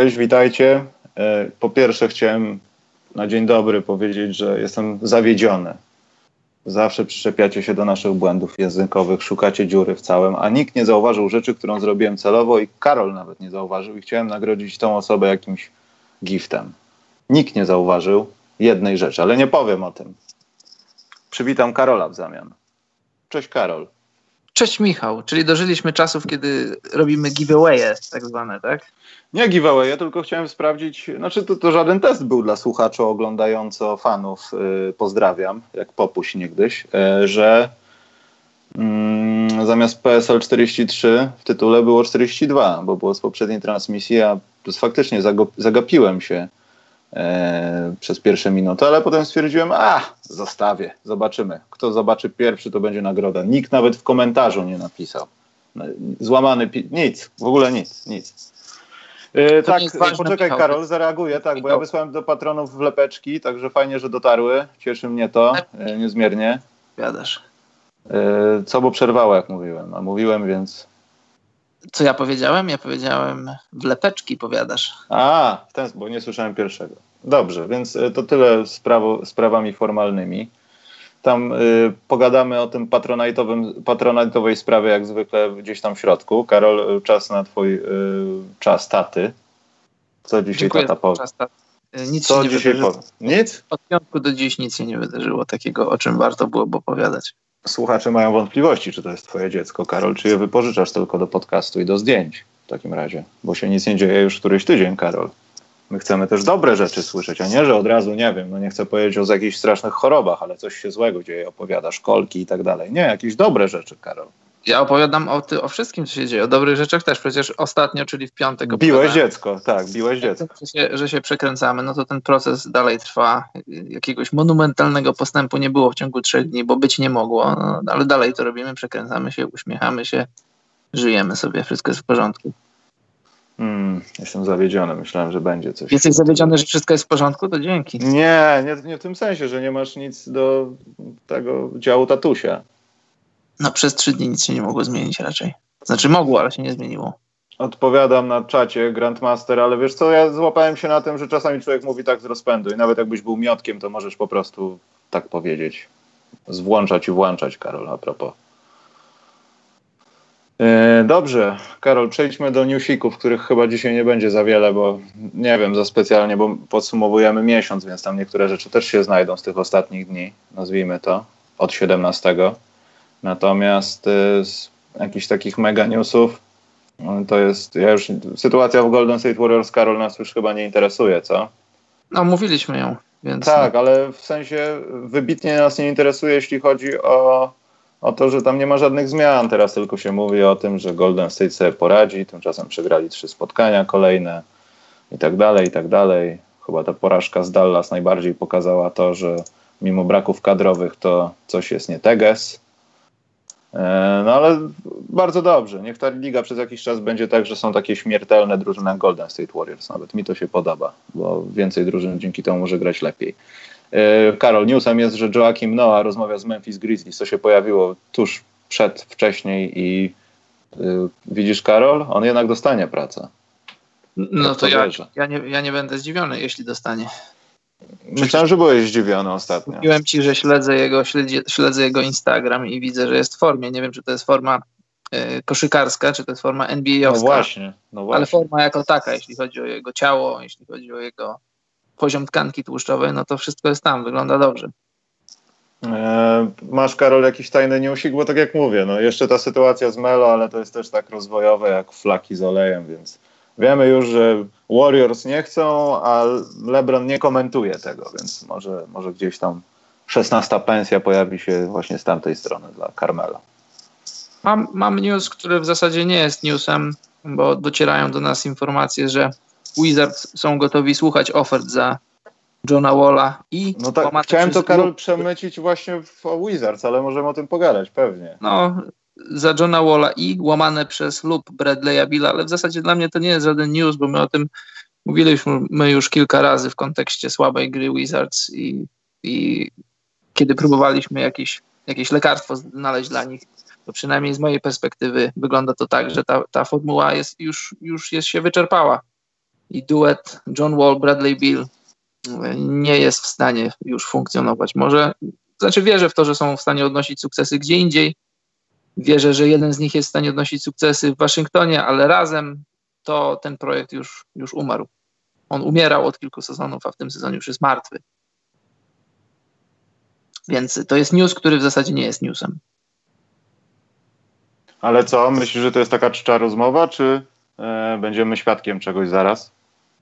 Cześć, witajcie. E, po pierwsze chciałem na dzień dobry powiedzieć, że jestem zawiedziony. Zawsze przyczepiacie się do naszych błędów językowych, szukacie dziury w całym, a nikt nie zauważył rzeczy, którą zrobiłem celowo i Karol nawet nie zauważył i chciałem nagrodzić tą osobę jakimś giftem. Nikt nie zauważył jednej rzeczy, ale nie powiem o tym. Przywitam Karola w zamian. Cześć Karol. Cześć Michał, czyli dożyliśmy czasów, kiedy robimy giveawaye tak zwane, tak? Nie giveaway, tylko chciałem sprawdzić, znaczy to, to żaden test był dla słuchaczy oglądająco fanów, yy, pozdrawiam, jak popuś niegdyś, yy, że yy, zamiast PSL 43 w tytule było 42, bo było z poprzedniej transmisji, a faktycznie zagapiłem się e, przez pierwsze minuty, ale potem stwierdziłem, a zostawię, zobaczymy. Kto zobaczy pierwszy, to będzie nagroda. Nikt nawet w komentarzu nie napisał. Złamany, nic, w ogóle nic, nic. Yy, tak, ważne, poczekaj Michał. Karol, zareaguję, tak, bo ja wysłałem do patronów wlepeczki, także fajnie, że dotarły, cieszy mnie to yy, niezmiernie. Wiadasz. Yy, co, bo przerwało, jak mówiłem, a mówiłem, więc... Co ja powiedziałem? Ja powiedziałem wlepeczki, powiadasz. A, w ten, bo nie słyszałem pierwszego. Dobrze, więc y, to tyle z sprawami formalnymi. Tam y, pogadamy o tym patronajtowym, sprawie, jak zwykle gdzieś tam w środku. Karol, y, czas na twój y, czas taty. Co dzisiaj Dziękuję tata powie? Y, nic Co się nie dzisiaj wydarzyło. Nic? Od piątku do dziś nic się nie wydarzyło takiego, o czym warto byłoby opowiadać. Słuchacze mają wątpliwości, czy to jest twoje dziecko, Karol, czy je wypożyczasz tylko do podcastu i do zdjęć w takim razie, bo się nic nie dzieje już któryś tydzień, Karol. My chcemy też dobre rzeczy słyszeć, a nie, że od razu, nie wiem, no nie chcę powiedzieć o jakichś strasznych chorobach, ale coś się złego dzieje, opowiada szkolki i tak dalej. Nie, jakieś dobre rzeczy, Karol. Ja opowiadam o, ty, o wszystkim, co się dzieje, o dobrych rzeczach też. Przecież ostatnio, czyli w piątek. Biłeś dziecko, tak, biłeś dziecko. Że się, że się przekręcamy, no to ten proces dalej trwa. Jakiegoś monumentalnego postępu nie było w ciągu trzech dni, bo być nie mogło, no, ale dalej to robimy, przekręcamy się, uśmiechamy się, żyjemy sobie, wszystko jest w porządku. Hmm, jestem zawiedziony, myślałem, że będzie coś. Jesteś zawiedziony, że wszystko jest w porządku? To dzięki. Nie, nie, nie w tym sensie, że nie masz nic do tego działu tatusia. No przez trzy dni nic się nie mogło zmienić raczej. Znaczy mogło, ale się nie zmieniło. Odpowiadam na czacie Grandmaster, ale wiesz co, ja złapałem się na tym, że czasami człowiek mówi tak z rozpędu i nawet jakbyś był miotkiem, to możesz po prostu tak powiedzieć. Zwłączać i włączać, Karol, a propos. E, dobrze, Karol, przejdźmy do newsików, których chyba dzisiaj nie będzie za wiele, bo nie wiem za specjalnie, bo podsumowujemy miesiąc, więc tam niektóre rzeczy też się znajdą z tych ostatnich dni, nazwijmy to, od 17. Natomiast y, z jakichś takich mega newsów no, to jest, ja już, sytuacja w Golden State Warriors, Karol, nas już chyba nie interesuje, co? No, mówiliśmy ją, więc... Tak, ale w sensie wybitnie nas nie interesuje, jeśli chodzi o o to, że tam nie ma żadnych zmian. Teraz tylko się mówi o tym, że Golden State sobie poradzi, tymczasem przegrali trzy spotkania kolejne i tak dalej, i tak dalej. Chyba ta porażka z Dallas najbardziej pokazała to, że mimo braków kadrowych to coś jest nie teges. E, no ale bardzo dobrze. Niech ta liga przez jakiś czas będzie tak, że są takie śmiertelne drużyny Golden State Warriors. Nawet mi to się podoba, bo więcej drużyn dzięki temu może grać lepiej. E, Karol, newsem jest, że Joakim Noah rozmawia z Memphis Grizzlies, co się pojawiło tuż przed, wcześniej i yy, widzisz Karol, on jednak dostanie pracę. No to ja, ja, nie, ja nie będę zdziwiony, jeśli dostanie. Myślałem, że byłeś zdziwiony ostatnio. Mówiłem ci, że śledzę jego, śledzę, śledzę jego Instagram i widzę, że jest w formie. Nie wiem, czy to jest forma y, koszykarska, czy to jest forma NBA-owska. No właśnie, no właśnie. Ale forma jako taka, jeśli chodzi o jego ciało, jeśli chodzi o jego poziom tkanki tłuszczowej, no to wszystko jest tam, wygląda dobrze. E, masz, Karol, jakiś tajny newsik? Bo tak jak mówię, no jeszcze ta sytuacja z Melo, ale to jest też tak rozwojowe jak flaki z olejem, więc wiemy już, że Warriors nie chcą, a LeBron nie komentuje tego, więc może, może gdzieś tam szesnasta pensja pojawi się właśnie z tamtej strony dla Carmela. Mam, mam news, który w zasadzie nie jest newsem, bo docierają do nas informacje, że Wizards są gotowi słuchać ofert za Johna Walla i... No tak, chciałem to Karol przemycić właśnie w Wizards, ale możemy o tym pogadać, pewnie. No, za Johna Walla i łamane przez lub Bradley'a Billa, ale w zasadzie dla mnie to nie jest żaden news, bo my o tym mówiliśmy już kilka razy w kontekście słabej gry Wizards i, i kiedy próbowaliśmy jakieś, jakieś lekarstwo znaleźć dla nich, to przynajmniej z mojej perspektywy wygląda to tak, że ta, ta formuła jest już, już jest się wyczerpała. I duet John Wall, Bradley Bill nie jest w stanie już funkcjonować. Może, znaczy wierzę w to, że są w stanie odnosić sukcesy gdzie indziej. Wierzę, że jeden z nich jest w stanie odnosić sukcesy w Waszyngtonie, ale razem to ten projekt już, już umarł. On umierał od kilku sezonów, a w tym sezonie już jest martwy. Więc to jest news, który w zasadzie nie jest newsem. Ale co, myślisz, że to jest taka czcza rozmowa, czy e, będziemy świadkiem czegoś zaraz?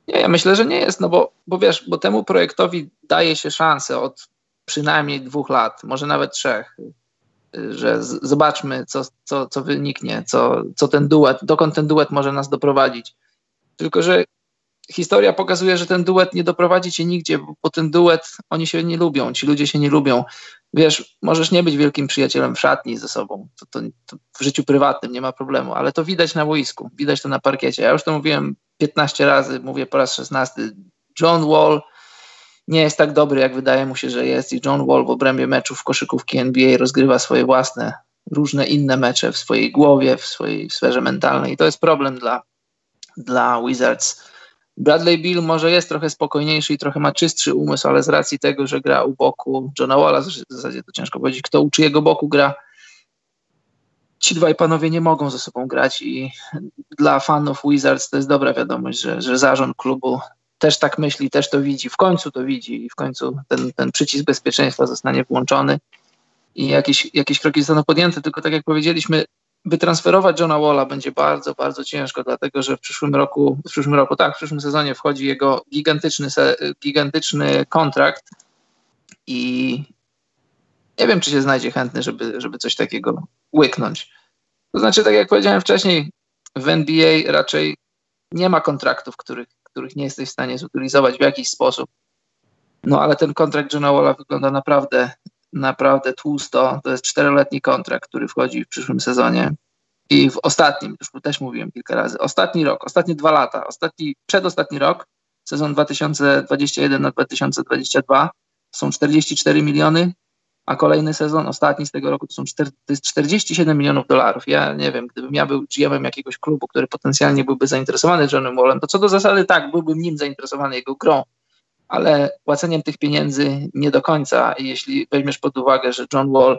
Nie, ja myślę, że nie jest, no bo, bo wiesz, bo temu projektowi daje się szansę od przynajmniej dwóch lat, może nawet trzech, że z, zobaczmy, co, co, co wyniknie, co, co ten duet, dokąd ten duet może nas doprowadzić. Tylko, że historia pokazuje, że ten duet nie doprowadzi cię nigdzie, bo ten duet, oni się nie lubią, ci ludzie się nie lubią. Wiesz, możesz nie być wielkim przyjacielem w szatni ze sobą, to, to, to w życiu prywatnym nie ma problemu, ale to widać na boisku, widać to na parkiecie. Ja już to mówiłem 15 razy, mówię po raz 16. John Wall nie jest tak dobry, jak wydaje mu się, że jest i John Wall w obrębie meczów koszykówki NBA rozgrywa swoje własne, różne inne mecze w swojej głowie, w swojej sferze mentalnej. I to jest problem dla, dla Wizards Bradley Bill może jest trochę spokojniejszy i trochę ma czystszy umysł, ale z racji tego, że gra u boku Johna Walla, w zasadzie to ciężko powiedzieć, kto u czyjego boku gra, ci dwaj panowie nie mogą ze sobą grać i dla fanów Wizards to jest dobra wiadomość, że, że zarząd klubu też tak myśli, też to widzi, w końcu to widzi i w końcu ten, ten przycisk bezpieczeństwa zostanie włączony i jakieś, jakieś kroki zostaną podjęte, tylko tak jak powiedzieliśmy, wytransferować Johna Walla będzie bardzo, bardzo ciężko, dlatego że w przyszłym roku, w przyszłym roku, tak, w przyszłym sezonie wchodzi jego gigantyczny, gigantyczny kontrakt i nie wiem, czy się znajdzie chętny, żeby, żeby coś takiego łyknąć. To znaczy, tak jak powiedziałem wcześniej, w NBA raczej nie ma kontraktów, których, których nie jesteś w stanie zutylizować w jakiś sposób. No ale ten kontrakt Johna Walla wygląda naprawdę naprawdę tłusto. To jest czteroletni kontrakt, który wchodzi w przyszłym sezonie. I w ostatnim, już też mówiłem kilka razy, ostatni rok, ostatnie dwa lata, ostatni, przedostatni rok, sezon 2021 na 2022 są 44 miliony, a kolejny sezon, ostatni z tego roku, to, są 4, to jest 47 milionów dolarów. Ja nie wiem, gdybym ja był GM-em jakiegoś klubu, który potencjalnie byłby zainteresowany Johnem Wallem, to co do zasady tak, byłbym nim zainteresowany jego grą, ale płaceniem tych pieniędzy nie do końca. Jeśli weźmiesz pod uwagę, że John Wall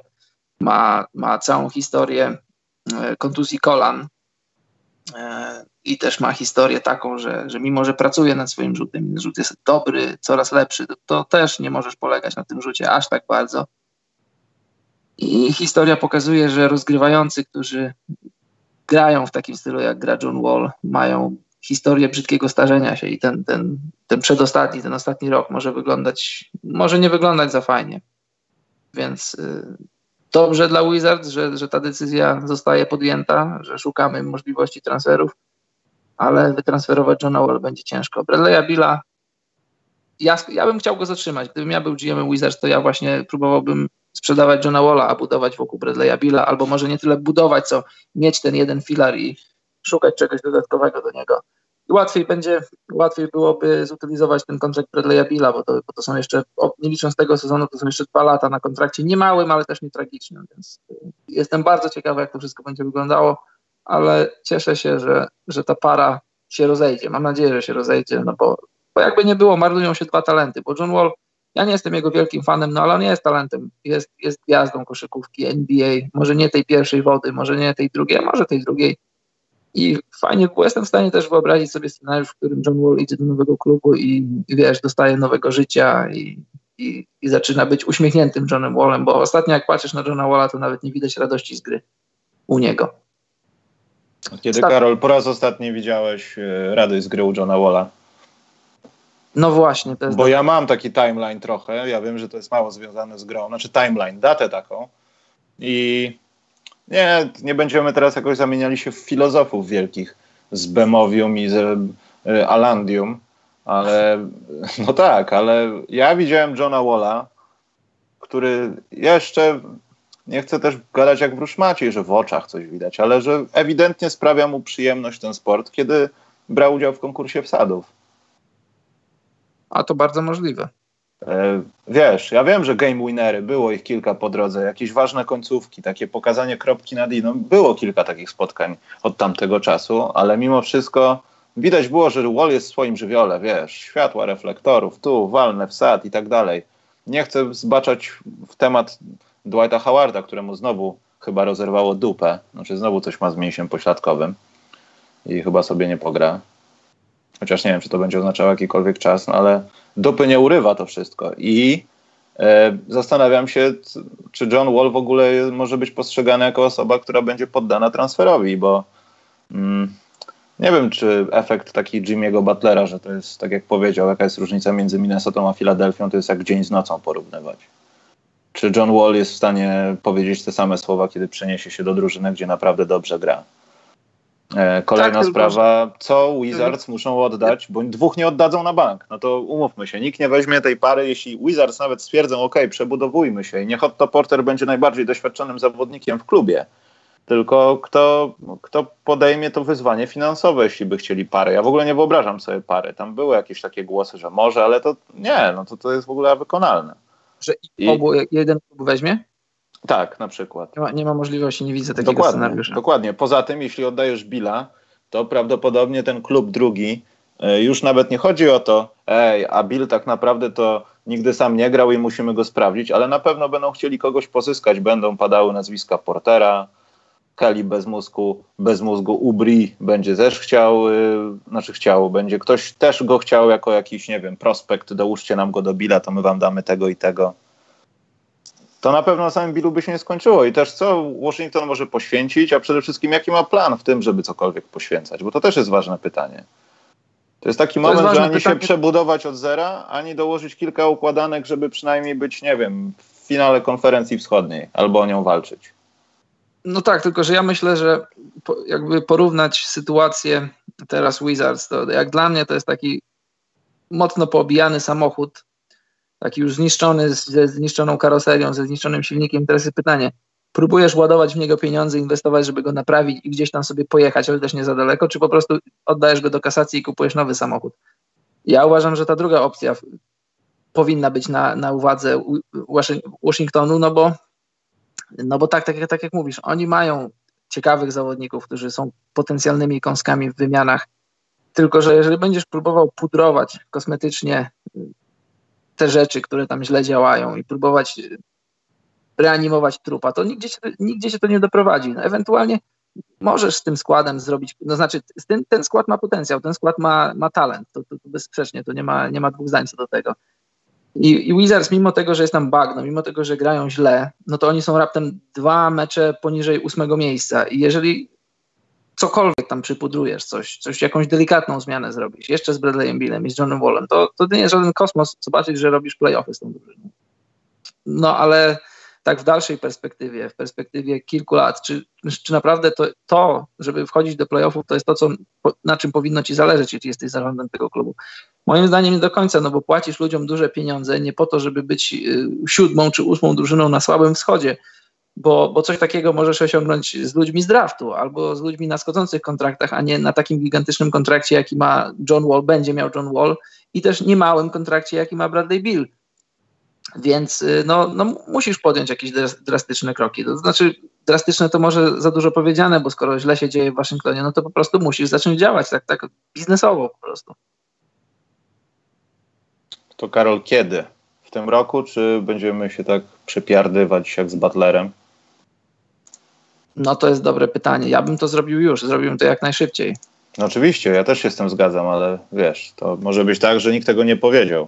ma, ma całą historię e, kontuzji kolan e, i też ma historię taką, że, że mimo, że pracuje nad swoim rzutem, rzut jest dobry, coraz lepszy, to, to też nie możesz polegać na tym rzucie aż tak bardzo. I historia pokazuje, że rozgrywający, którzy grają w takim stylu jak gra John Wall, mają historię brzydkiego starzenia się i ten, ten, ten przedostatni, ten ostatni rok może wyglądać, może nie wyglądać za fajnie. Więc y, dobrze dla Wizards, że, że ta decyzja zostaje podjęta, że szukamy możliwości transferów, ale wytransferować Johna Wall będzie ciężko. Bradley'a Billa, ja, ja bym chciał go zatrzymać. Gdybym ja był GM Wizards, to ja właśnie próbowałbym sprzedawać Johna Walla, a budować wokół Bradley'a Billa, albo może nie tyle budować, co mieć ten jeden filar i szukać czegoś dodatkowego do niego. I łatwiej będzie, łatwiej byłoby zutylizować ten kontrakt Bradley'a Billa, bo to, bo to są jeszcze, nie licząc tego sezonu, to są jeszcze dwa lata na kontrakcie, nie małym, ale też nie tragicznym, więc y, jestem bardzo ciekawy, jak to wszystko będzie wyglądało, ale cieszę się, że, że ta para się rozejdzie. Mam nadzieję, że się rozejdzie, no bo, bo jakby nie było, marnują się dwa talenty, bo John Wall, ja nie jestem jego wielkim fanem, no ale on jest talentem, jest, jest gwiazdą koszykówki NBA, może nie tej pierwszej wody, może nie tej drugiej, a może tej drugiej, i fajnie było, jestem w stanie też wyobrazić sobie scenariusz, w którym John Wall idzie do nowego klubu i, wiesz, dostaje nowego życia i, i, i, zaczyna być uśmiechniętym Johnem Wallem, bo ostatnio jak patrzysz na Johna Walla, to nawet nie widać radości z gry u niego. Kiedy, Karol, po raz ostatni widziałeś e, radość z gry u Johna Walla? No właśnie. To jest Bo ja mam taki timeline trochę, ja wiem, że to jest mało związane z grą, znaczy timeline, datę taką i nie, nie będziemy teraz jakoś zamieniali się w filozofów wielkich z Bemowium i z e, Alandium, ale no tak, ale ja widziałem Johna Walla, który jeszcze nie chcę też gadać jak Bruce Maciej, że w oczach coś widać, ale że ewidentnie sprawia mu przyjemność ten sport, kiedy brał udział w konkursie wsadów. A to bardzo możliwe. E, wiesz, ja wiem, że game winery, było ich kilka po drodze, jakieś ważne końcówki, takie pokazanie kropki nad i. No, było kilka takich spotkań od tamtego czasu, ale mimo wszystko widać było, że Wall jest w swoim żywiole, wiesz, światła, reflektorów, tu, walne, wsad i tak dalej. Nie chcę zbaczać w temat Dwighta Howarda, któremu znowu chyba rozerwało dupę, znaczy znowu coś ma z mięsiem pośladkowym i chyba sobie nie pogra. Chociaż nie wiem, czy to będzie oznaczało jakikolwiek czas, no ale dupy nie urywa to wszystko. I e, zastanawiam się, czy John Wall w ogóle może być postrzegany jako osoba, która będzie poddana transferowi, bo mm, nie wiem, czy efekt taki Jimmy'ego Butlera, że to jest, tak jak powiedział, jaka jest różnica między Minnesotą a Filadelfią, to jest jak dzień z nocą porównywać. Czy John Wall jest w stanie powiedzieć te same słowa, kiedy przeniesie się do drużyny, gdzie naprawdę dobrze gra? E, kolejna tak, sprawa, co Wizards muszą oddać, bo dwóch nie oddadzą na bank. No to umówmy się, nikt nie weźmie tej pary, jeśli Wizards nawet stwierdzą, ok, przebudowujmy się i niech Otto Porter będzie najbardziej doświadczonym zawodnikiem w klubie. Tylko kto, kto podejmie to wyzwanie finansowe, jeśli by chcieli parę. Ja w ogóle nie wyobrażam sobie pary. Tam były jakieś takie głosy, że może, ale to nie, no to, to jest w ogóle wykonalne. Że I, obu, jeden klub weźmie? Tak, na przykład. Nie ma, nie ma możliwości, nie widzę takiego dokładnie, scenariusza. Dokładnie. Poza tym, jeśli oddajesz Billa, to prawdopodobnie ten klub drugi e, już nawet nie chodzi o to, ej, a Bill tak naprawdę to nigdy sam nie grał i musimy go sprawdzić, ale na pewno będą chcieli kogoś pozyskać. Będą padały nazwiska Portera, Kelly bez mózgu, bez mózgu Ubri będzie też chciał, yy, znaczy chciał, będzie ktoś też go chciał jako jakiś, nie wiem, prospekt, dołóżcie nam go do Billa, to my wam damy tego i tego to na pewno na samym Billu by się nie skończyło. I też co Washington może poświęcić, a przede wszystkim jaki ma plan w tym, żeby cokolwiek poświęcać, bo to też jest ważne pytanie. To jest taki to moment, jest że ani pytanie. się przebudować od zera, ani dołożyć kilka układanek, żeby przynajmniej być, nie wiem, w finale konferencji wschodniej albo o nią walczyć. No tak, tylko że ja myślę, że po, jakby porównać sytuację teraz Wizards, to jak dla mnie to jest taki mocno poobijany samochód, taki już zniszczony, ze zniszczoną karoserią, ze zniszczonym silnikiem. Teraz jest pytanie, próbujesz ładować w niego pieniądze, inwestować, żeby go naprawić i gdzieś tam sobie pojechać, też nie za daleko, czy po prostu oddajesz go do kasacji i kupujesz nowy samochód? Ja uważam, że ta druga opcja powinna być na, na uwadze Washingtonu, no bo, no bo tak, tak, tak jak mówisz, oni mają ciekawych zawodników, którzy są potencjalnymi kąskami w wymianach, tylko że jeżeli będziesz próbował pudrować kosmetycznie te rzeczy, które tam źle działają i próbować reanimować trupa, to nigdzie się, nigdzie się to nie doprowadzi. No, ewentualnie możesz z tym składem zrobić, no znaczy ten, ten skład ma potencjał, ten skład ma, ma talent, to, to, to bezsprzecznie, to nie ma, nie ma dwóch zdań co do tego. I, I Wizards, mimo tego, że jest tam bagno, mimo tego, że grają źle, no to oni są raptem dwa mecze poniżej ósmego miejsca i jeżeli cokolwiek tam przypudrujesz, coś, coś, jakąś delikatną zmianę zrobisz, jeszcze z Bradleyem Billem i z Johnem Wallem, to, to nie jest żaden kosmos zobaczyć, że robisz playoffy z tą drużyną. No ale tak w dalszej perspektywie, w perspektywie kilku lat, czy, czy naprawdę to, to, żeby wchodzić do playoffów, to jest to, co, na czym powinno ci zależeć, jeśli jesteś zarządem tego klubu? Moim zdaniem nie do końca, no bo płacisz ludziom duże pieniądze nie po to, żeby być y, siódmą czy ósmą drużyną na słabym wschodzie, bo, bo coś takiego możesz osiągnąć z ludźmi z draftu albo z ludźmi na schodzących kontraktach, a nie na takim gigantycznym kontrakcie, jaki ma John Wall, będzie miał John Wall i też niemałym kontrakcie, jaki ma Bradley Bill. Więc y, no, no musisz podjąć jakieś drastyczne kroki. To znaczy, drastyczne to może za dużo powiedziane, bo skoro źle się dzieje w Waszyngtonie, no to po prostu musisz zacząć działać tak, tak biznesowo po prostu. To Karol, kiedy? W tym roku, czy będziemy się tak przypiardywać jak z Butlerem? No to jest dobre pytanie. Ja bym to zrobił już, zrobiłbym to jak najszybciej. No oczywiście, ja też się z tym zgadzam, ale wiesz, to może być tak, że nikt tego nie powiedział.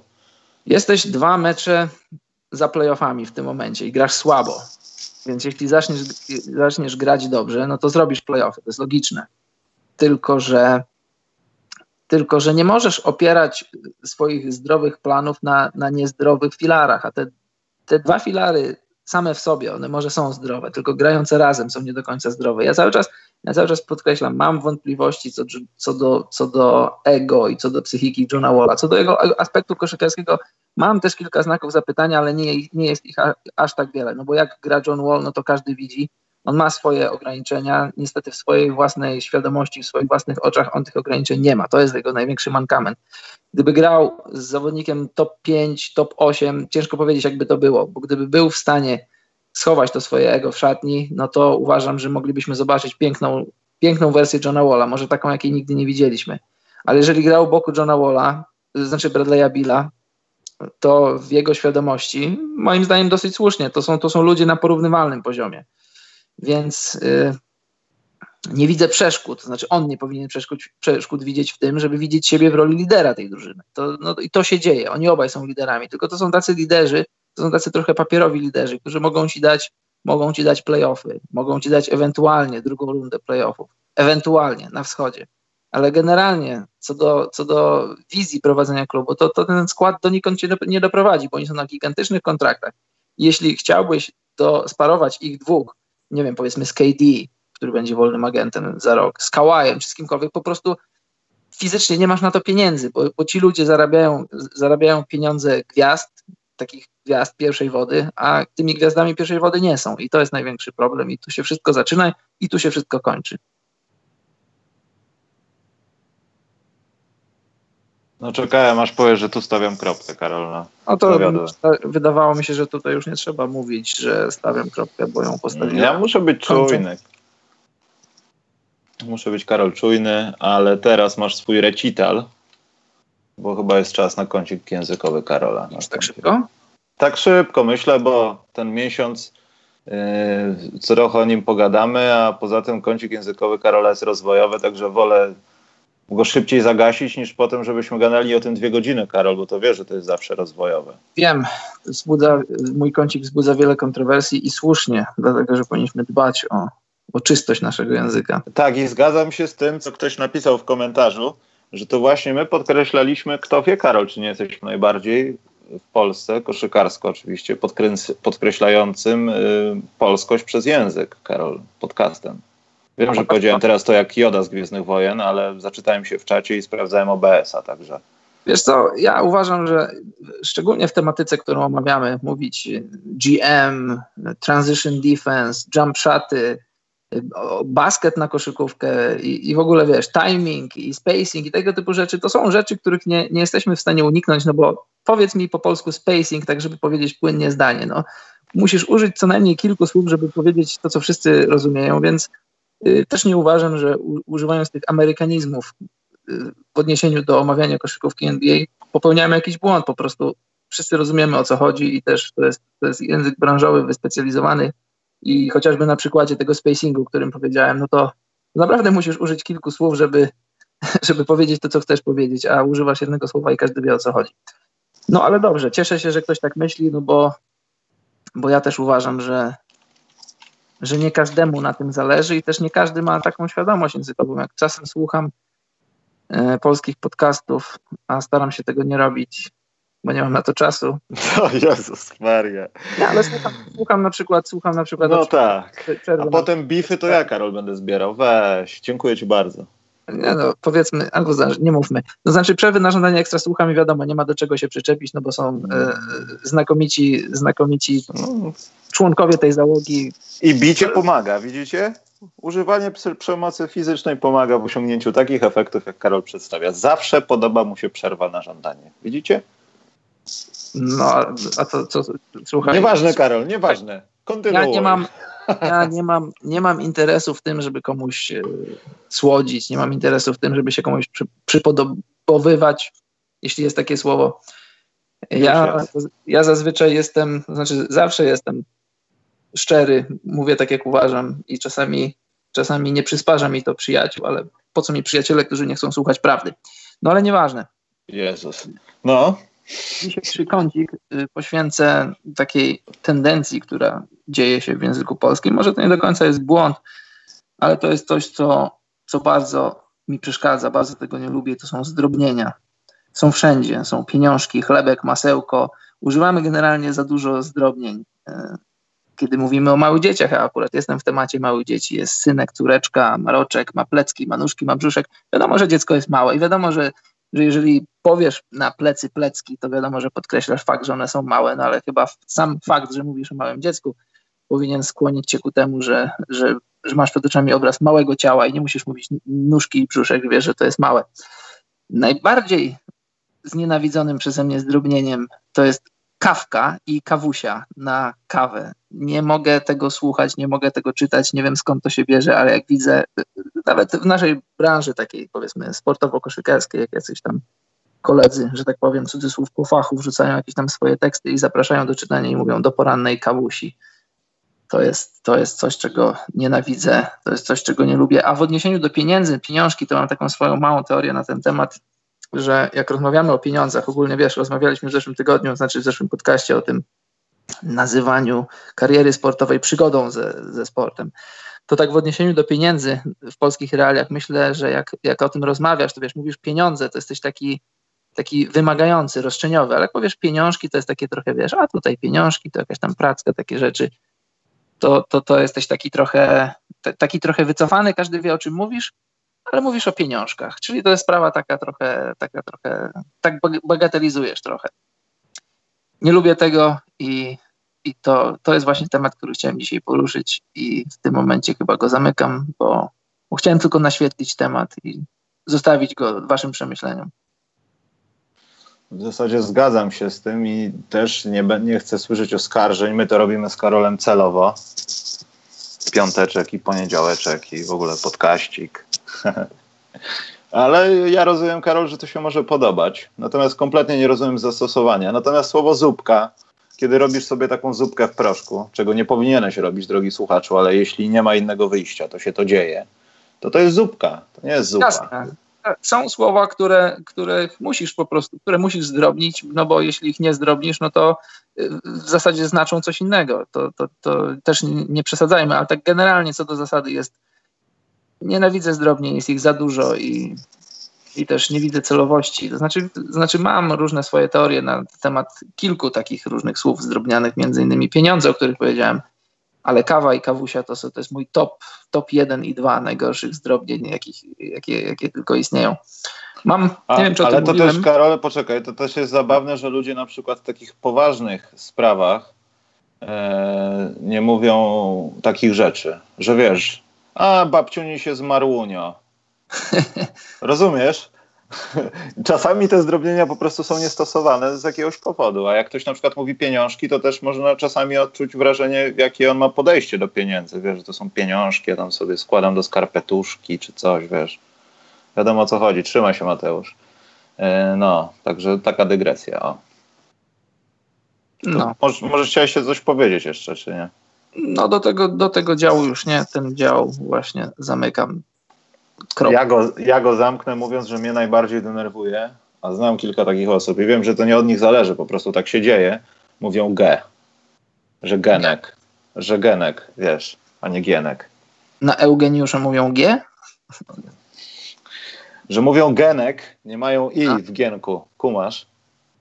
Jesteś dwa mecze za playoffami w tym momencie i grasz słabo. Więc jeśli zaczniesz, zaczniesz grać dobrze, no to zrobisz playoffy. To jest logiczne. Tylko, że tylko że nie możesz opierać swoich zdrowych planów na, na niezdrowych filarach, a te, te dwa filary same w sobie, one może są zdrowe, tylko grające razem są nie do końca zdrowe. Ja cały czas, ja cały czas podkreślam, mam wątpliwości co, co, do, co do ego i co do psychiki Johna Walla. Co do jego aspektu koszykarskiego mam też kilka znaków zapytania, ale nie, nie jest ich aż tak wiele, no bo jak gra John Wall, no to każdy widzi, on ma swoje ograniczenia, niestety w swojej własnej świadomości, w swoich własnych oczach on tych ograniczeń nie ma. To jest jego największy mankament. Gdyby grał z zawodnikiem top 5, top 8, ciężko powiedzieć, jakby to było, bo gdyby był w stanie schować to swoje ego w szatni, no to uważam, że moglibyśmy zobaczyć piękną, piękną wersję Johna Walla, może taką, jakiej nigdy nie widzieliśmy. Ale jeżeli grał boku Johna Walla, to znaczy Bradley'a Billa, to w jego świadomości, moim zdaniem dosyć słusznie, to są, to są ludzie na porównywalnym poziomie. Więc y, nie widzę przeszkód, to znaczy on nie powinien przeszkód, przeszkód widzieć w tym, żeby widzieć siebie w roli lidera tej drużyny. To, no, I to się dzieje, oni obaj są liderami, tylko to są tacy liderzy, to są tacy trochę papierowi liderzy, którzy mogą ci dać, mogą ci dać playoffy, mogą ci dać ewentualnie drugą rundę playoffów, ewentualnie na wschodzie. Ale generalnie co do, co do wizji prowadzenia klubu, to, to ten skład donikąd cię nie doprowadzi, bo oni są na gigantycznych kontraktach. Jeśli chciałbyś do, sparować ich dwóch, nie wiem, powiedzmy z KD, który będzie wolnym agentem za rok, z Kawajem czy z kimkolwiek, po prostu fizycznie nie masz na to pieniędzy, bo, bo ci ludzie zarabiają, zarabiają pieniądze gwiazd, takich gwiazd pierwszej wody, a tymi gwiazdami pierwszej wody nie są. I to jest największy problem. I tu się wszystko zaczyna i tu się wszystko kończy. No czekałem, aż powiesz, że tu stawiam kropkę, Karol. Na no to wydawało mi się, że tutaj już nie trzeba mówić, że stawiam kropkę, bo ją postawiłem. Ja muszę być czujny. Muszę być, Karol, czujny, ale teraz masz swój recital, bo chyba jest czas na kącik językowy Karola. Już tak szybko? Tak szybko, myślę, bo ten miesiąc yy, co trochę o nim pogadamy, a poza tym kącik językowy Karola jest rozwojowy, także wolę go szybciej zagasić, niż potem, żebyśmy gadali o tym dwie godziny, Karol, bo to wiesz, że to jest zawsze rozwojowe. Wiem, wzbudza, mój kącik wzbudza wiele kontrowersji i słusznie, dlatego, że powinniśmy dbać o, o czystość naszego języka. Tak, i zgadzam się z tym, co ktoś napisał w komentarzu, że to właśnie my podkreślaliśmy, kto wie, Karol, czy nie jesteśmy najbardziej w Polsce, koszykarsko oczywiście, podkreślającym y, polskość przez język, Karol, podcastem. Wiem, że powiedziałem teraz to jak Joda z Gwiezdnych Wojen, ale zaczytałem się w czacie i sprawdzałem OBS-a, także... Wiesz co, ja uważam, że szczególnie w tematyce, którą omawiamy, mówić GM, transition defense, jump shoty, basket na koszykówkę i, i, w ogóle wiesz, timing i spacing i tego typu rzeczy, to są rzeczy, których nie, nie jesteśmy w stanie uniknąć, no bo powiedz mi po polsku spacing, tak żeby powiedzieć płynnie zdanie, no. Musisz użyć co najmniej kilku słów, żeby powiedzieć to, co wszyscy rozumieją, więc też nie uważam, że używając tych amerykanizmów y, w odniesieniu do omawiania koszykówki NBA popełniamy jakiś błąd, po prostu wszyscy rozumiemy o co chodzi i też to jest, to jest język branżowy, wyspecjalizowany, i chociażby na przykładzie tego spacingu, o którym powiedziałem, no to naprawdę musisz użyć kilku słów, żeby, żeby powiedzieć to, co chcesz powiedzieć, a używasz jednego słowa i każdy wie o co chodzi. No ale dobrze, cieszę się, że ktoś tak myśli, no bo, bo ja też uważam, że, że nie każdemu na tym zależy i też nie każdy ma taką świadomość językową. Jak czasem słucham e, polskich podcastów, a staram się tego nie robić, bo nie mam na to czasu. O Jezus Maria. Nie, ale słucham, słucham na przykład, słucham na przykład... No tak, a potem bify to ja, Karol, będę zbierał. Weź, dziękuję ci bardzo. Nie no, powiedzmy, albo nie mówmy. No znaczy przerwy na żądanie ekstra słucham i wiadomo, nie ma do czego się przyczepić, no bo są e, znakomici, znakomici członkowie tej załogi. I bicie pomaga, widzicie? Używanie przemocy fizycznej pomaga w osiągnięciu takich efektów, jak Karol przedstawia. Zawsze podoba mu się przerwa na żądanie. Widzicie? No, a to, co, słuchaj. Nieważne, Karol, nieważne. Kontynuuj. Ja nie mam, ja nie mam, nie mam interesu w tym, żeby komuś e, słodzić, nie mam interesu w tym, żeby się komuś przy, przypodobowywać, jeśli jest takie słowo. Ja, ja zazwyczaj jestem, znaczy zawsze jestem szczery, mówię tak jak uważam i czasami, czasami nie przysparza mi to przyjaciół, ale po co mi przyjaciele, którzy nie chcą słuchać prawdy? No ale nieważne. Jezus. No. Dzisiejszy kącik y, poświęcę takiej tendencji, która dzieje się w języku polskim. Może to nie do końca jest błąd, ale to jest coś, co, co bardzo mi przeszkadza, bardzo tego nie lubię, to są zdrobnienia. Są wszędzie, są pieniążki, chlebek, masełko. Używamy generalnie za dużo zdrobnień. E, kiedy mówimy o małych dzieciach, a akurat jestem w temacie małych dzieci, jest synek, córeczka, maroczek, ma plecki, ma nóżki, ma brzuszek. Wiadomo, że dziecko jest małe i wiadomo, że, że jeżeli powiesz na plecy plecki, to wiadomo, że podkreślasz fakt, że one są małe, no ale chyba sam fakt, że mówisz o małym dziecku, powinien skłonić cię ku temu, że, że, że masz przed oczami obraz małego ciała i nie musisz mówić nóżki i brzuszek, wiesz, że to jest małe. Najbardziej znienawidzonym przeze mnie zdrobnieniem to jest kawka i kawusia na kawę. Nie mogę tego słuchać, nie mogę tego czytać, nie wiem skąd to się bierze, ale jak widzę, nawet w naszej branży takiej powiedzmy sportowo-koszykarskiej, jak jacyś tam koledzy, że tak powiem, cudzysłów po fachu, wrzucają jakieś tam swoje teksty i zapraszają do czytania i mówią do porannej kawusi. To jest, to jest coś, czego nienawidzę, to jest coś, czego nie lubię. A w odniesieniu do pieniędzy, pieniążki, to mam taką swoją małą teorię na ten temat, że jak rozmawiamy o pieniądzach, ogólnie wiesz, rozmawialiśmy w zeszłym tygodniu, znaczy w zeszłym podcaście o tym nazywaniu kariery sportowej przygodą ze, ze sportem. To tak w odniesieniu do pieniędzy w polskich realiach myślę, że jak, jak o tym rozmawiasz, to wiesz, mówisz pieniądze, to jesteś taki, taki wymagający, roszczeniowy, ale jak powiesz pieniążki, to jest takie trochę, wiesz, a tutaj pieniążki, to jakaś tam pracka, takie rzeczy, to, to, to jesteś taki trochę, taki trochę wycofany, każdy wie o czym mówisz, ale mówisz o pieniążkach, czyli to jest sprawa taka trochę, taka trochę, tak bagatelizujesz trochę. Nie lubię tego i, i to, to jest właśnie temat, który chciałem dzisiaj poruszyć i w tym momencie chyba go zamykam, bo, bo chciałem tylko naświetlić temat i zostawić go waszym przemyśleniom. W zasadzie zgadzam się z tym i też nie, nie chcę słyszeć oskarżeń. My to robimy z Karolem celowo. Piąteczek i poniedziałeczek i w ogóle podkaścik. Ale ja rozumiem, Karol, że to się może podobać. Natomiast kompletnie nie rozumiem zastosowania. Natomiast słowo zupka, kiedy robisz sobie taką zupkę w proszku, czego nie powinieneś robić, drogi słuchaczu, ale jeśli nie ma innego wyjścia, to się to dzieje, to to jest zupka, to nie jest zupa. Jasne. Są słowa, które, które musisz po prostu, które musisz zdrobnić, no bo jeśli ich nie zdrobnisz, no to y, w zasadzie znaczą coś innego. To, to, to też nie przesadzajmy, ale tak generalnie co do zasady jest nienawidzę zdrobnień, jest ich za dużo i, i też nie widzę celowości. To znaczy, to znaczy mam różne swoje teorie na temat kilku takich różnych słów zdrobnianych, między innymi pieniądze, o których powiedziałem, ale kawa i kawusia to, to jest mój top, top 1 i 2 najgorszych zdrobnień, jakich, jakie, jakie tylko istnieją. Mam, A, nie wiem, czy o Ale to mówiłem. też, Karole, poczekaj, to też jest zabawne, że ludzie na przykład w takich poważnych sprawach e, nie mówią takich rzeczy, że wiesz, a babciuni się zmarłunio. Rozumiesz? Czasami te zdrobnienia po prostu są niestosowane z jakiegoś powodu, a jak ktoś na przykład mówi pieniążki, to też można czasami odczuć wrażenie, jakie on ma podejście do pieniędzy. Wiesz, że to są pieniążki, ja tam sobie składam do skarpetuszki czy coś, wiesz. Wiadomo o co chodzi. Trzymaj się, Mateusz. E, no, także taka dygresja. O. No. Może, może chciałeś się coś powiedzieć jeszcze, czy nie? No do tego, do tego działu już nie, ten dział właśnie zamykam. Ja go, ja go zamknę mówiąc, że mnie najbardziej denerwuje, a znam kilka takich osób i wiem, że to nie od nich zależy, po prostu tak się dzieje. Mówią ge, że genek, że genek, wiesz, a nie gienek. Na Eugeniusza mówią g? Że mówią genek, nie mają i a. w gienku, kumasz?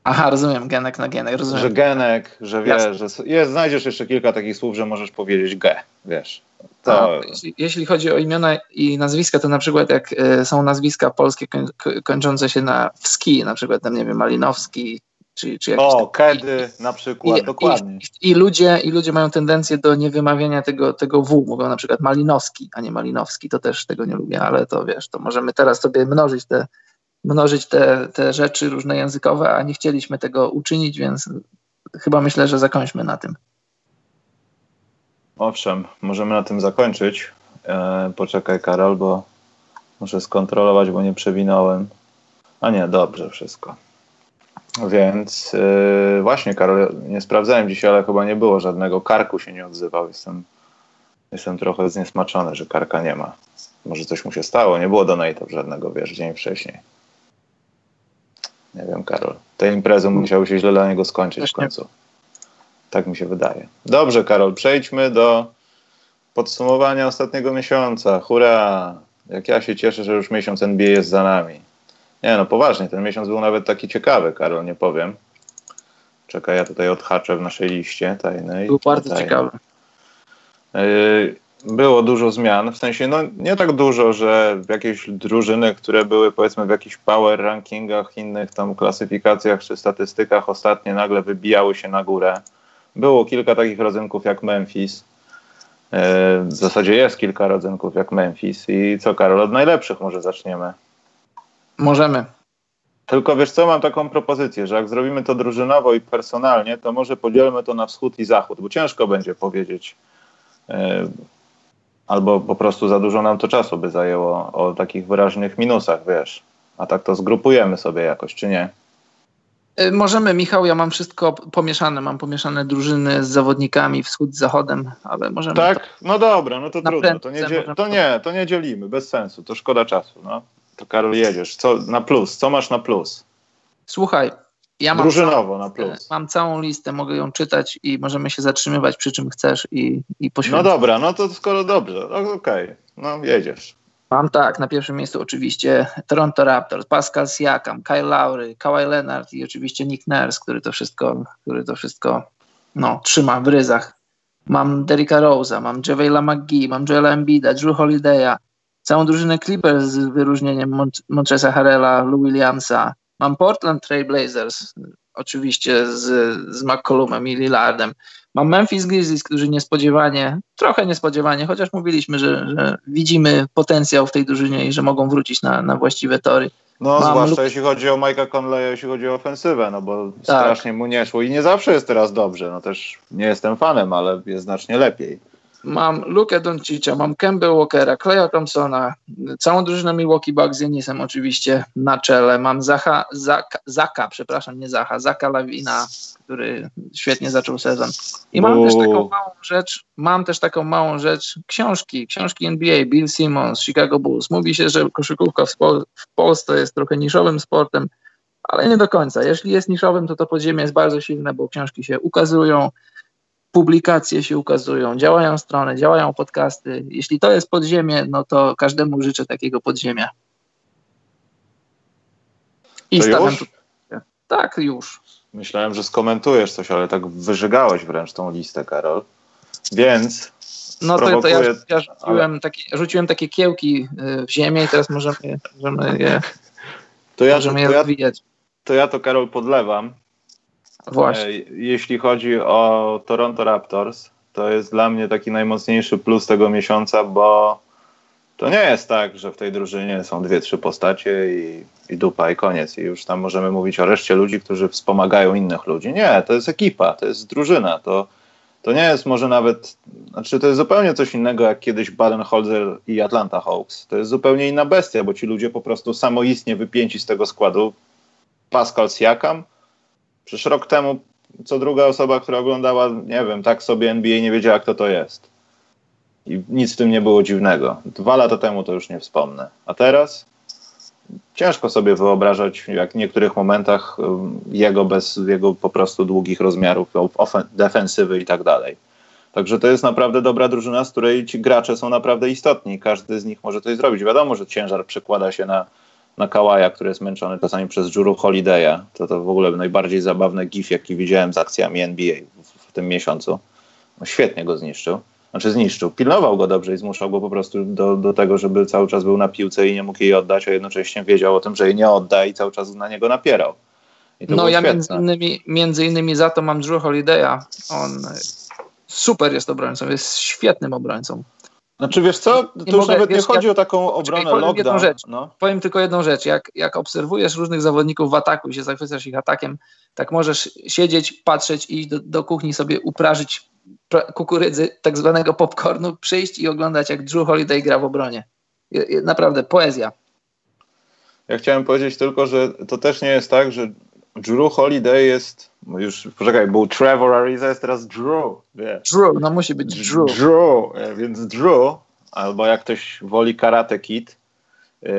Aha, rozumiem, genek na genek, rozumiem. Że genek, że wiesz, że jest, znajdziesz jeszcze kilka takich słów, że możesz powiedzieć ge, wiesz. To... A, jeśli, jeśli, chodzi o imiona i nazwiska, to na przykład jak y, są nazwiska polskie koń, kończące się na wski, na przykład tam, nie wiem, Malinowski, czy, czy jakiś O, kiedy na przykład, I, dokładnie. I, I, ludzie, I ludzie mają tendencję do niewymawiania tego, tego W, mówią na przykład Malinowski, a nie Malinowski, to też tego nie lubię, ale to wiesz, to możemy teraz sobie mnożyć te mnożyć te, te rzeczy różne językowe, a nie chcieliśmy tego uczynić, więc chyba myślę, że zakończmy na tym. Owszem, możemy na tym zakończyć. E, poczekaj, Karol, bo muszę skontrolować, bo nie przewinąłem. A nie, dobrze wszystko. Więc e, właśnie, Karol, nie sprawdzałem dzisiaj, ale chyba nie było żadnego. Karku się nie odzywał. Jestem, jestem trochę zniesmaczony, że Karka nie ma. Może coś mu się stało. Nie było donate'ów żadnego, wiesz, dzień wcześniej. Nie wiem, Karol. Te imprezy musiały się źle dla niego skończyć w końcu. Tak mi się wydaje. Dobrze, Karol, przejdźmy do podsumowania ostatniego miesiąca. Hurra! jak ja się cieszę, że już miesiąc NBA jest za nami. Nie no, poważnie, ten miesiąc był nawet taki ciekawy, Karol, nie powiem. Czekaj, ja tutaj odhaczę w naszej liście tajnej. Był bardzo tutaj. ciekawy. Yy, Było dużo zmian, w sensie no nie tak dużo, że jakieś drużyny, które były powiedzmy w jakichś power rankingach, innych tam klasyfikacjach czy statystykach ostatnie nagle wybijały się na górę. Było kilka takich rodzynków jak Memphis. Yy, W zasadzie jest kilka rodzynków jak Memphis. I co Karol, od najlepszych może zaczniemy. Możemy. Tylko wiesz co, mam taką propozycję, że jak zrobimy to drużynowo i personalnie, to może podzielmy to na wschód i zachód, bo ciężko będzie powiedzieć. Albo po prostu za dużo nam to czasu by zajęło o takich wyraźnych minusach, wiesz. A tak to zgrupujemy sobie jakoś, czy nie? Y, Możemy, Michał, ja mam wszystko pomieszane. Mam pomieszane drużyny z zawodnikami, wschód z zachodem, ale możemy. to- Tak? No dobra, no to Na trudno. To nie, to nie, to nie dzielimy, bez sensu, to szkoda czasu. No. To Karol jedziesz. Co na plus? Co masz na plus? Słuchaj, ja mam, Drużynowo na całą, plus. mam całą listę, mogę ją czytać i możemy się zatrzymywać przy czym chcesz i, i No poświęcić. dobra, no to skoro dobrze, no, okej, no jedziesz. Mam tak, na pierwszym miejscu oczywiście Toronto Raptors, Pascal Siakam, Kyle Lowry, Kawhi Leonard i oczywiście Nick Nurse, który to wszystko, który to wszystko no, trzyma w ryzach. Mam Derricka Rose'a, mam JaVale'a McGee, mam Joela Embida, Drew Holiday'a, całą drużynę Clippers z wyróżnieniem Mont- Montreza Harrella, Lou Williamsa. Mam Portland Trail Blazers, oczywiście z, z McCollumem i Lillardem. Mam Memphis Grizzlies, którzy niespodziewanie, trochę niespodziewanie, chociaż mówiliśmy, że, że widzimy potencjał w tej drużynie i że mogą wrócić na, na właściwe tory. No, Mam zwłaszcza lub- jeśli chodzi o Mike'a Conleya, jeśli chodzi o ofensywę, no bo strasznie mu nie szło i nie zawsze jest teraz dobrze. No też nie jestem fanem, ale jest znacznie lepiej. Mam Lukę Doncicza, mam Kemba Walkera, Claya Thompsona, całą drużynę Milwaukee Bucks z Janisem oczywiście na czele. Mam Zacha, Zaka, Zaka, przepraszam, nie Zacha, Zaka Lawina, który świetnie zaczął sezon. I mam Uuu. też taką małą rzecz, mam też taką małą rzecz, książki, książki NBA, Bill Simmons, Chicago Bulls. Mówi się, że koszykówka w, Pol- w Polsce jest trochę niszowym sportem, ale nie do końca. Jeśli jest niszowym, to to podziemie jest bardzo silne, bo książki się ukazują, publikacje się ukazują, działają strony, działają podcasty. Jeśli to jest podziemie, no to każdemu życzę takiego podziemia. I To stawiam już? Tak, już. Myślałem, że skomentujesz coś, ale tak wyżygałeś wręcz tą listę, Karol. Więc No to, to ja, ja rzuciłem, takie, rzuciłem takie kiełki y, w ziemię i teraz możemy, możemy je, to ja to, możemy je ja, rozwijać. to ja to, Karol, podlewam. Właśnie. E, Jeśli chodzi o Toronto Raptors, to jest dla mnie taki najmocniejszy plus tego miesiąca, bo to nie jest tak, że w tej drużynie są dwie, trzy postacie i, i dupa i koniec. I już tam możemy mówić o reszcie ludzi, którzy wspomagają innych ludzi. Nie, to jest ekipa, to jest drużyna. To, to nie jest może nawet, znaczy to jest zupełnie coś innego jak kiedyś Baden-Holzer i Atlanta Hawks. To jest zupełnie inna bestia, bo ci ludzie po prostu samoistnie wypięci z tego składu. Pascal Siakam, Przecież rok temu co druga osoba, która oglądała, nie wiem, tak sobie NBA nie wiedziała, kto to jest. I nic w tym nie było dziwnego. Dwa lata temu to już nie wspomnę. A teraz ciężko sobie wyobrażać, jak w niektórych momentach um, jego bez jego po prostu długich rozmiarów, defensywy i tak dalej. Także to jest naprawdę dobra drużyna, z której ci gracze są naprawdę istotni. Każdy z nich może coś zrobić. Wiadomo, że ciężar przekłada się na, na Kałaja, który jest męczony czasami przez Juru Holiday'a. To to w ogóle najbardziej zabawny gif, jaki widziałem z akcjami NBA w, w tym miesiącu. No, świetnie go zniszczył. Znaczy zniszczył. Pilnował go dobrze i zmuszał go po prostu do, do tego, żeby cały czas był na piłce i nie mógł jej oddać, a jednocześnie wiedział o tym, że jej nie odda i cały czas na niego napierał. No ja świetne. między innymi, między innymi za to mam Drew Holiday'a. On super jest obrońcą, jest świetnym obrońcą. Znaczy wiesz co, to Nie już mogę- nawet nie wiesz, chodzi ja- o taką obronę powiem jedną lockdown. rzecz. No. Powiem tylko jedną rzecz. Jak, jak obserwujesz różnych zawodników w ataku i się zachwycasz ich atakiem, tak możesz siedzieć, patrzeć i iść do, do kuchni sobie uprażyć pra- kukurydzy, tak zwanego popcornu, przyjść i oglądać, jak Drew Holiday gra w obronie. Naprawdę, poezja. Ja chciałem powiedzieć tylko, że to też nie jest tak, że Drew Holiday jest, no już poczekaj, był Trevor Ariza, jest teraz Drew, wiesz. Drew, no musi być Drew. Drew, e, więc Drew, albo jak ktoś woli Karate Kid, yy,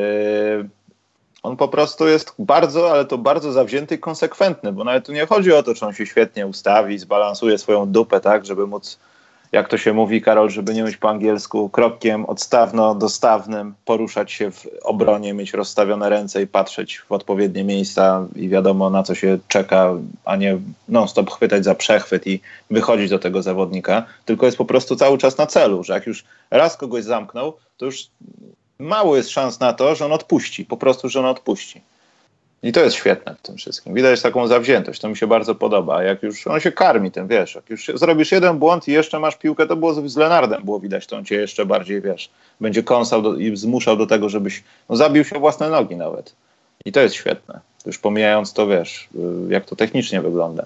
on po prostu jest bardzo, ale to bardzo zawzięty i konsekwentny, bo nawet tu nie chodzi o to, czy on się świetnie ustawi, zbalansuje swoją dupę tak, żeby móc jak to się mówi, Karol, żeby nie mówić po angielsku, krokiem odstawno-dostawnym, poruszać się w obronie, mieć rozstawione ręce i patrzeć w odpowiednie miejsca i wiadomo na co się czeka, a nie non-stop chwytać za przechwyt i wychodzić do tego zawodnika, tylko jest po prostu cały czas na celu, że jak już raz kogoś zamknął, to już mało jest szans na to, że on odpuści, po prostu, że on odpuści. I to jest świetne w tym wszystkim. Widać taką zawziętość, to mi się bardzo podoba. Jak już on się karmi tym, wiesz, jak już zrobisz jeden błąd i jeszcze masz piłkę, to było z Lenardem, było widać, to on cię jeszcze bardziej, wiesz, będzie kąsał do, i zmuszał do tego, żebyś no, zabił się własne nogi nawet. I to jest świetne. Już pomijając to, wiesz, y, jak to technicznie wygląda.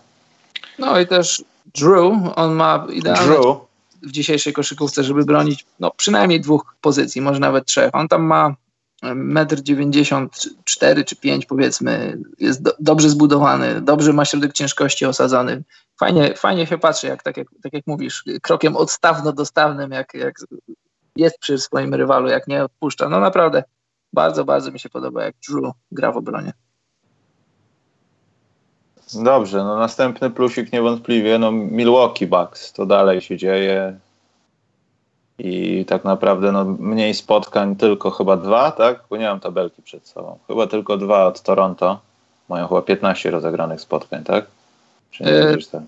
No i też Drew, on ma idealne Drew. w dzisiejszej koszykówce, żeby bronić no, przynajmniej dwóch pozycji, może nawet trzech. On tam ma 1,94 m czy 5 powiedzmy, jest do, dobrze zbudowany, dobrze ma środek ciężkości osadzony. Fajnie, fajnie się patrzy, jak, tak, jak, tak jak mówisz, krokiem odstawno-dostawnym, jak, jak jest przy swoim rywalu, jak nie odpuszcza. No naprawdę, bardzo, bardzo mi się podoba, jak Drew gra w obronie. Dobrze, no następny plusik niewątpliwie, no Milwaukee Bucks, to dalej się dzieje i tak naprawdę no, mniej spotkań, tylko chyba dwa, tak? Bo nie mam tabelki przed sobą. Chyba tylko dwa od Toronto. Mają chyba 15 rozegranych spotkań, tak? Czy nie e, tak?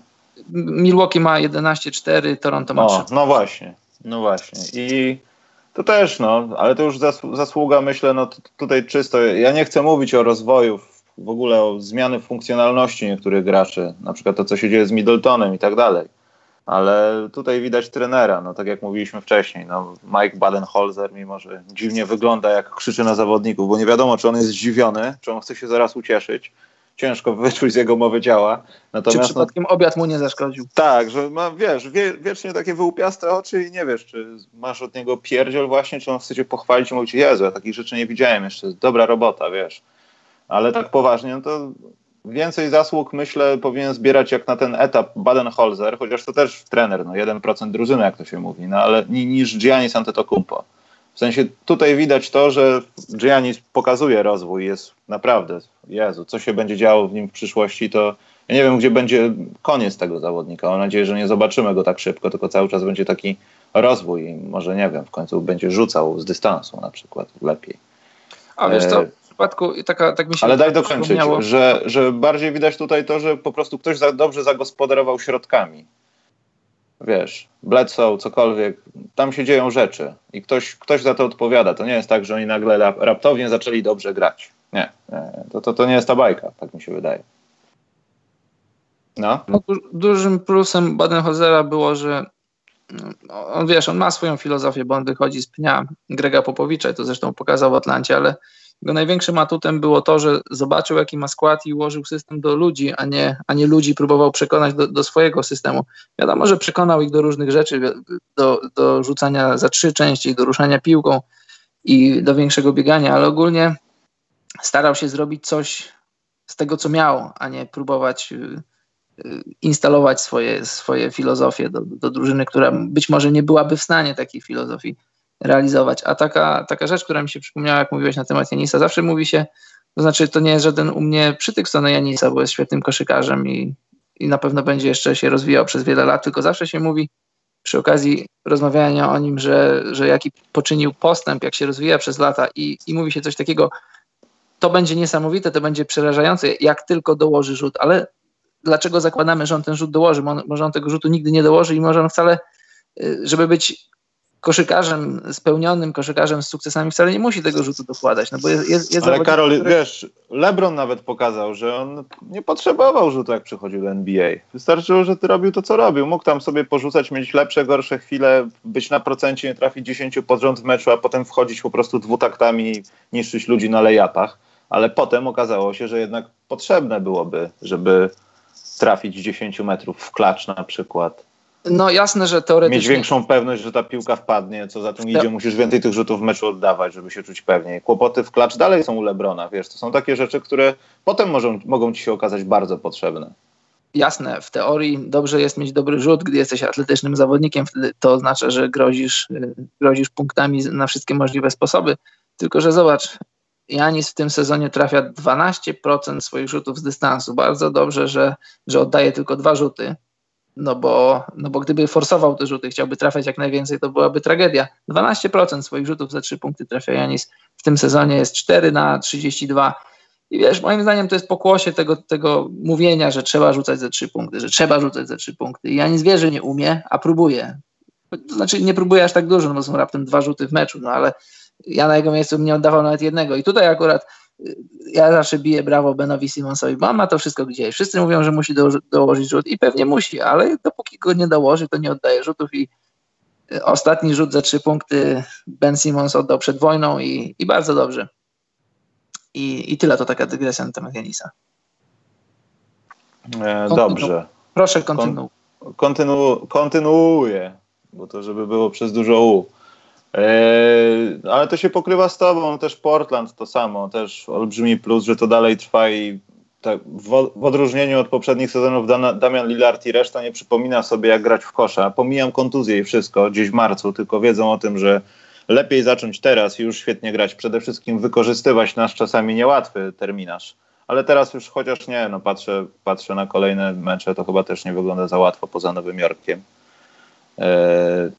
Milwaukee ma 11-4, Toronto ma o, 3. No właśnie, no właśnie. I to też, no, ale to już zasługa, myślę, no tutaj czysto. Ja nie chcę mówić o rozwoju, w ogóle o zmiany funkcjonalności niektórych graczy, na przykład to, co się dzieje z Middletonem i tak dalej ale tutaj widać trenera, no tak jak mówiliśmy wcześniej, no Mike Badenholzer, mimo że dziwnie wygląda jak krzyczy na zawodników, bo nie wiadomo, czy on jest zdziwiony, czy on chce się zaraz ucieszyć, ciężko wyczuć z jego mowy ciała. Natomiast, czy przypadkiem no, obiad mu nie zaszkodził? Tak, że ma, wiesz, wie, wiecznie takie wyłupiaste oczy i nie wiesz, czy masz od niego pierdziel właśnie, czy on chce cię pochwalić i mówić, Jezu, ja takich rzeczy nie widziałem jeszcze, dobra robota, wiesz. Ale tak poważnie, no to więcej zasług, myślę, powinien zbierać jak na ten etap Baden-Holzer, chociaż to też trener, no 1% drużyny, jak to się mówi, no ale niż Giannis Antetokounmpo. W sensie tutaj widać to, że Giannis pokazuje rozwój, jest naprawdę, Jezu, co się będzie działo w nim w przyszłości, to ja nie wiem, gdzie będzie koniec tego zawodnika. Mam nadzieję, że nie zobaczymy go tak szybko, tylko cały czas będzie taki rozwój i może, nie wiem, w końcu będzie rzucał z dystansu na przykład lepiej. A wiesz co, e, przypadku taka, tak mi się Ale daj dokończyć, że, że bardziej widać tutaj to, że po prostu ktoś za, dobrze zagospodarował środkami. Wiesz, Bledsoe, cokolwiek, tam się dzieją rzeczy i ktoś, ktoś za to odpowiada. To nie jest tak, że oni nagle raptownie zaczęli dobrze grać. Nie, nie to, to, to nie jest ta bajka, tak mi się wydaje. No. no dużym plusem Badenhozera było, że no, on wiesz, on ma swoją filozofię, bo on wychodzi z pnia Grega Popowicza i to zresztą pokazał w Atlancie, ale jego największym atutem było to, że zobaczył, jaki ma skład i ułożył system do ludzi, a nie, a nie ludzi próbował przekonać do, do swojego systemu. Wiadomo, że przekonał ich do różnych rzeczy, do, do rzucania za trzy części, do ruszania piłką i do większego biegania, ale ogólnie starał się zrobić coś z tego, co miał, a nie próbować y, y, instalować swoje, swoje filozofie do, do drużyny, która być może nie byłaby w stanie takiej filozofii realizować. A taka, taka rzecz, która mi się przypomniała, jak mówiłeś na temat Janisa, zawsze mówi się, to znaczy to nie jest żaden u mnie przytyk w stronę Janisa, bo jest świetnym koszykarzem i, i na pewno będzie jeszcze się rozwijał przez wiele lat, tylko zawsze się mówi przy okazji rozmawiania o nim, że, że jaki poczynił postęp, jak się rozwija przez lata i, i mówi się coś takiego, to będzie niesamowite, to będzie przerażające, jak tylko dołoży rzut, ale dlaczego zakładamy, że on ten rzut dołoży? Może on tego rzutu nigdy nie dołoży i może on wcale, y, żeby być koszykarzem, spełnionym koszykarzem z sukcesami wcale nie musi tego rzutu dokładać. No bo jest, jest, jest Ale Karol, który... wiesz, LeBron nawet pokazał, że on nie potrzebował rzutu, jak przychodził do NBA. Wystarczyło, że ty robił to, co robił. Mógł tam sobie porzucać, mieć lepsze, gorsze chwile, być na procencie, nie trafić 10 pod rząd w meczu, a potem wchodzić po prostu dwutaktami i niszczyć ludzi na lejapach. Ale potem okazało się, że jednak potrzebne byłoby, żeby trafić 10 metrów w klacz na przykład no jasne, że teoretycznie... Mieć większą pewność, że ta piłka wpadnie, co za tym idzie, musisz więcej tych rzutów w meczu oddawać, żeby się czuć pewniej. Kłopoty w klacz dalej są u Lebrona, wiesz, to są takie rzeczy, które potem możą, mogą ci się okazać bardzo potrzebne. Jasne, w teorii dobrze jest mieć dobry rzut, gdy jesteś atletycznym zawodnikiem, wtedy to oznacza, że grozisz, y, grozisz punktami na wszystkie możliwe sposoby. Tylko, że zobacz, Janis w tym sezonie trafia 12% swoich rzutów z dystansu. Bardzo dobrze, że, że oddaje tylko dwa rzuty no bo, no bo gdyby forsował te rzuty, chciałby trafiać jak najwięcej, to byłaby tragedia. 12% swoich rzutów za 3 punkty trafia Janis w tym sezonie, jest 4 na 32. I wiesz, moim zdaniem to jest pokłosie tego, tego mówienia, że trzeba rzucać za 3 punkty, że trzeba rzucać za 3 punkty. I Janis wie, że nie umie, a próbuje. To znaczy nie próbuje aż tak dużo, no bo są raptem dwa rzuty w meczu, no ale ja na jego miejscu bym nie oddawał nawet jednego. I tutaj akurat ja zawsze biję brawo Benowi Simonsowi, bo on ma to wszystko gdzieś. Wszyscy mówią, że musi do, dołożyć rzut i pewnie musi, ale dopóki go nie dołoży, to nie oddaje rzutów i e, ostatni rzut za trzy punkty Ben Simons oddał przed wojną i, i bardzo dobrze. I, I tyle to taka dygresja na temat Janisa. E, dobrze. Proszę kontynuuj. Kontynu, kontynuuję, bo to żeby było przez dużo U. Eee, ale to się pokrywa z tobą, też Portland to samo, też olbrzymi plus, że to dalej trwa i tak, w, w, odróżnieniu od poprzednich sezonów Damian Lillard i reszta nie przypomina sobie jak grać w kosza. Pomijam kontuzję i wszystko gdzieś w marcu, tylko wiedzą o tym, że lepiej zacząć teraz i już świetnie grać. Przede wszystkim wykorzystywać nasz czasami niełatwy terminarz. Ale teraz już chociaż nie, no patrzę, patrzę na kolejne mecze, to chyba też nie wygląda za łatwo poza Nowym Jorkiem. Eee,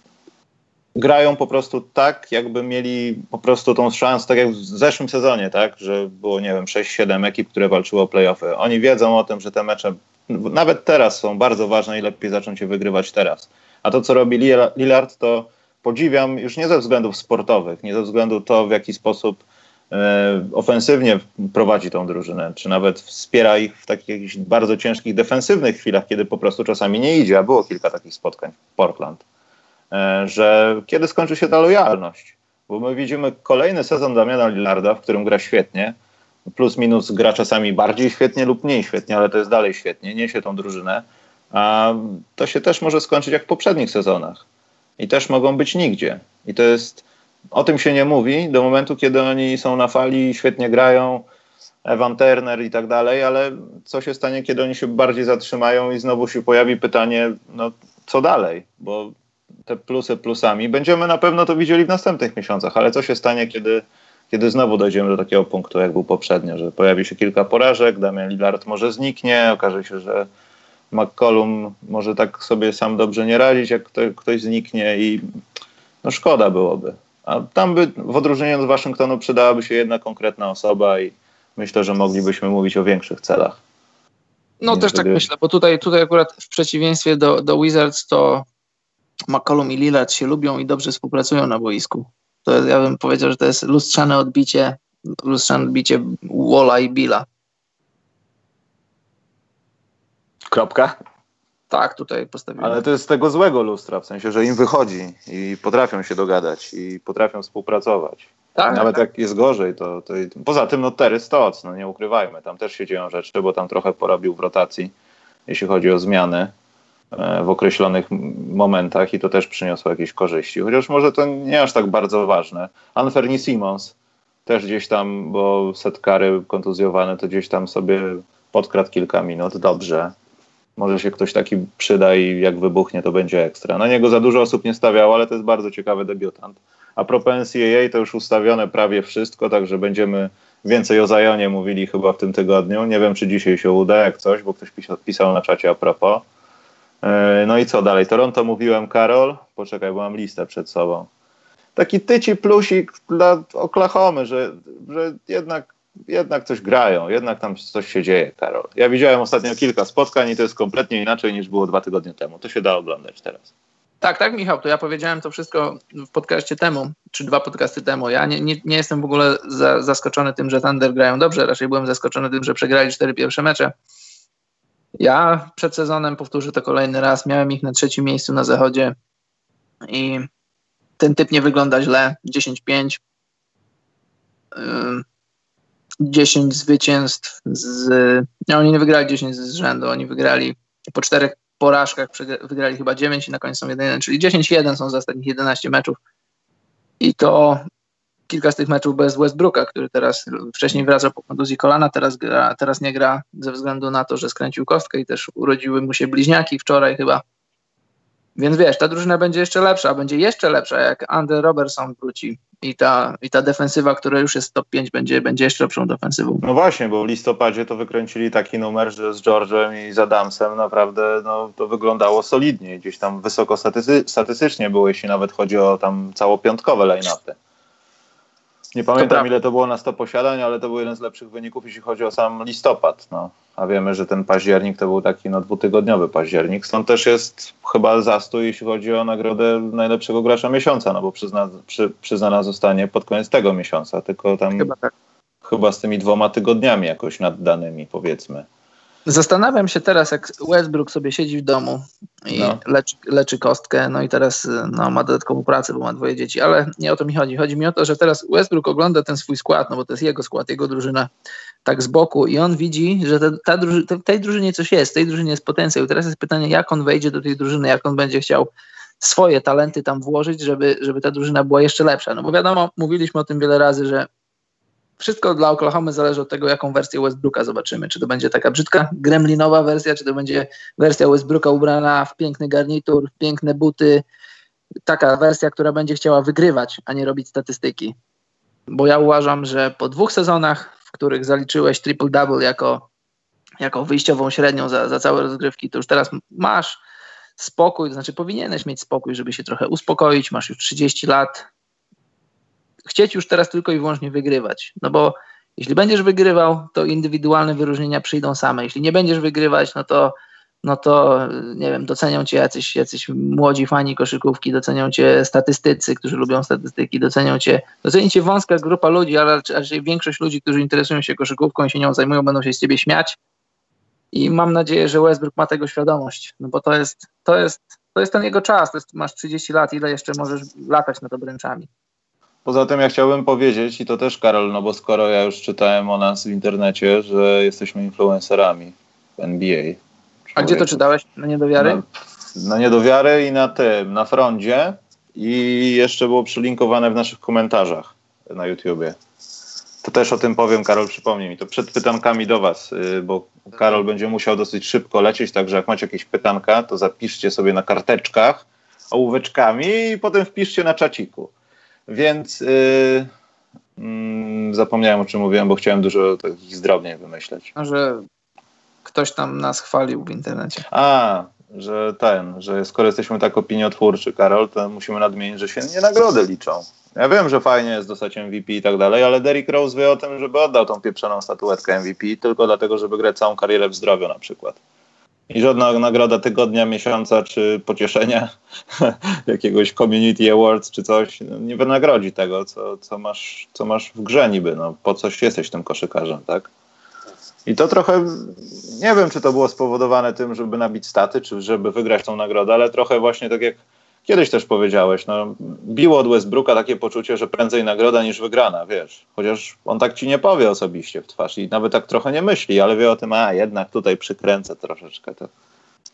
grają po prostu tak, jakby mieli po prostu tą szansę, tak jak w zeszłym sezonie, tak, że było, nie wiem, 6-7 ekip, które walczyło o playoffy. Oni wiedzą o tym, że te mecze nawet teraz są bardzo ważne i lepiej zacząć je wygrywać teraz. A to, co robi Lillard, to podziwiam już nie ze względów sportowych, nie ze względu to, w jaki sposób e, ofensywnie prowadzi tą drużynę, czy nawet wspiera ich w takich bardzo ciężkich defensywnych chwilach, kiedy po prostu czasami nie idzie, a było kilka takich spotkań w Portland że kiedy skończy się ta lojalność. Bo my widzimy kolejny sezon Damiana Lillarda, w którym gra świetnie, plus minus gra czasami bardziej świetnie lub mniej świetnie, ale to jest dalej świetnie, niesie tą drużynę, a to się też może skończyć jak w poprzednich sezonach. I też mogą być nigdzie. I to jest, o tym się nie mówi do momentu, kiedy oni są na fali, świetnie grają, Evan Turner i tak dalej, ale co się stanie, kiedy oni się bardziej zatrzymają i znowu się pojawi pytanie, no co dalej? Bo te plusy plusami. Będziemy na pewno to widzieli w następnych miesiącach, ale co się stanie, kiedy, kiedy znowu dojdziemy do takiego punktu, jak był poprzednio, że pojawi się kilka porażek, Damian Lillard może zniknie, okaże się, że McCollum może tak sobie sam dobrze nie radzić, jak ktoś, ktoś zniknie i no szkoda byłoby. A tam by w odróżnieniu od Waszyngtonu przydałaby się jedna konkretna osoba i myślę, że moglibyśmy mówić o większych celach. No nie, też tak myślę, bo tutaj, tutaj akurat w przeciwieństwie do, do Wizards to McCollum i Lillard się lubią i dobrze współpracują na boisku. To ja bym powiedział, że to jest lustrzane odbicie, lustrzane odbicie Walla i Billa. Kropka? Tak, tutaj postawiłem. Ale to jest z tego złego lustra, w sensie, że im wychodzi i potrafią się dogadać i potrafią współpracować. Tak, Nawet tak. jak jest gorzej, to, to... Poza tym, no Terry Stotts, no nie ukrywajmy, tam też się dzieją rzeczy, bo tam trochę porobił w rotacji, jeśli chodzi o zmiany. E, w określonych momentach i to też przyniosło jakieś korzyści. Chociaż może to nie aż tak bardzo ważne. Anferni Simons też gdzieś tam, bo setkary kontuzjowane, to gdzieś tam sobie podkradł kilka minut. Dobrze. Może się ktoś taki przyda i jak wybuchnie, to będzie ekstra. Na niego za dużo osób nie stawiało, ale to jest bardzo ciekawy debiutant. A propos NCAA to już ustawione prawie wszystko, także będziemy więcej o Zajonie mówili chyba w tym tygodniu. Nie wiem, czy dzisiaj się uda, jak coś, bo ktoś pisał na czacie a propos. E, no i co dalej? Toronto mówiłem, Karol. Poczekaj, bo mam listę przed sobą. Taki tyci plusik dla Oklahomy, że, że jednak, jednak coś grają, jednak tam coś się dzieje, Karol. Ja widziałem ostatnio kilka spotkań i to jest kompletnie inaczej niż było dwa tygodnie temu. To się da oglądać teraz. Tak, tak, Michał, to ja powiedziałem to wszystko w podcaście temu, czy dwa podcasty temu. Ja nie, nie, nie jestem w ogóle za, zaskoczony tym, że Thunder grają dobrze, raczej byłem zaskoczony tym, że przegrali cztery pierwsze mecze. Ja przed sezonem, powtórzę to kolejny raz, miałem ich na trzecim miejscu na zachodzie i ten typ nie wygląda źle. 10-5, 10 zwycięstw z. Nie, oni nie wygrali 10 z rzędu, oni wygrali po czterech porażkach, wygrali chyba 9 i na końcu są 1, czyli 10-1 są z ostatnich 11 meczów. I to kilka z tych meczów bez Westbrooka, który teraz wcześniej wracał po kontuzji kolana, teraz, gra, teraz nie gra ze względu na to, że skręcił kostkę i też urodziły mu się bliźniaki wczoraj chyba. Więc wiesz, ta drużyna będzie jeszcze lepsza, będzie jeszcze lepsza, jak Andy Robertson wróci i ta, i ta defensywa, która już jest top 5, będzie, będzie jeszcze lepszą defensywą. No właśnie, bo w listopadzie to wykręcili taki numer, że z George'em i z Adamsem naprawdę no, to wyglądało solidnie. Gdzieś tam wysoko statystycznie było, jeśli nawet chodzi o tam całopiątkowe line-upy. Nie pamiętam ile to było na 100 posiadań, ale to był jeden z lepszych wyników, jeśli chodzi o sam listopad. No. A wiemy, że ten październik to był taki no, dwutygodniowy październik. Stąd też jest chyba zastój, jeśli chodzi o nagrodę najlepszego gracza miesiąca, no bo przyzna, przy, przyznana zostanie pod koniec tego miesiąca, tylko tam chyba, tak. chyba z tymi dwoma tygodniami jakoś naddanymi, powiedzmy. Zastanawiam się teraz, jak Westbrook sobie siedzi w domu i no. leczy, leczy, kostkę, no i teraz no, ma dodatkową pracę, bo ma dwoje dzieci, ale nie o to mi chodzi. Chodzi mi o to, że teraz Westbrook ogląda ten swój skład, no bo to jest jego skład, jego drużyna tak z boku i on widzi, że ta, ta druży, tej drużynie coś jest, tej drużynie jest potencjał. Teraz jest pytanie, jak on wejdzie do tej drużyny, jak on będzie chciał swoje talenty tam włożyć, żeby, żeby ta drużyna była jeszcze lepsza. No bo wiadomo, mówiliśmy o tym wiele razy, że wszystko dla Oklahoma zależy od tego, jaką wersję Westbrooka zobaczymy. Czy to będzie taka brzydka, gremlinowa wersja, czy to będzie wersja Westbrooka ubrana w piękny garnitur, w piękne buty. Taka wersja, która będzie chciała wygrywać, a nie robić statystyki. Bo ja uważam, że po dwóch sezonach, w których zaliczyłeś triple-double jako, jako wyjściową średnią za, za całe rozgrywki, to już teraz masz spokój, to znaczy powinieneś mieć spokój, żeby się trochę uspokoić, masz już 30 lat, chcieć już teraz tylko i wyłącznie wygrywać. No bo jeśli będziesz wygrywał, to indywidualne wyróżnienia przyjdą same. Jeśli nie będziesz wygrywać, no to, no to nie wiem, docenią cię jacyś, jacyś młodzi fani koszykówki, docenią cię statystycy, którzy lubią statystyki, docenią cię, doceni cię wąska grupa ludzi, ale raczej większość ludzi, którzy interesują się koszykówką i się nią zajmują, będą się z ciebie śmiać. I mam nadzieję, że Westbrook ma tego świadomość, no bo to jest, to jest, to jest ten jego czas, to jest, masz 30 lat, ile jeszcze możesz latać nad obręczami. Poza tym ja chciałbym powiedzieć, i to też Karol, no bo skoro ja już czytałem o nas w internecie, że jesteśmy influencerami w NBA. Człowiek. A gdzie to czytałeś? Na niedowiary? Na, na niedowiary i na tym, na frondzie i jeszcze było przylinkowane w naszych komentarzach na YouTubie. To też o tym powiem, Karol, przypomnij mi to przed pytankami do Was, y, bo Karol będzie musiał dosyć szybko lecieć, także jak macie jakieś pytanka, to zapiszcie sobie na karteczkach ołóweczkami i potem wpiszcie na czaciku. Więc yy, yy, zapomniałem o czym mówiłem, bo chciałem dużo takich zdrobnień wymyśleć. Że ktoś tam nas chwalił w internecie. A, że ten, że skoro jesteśmy tak opiniotwórczy, Karol, to musimy nadmienić, że się nie nagrody liczą. Ja wiem, że fajnie jest dostać MVP i tak dalej, ale Derrick Rose wie o tym, żeby oddał tą pieprzoną statuetkę MVP tylko dlatego, żeby grać całą karierę w zdrowiu na przykład i żadna nagroda tygodnia, miesiąca czy pocieszenia jakiegoś community awards czy coś no, nie wynagrodzi tego, co, co, masz, co masz w grze niby. No, po coś jesteś tym koszykarzem, tak? I to trochę, nie wiem, czy to było spowodowane tym, żeby nabić staty, czy żeby wygrać tą nagrodę, ale trochę właśnie tak jak kiedyś też powiedziałeś, no, biło od Westbrooka takie poczucie, że prędzej nagroda niż wygrana, wiesz. Chociaż on tak ci nie powie osobiście w twarz i nawet tak trochę nie myśli, ale wie o tym, a jednak tutaj przykręcę troszeczkę, to,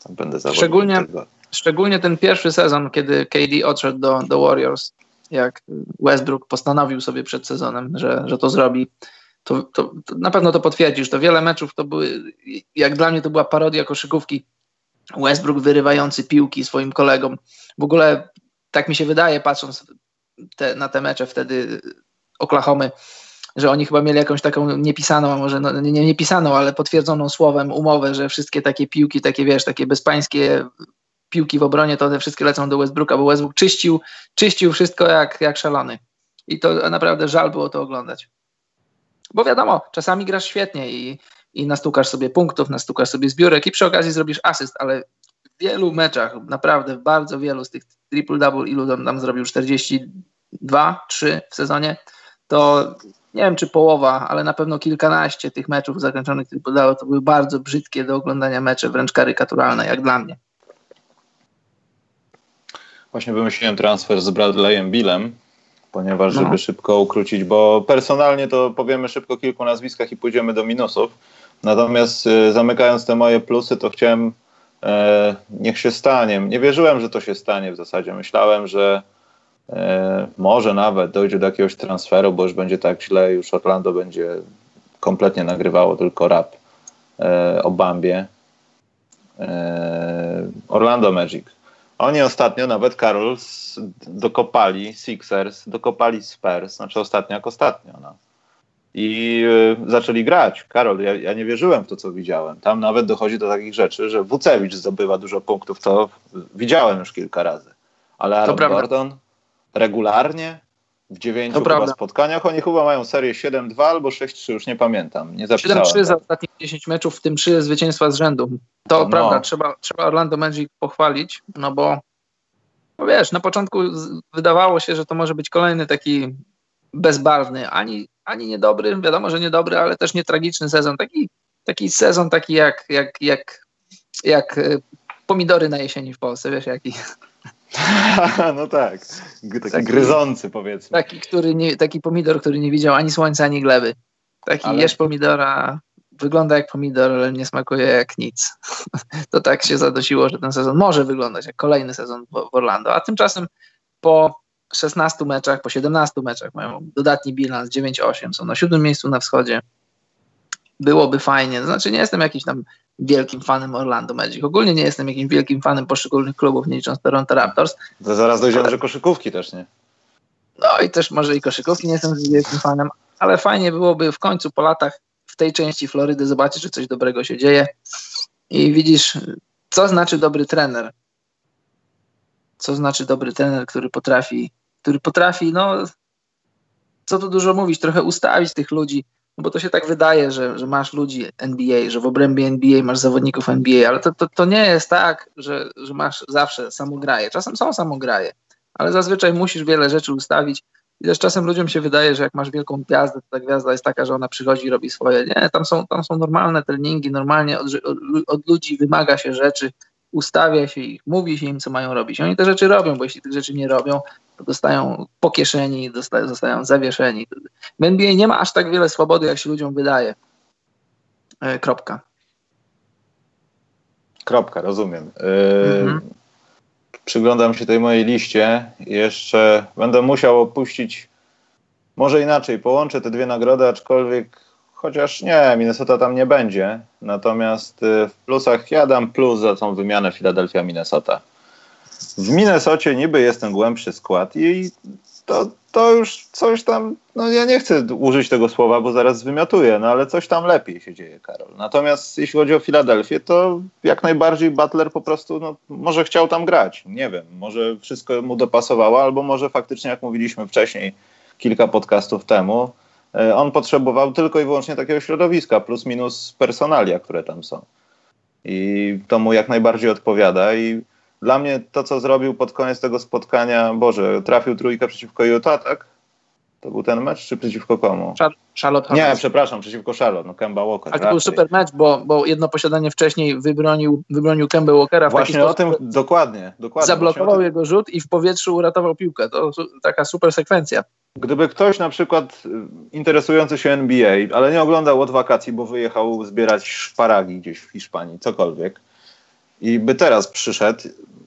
to będę. Szczególnie, szczególnie ten pierwszy sezon, kiedy KD odszedł do, do Warriors, jak Westbrook postanowił sobie przed sezonem, że, że to zrobi, to, to, to, na pewno to potwierdzisz. To wiele meczów to były, jak dla mnie to była parodia koszykówki. Westbrook wyrywający piłki swoim kolegom. W ogóle tak mi się wydaje, patrząc te, na te mecze wtedy Oklahomy, że oni chyba mieli jakąś taką niepisaną, a może no, nie, nie pisaną, ale potwierdzoną słowem umowę, że wszystkie takie piłki, takie wiesz, takie bezpańskie piłki w obronie, to te wszystkie lecą do Westbrooka, bo Westbrook czyścił, czyścił wszystko jak, jak szalony. I to naprawdę żal było to oglądać. Bo wiadomo, czasami grasz świetnie i, i nastukasz sobie punktów, nastukasz sobie zbiórek i przy okazji zrobisz asyst, ale w wielu meczach, naprawdę w bardzo wielu z tych triple-double, ilu tam, tam zrobił 42, 3 w sezonie, to nie wiem czy połowa, ale na pewno kilkanaście tych meczów zakończonych triple-double to były bardzo brzydkie do oglądania mecze, wręcz karykaturalne, jak dla mnie. Właśnie wymyśliłem transfer z Bradleyem Billem, ponieważ no. żeby szybko ukrócić, bo personalnie to powiemy szybko kilku nazwiskach i pójdziemy do minusów. Natomiast y, zamykając te moje plusy, to chciałem e, niech się stanie. Nie wierzyłem, że to się stanie w zasadzie. Myślałem, że e, może nawet dojdzie do jakiegoś transferu, bo już będzie tak źle, już Orlando będzie kompletnie nagrywało tylko rap e, o Bambie. Orlando Magic. Oni ostatnio nawet Karol dokopali Sixers, dokopali Spurs, znaczy ostatnio jak ostatnio. No. I y, zaczęli grać. Karol, ja, ja, nie wierzyłem w to, co widziałem. Tam nawet dochodzi do takich rzeczy, że Wucewicz zdobywa dużo punktów. To widziałem już kilka razy. Ale Aaron Gordon regularnie w dziewięciu spotkaniach. Oni chyba mają serię 7-2 albo 6-3, już nie pamiętam. Nie 7-3 za ostatnie 10 meczów, w tym 3 zwycięstwa z rzędu. To no. prawda, trzeba, trzeba Orlando Magic pochwalić, no bo no wiesz, na początku wydawało się, że to może być kolejny taki bezbarwny, ani, ani niedobry, wiadomo, że niedobry, ale też nie tragiczny sezon. Taki, taki sezon taki jak, jak, jak, jak e, pomidory na jesieni w Polsce, wiesz jaki. no tak, taki, taki gryzący powiedzmy. Taki, który nie, taki pomidor, który nie widział ani słońca, ani gleby. Taki ale... jesz pomidora, wygląda jak pomidor, ale nie smakuje jak nic. to tak się zadosiło, że ten sezon może wyglądać jak kolejny sezon w, Orlando, a tymczasem po 16 meczach, po 17 meczach mają dodatni bilans 9-8, są na siódmym miejscu na wschodzie. Byłoby fajnie, to znaczy nie jestem jakiś tam wielkim fanem Orlando Magic. Ogólnie nie jestem jakimś wielkim fanem poszczególnych klubów, nie licząc Toronto Raptors. To zaraz dojdziemy, ale... że koszykówki też nie. No i też może i koszykówki nie jestem wielkim fanem, ale fajnie byłoby w końcu po latach w tej części Florydy zobaczyć, że coś dobrego się dzieje i widzisz, co znaczy dobry trener. Co znaczy dobry trener, który potrafi, który potrafi, no, co tu dużo mówić, trochę ustawić tych ludzi, bo to się tak wydaje, że, że masz ludzi NBA, że w obrębie NBA masz zawodników NBA, ale to, to, to nie jest tak, że, że masz zawsze samograje. Czasem są samograje, ale zazwyczaj musisz wiele rzeczy ustawić i też czasem ludziom się wydaje, że jak masz wielką gwiazdę, to ta gwiazda jest taka, że ona przychodzi i robi swoje. Nie, tam są, tam są normalne treningi, normalnie od, od, od ludzi wymaga się rzeczy, ustawia się ich, mówi się im, co mają robić. Oni te rzeczy robią, bo jeśli tych rzeczy nie robią, dostają po kieszeni, dostają, zostają zawieszeni. W NBA nie ma aż tak wiele swobody, jak się ludziom wydaje. E, kropka. Kropka, rozumiem. Yy, mhm. Przyglądam się tej mojej liście. Jeszcze będę musiał opuścić, może inaczej, połączę te dwie nagrody, aczkolwiek chociaż nie, Minnesota tam nie będzie. Natomiast y, w plusach ja dam plus za tą wymianę Philadelphia-Minnesota. W Minnesocie niby jest ten głębszy skład i to, to już coś tam, no ja nie chcę użyć tego słowa, bo zaraz wymiotuję, no ale coś tam lepiej się dzieje, Karol. Natomiast jeśli chodzi o Filadelfię, to jak najbardziej Butler po prostu, no może chciał tam grać, nie wiem, może wszystko mu dopasowało, albo może faktycznie, jak mówiliśmy wcześniej, kilka podcastów temu, e, on potrzebował tylko i wyłącznie takiego środowiska, plus minus personalia, które tam są. I to mu jak najbardziej odpowiada i dla mnie to, co zrobił pod koniec tego spotkania, Boże, trafił trójkę przeciwko Utah, tak? To był ten mecz, czy przeciwko komu? Charlotte Nie, przepraszam, przeciwko Charlotte, no Kemba Walker. Ale to był super mecz, bo, bo jedno posiadanie wcześniej wybronił, wybronił Kemba Walkera. Właśnie o tym, dokładnie, dokładnie. Zablokował jego rzut i w powietrzu uratował piłkę. To taka super sekwencja. Gdyby ktoś na przykład y, interesujący się NBA, ale nie oglądał od wakacji, bo wyjechał zbierać szparagi gdzieś w Hiszpanii, cokolwiek, i by teraz przyszedł,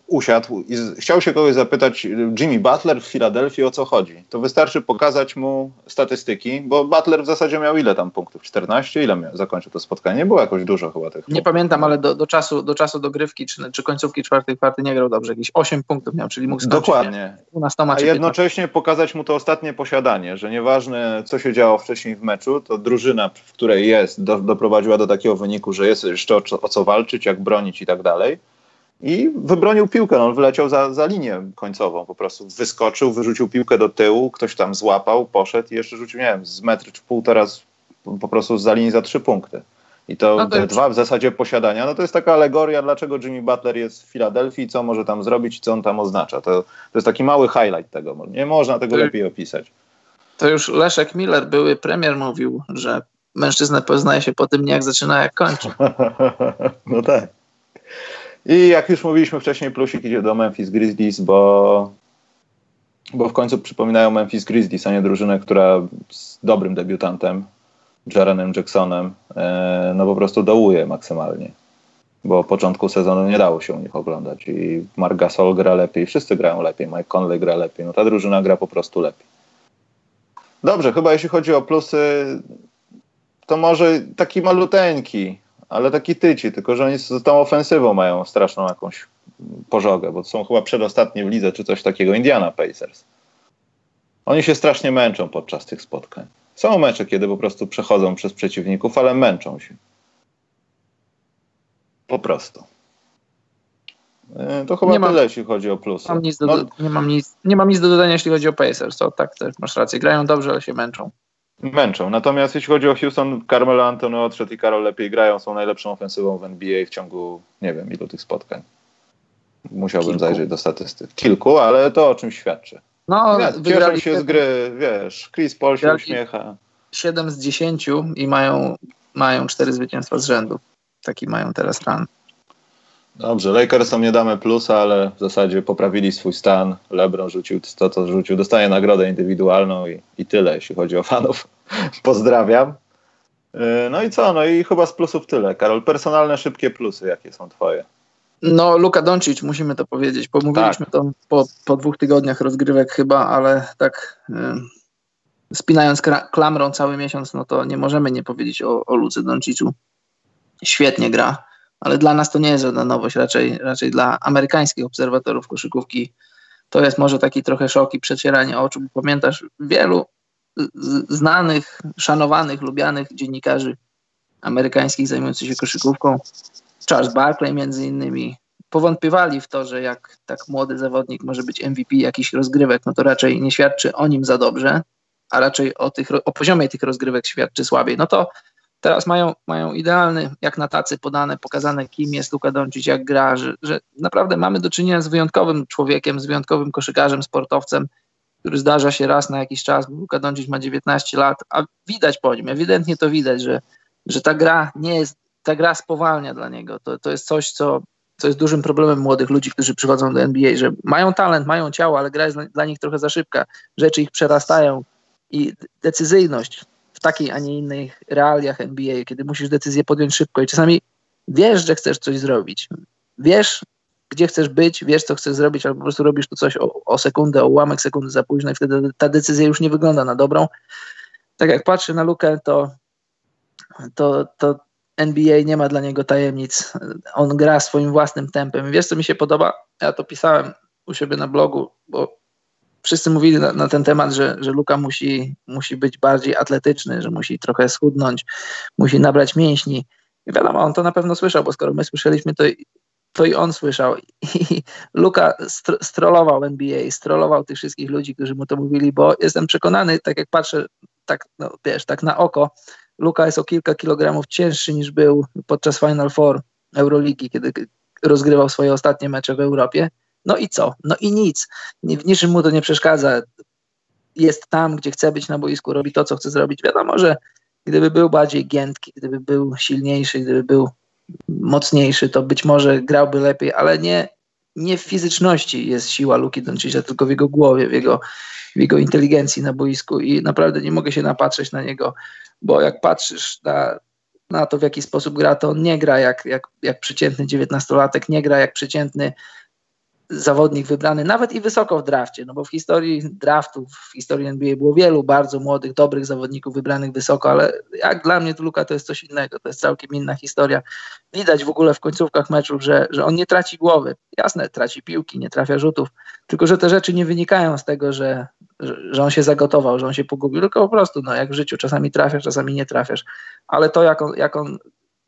usiadł i chciał się kogoś zapytać, Jimmy Butler w Filadelfii o co chodzi, to wystarczy pokazać mu statystyki, bo Butler w zasadzie miał ile tam punktów? 14? Ile miał, zakończył to spotkanie? Nie było jakoś dużo chyba tych Nie punktów. pamiętam, ale do, do, czasu, do czasu dogrywki czy, czy końcówki czwartej kwarty nie grał dobrze. Jakieś 8 punktów miał, czyli mógł skończyć. Dokładnie. A jednocześnie pokazać mu to ostatnie posiadanie, że nieważne co się działo wcześniej w meczu, to drużyna, w której jest, do, doprowadziła do takiego wyniku, że jest jeszcze o, o co walczyć, jak bronić i tak dalej i wybronił piłkę. No, on wyleciał za, za linię końcową, po prostu wyskoczył, wyrzucił piłkę do tyłu, ktoś tam złapał, poszedł i jeszcze rzucił, nie wiem, z metr czy półtora po prostu za linii za trzy punkty. I to, no te dwa w zasadzie posiadania, no to jest taka alegoria, dlaczego Jimmy Butler jest w Filadelfii, co może tam zrobić co on tam oznacza. To, to jest taki mały highlight tego. Nie można tego to, lepiej opisać. To już Leszek Miller, były premier, mówił, że mężczyznę poznaje się po tym, jak zaczyna, jak kończy. no tak. I jak już mówiliśmy wcześniej, plusik idzie do Memphis Grizzlies, bo, bo w końcu przypominają Memphis Grizzlies, a nie drużynę, która z dobrym debiutantem, Jarenem Jacksonem, e, no po prostu dołuje maksymalnie. Bo początku sezonu nie dało się u nich oglądać i Mark Gasol gra lepiej, wszyscy grają lepiej, Mike Conley gra lepiej, no ta drużyna gra po prostu lepiej. Dobrze, chyba jeśli chodzi o plusy, to może taki maluteńki, ale taki tyci, tylko że oni z tą ofensywą mają straszną jakąś pożogę, bo są chyba przedostatnie w lidze czy coś takiego, Indiana Pacers. Oni się strasznie męczą podczas tych spotkań. Są mecze, kiedy po prostu przechodzą przez przeciwników, ale męczą się. Po prostu. E, to chyba nie tyle, mam, jeśli chodzi o plusy. Mam do, no, nie, mam nic, nie mam nic do dodania, jeśli chodzi o Pacers. To tak też masz rację. Grają dobrze, ale się męczą. Męczą. Natomiast jeśli chodzi o Houston, Carmelo Anthony odszedł i Karol lepiej grają. Są najlepszą ofensywą w NBA w ciągu nie wiem ilu tych spotkań. Musiałbym Kilku. zajrzeć do statystyk. Kilku, ale to o czym świadczy. No, ja, cieszą się z gry, wiesz, Chris Paul się uśmiecha. 7 z 10 i mają, mają 4 zwycięstwa z rzędu. Taki mają teraz run. Dobrze, Lakersom nie damy plusa, ale w zasadzie poprawili swój stan. LeBron rzucił to, co rzucił. Dostaje nagrodę indywidualną i, i tyle, jeśli chodzi o fanów. Pozdrawiam. Yy, no i co? No i chyba z plusów tyle. Karol, personalne, szybkie plusy, jakie są twoje? No, Luka Doncic, musimy to powiedzieć. Pomówiliśmy tak. to po, po dwóch tygodniach rozgrywek chyba, ale tak yy, spinając klamrą cały miesiąc, no to nie możemy nie powiedzieć o, o Lucy Donciczu. Świetnie gra ale dla nas to nie jest żadna nowość, raczej, raczej dla amerykańskich obserwatorów koszykówki to jest może taki trochę szok i przecieranie oczu. Pamiętasz, wielu znanych, szanowanych, lubianych dziennikarzy amerykańskich zajmujących się koszykówką, Charles Barkley między innymi, powątpiewali w to, że jak tak młody zawodnik może być MVP jakichś rozgrywek, no to raczej nie świadczy o nim za dobrze, a raczej o, tych, o poziomie tych rozgrywek świadczy słabiej. No to Teraz mają, mają idealny, jak na tacy podane, pokazane, kim jest Luka Doncic, jak gra, że, że naprawdę mamy do czynienia z wyjątkowym człowiekiem, z wyjątkowym koszykarzem, sportowcem, który zdarza się raz na jakiś czas, Luka Doncic ma 19 lat, a widać po nim, ewidentnie to widać, że, że ta gra nie jest, ta gra spowalnia dla niego. To, to jest coś, co, co jest dużym problemem młodych ludzi, którzy przychodzą do NBA, że mają talent, mają ciało, ale gra jest dla nich trochę za szybka, rzeczy ich przerastają i decyzyjność w takiej, a nie innych realiach NBA, kiedy musisz decyzję podjąć szybko i czasami wiesz, że chcesz coś zrobić. Wiesz, gdzie chcesz być, wiesz, co chcesz zrobić, albo po prostu robisz tu coś o, o sekundę, o ułamek sekundy za późno i wtedy ta decyzja już nie wygląda na dobrą. Tak jak patrzę na Lukę, to, to, to NBA nie ma dla niego tajemnic. On gra swoim własnym tempem. Wiesz, co mi się podoba? Ja to pisałem u siebie na blogu, bo wszyscy mówili na, na, ten temat, że, że Luka musi, musi być bardziej atletyczny, że musi trochę schudnąć, musi nabrać mięśni. I wiadomo, on to na pewno słyszał, bo skoro my słyszeliśmy, to, to i on słyszał. I Luka str strollował NBA, strollował tych wszystkich ludzi, którzy mu to mówili, bo jestem przekonany, tak jak patrzę, tak, no, wiesz, tak na oko, Luka jest o kilka kilogramów cięższy niż był podczas Final Four Euroligi, kiedy rozgrywał swoje ostatnie mecze w Europie. No i co? No i nic. W niczym mu to nie przeszkadza. Jest tam, gdzie chce być na boisku, robi to, co chce zrobić. Wiadomo, że gdyby był bardziej giętki, gdyby był silniejszy, gdyby był mocniejszy, to być może grałby lepiej, ale nie, nie w fizyczności jest siła Luki Doncicza, tylko w jego głowie, w jego, w jego inteligencji na boisku i naprawdę nie mogę się napatrzeć na niego, bo jak patrzysz na, na to, w jaki sposób gra, to on nie gra jak, jak, jak przeciętny dziewiętnastolatek, nie gra jak przeciętny zawodnik wybrany nawet i wysoko w drafcie, no bo w historii draftów, w historii NBA było wielu bardzo młodych, dobrych zawodników wybranych wysoko, ale jak dla mnie to Luka to jest coś innego, to jest całkiem inna historia. Widać w ogóle w końcówkach meczów, że, że on nie traci głowy. Jasne, traci piłki, nie trafia rzutów, tylko że te rzeczy nie wynikają z tego, że, że, on się zagotował, że on się pogubił, tylko po prostu, no jak w życiu, czasami trafiasz, czasami nie trafiasz, ale to jak on, jak on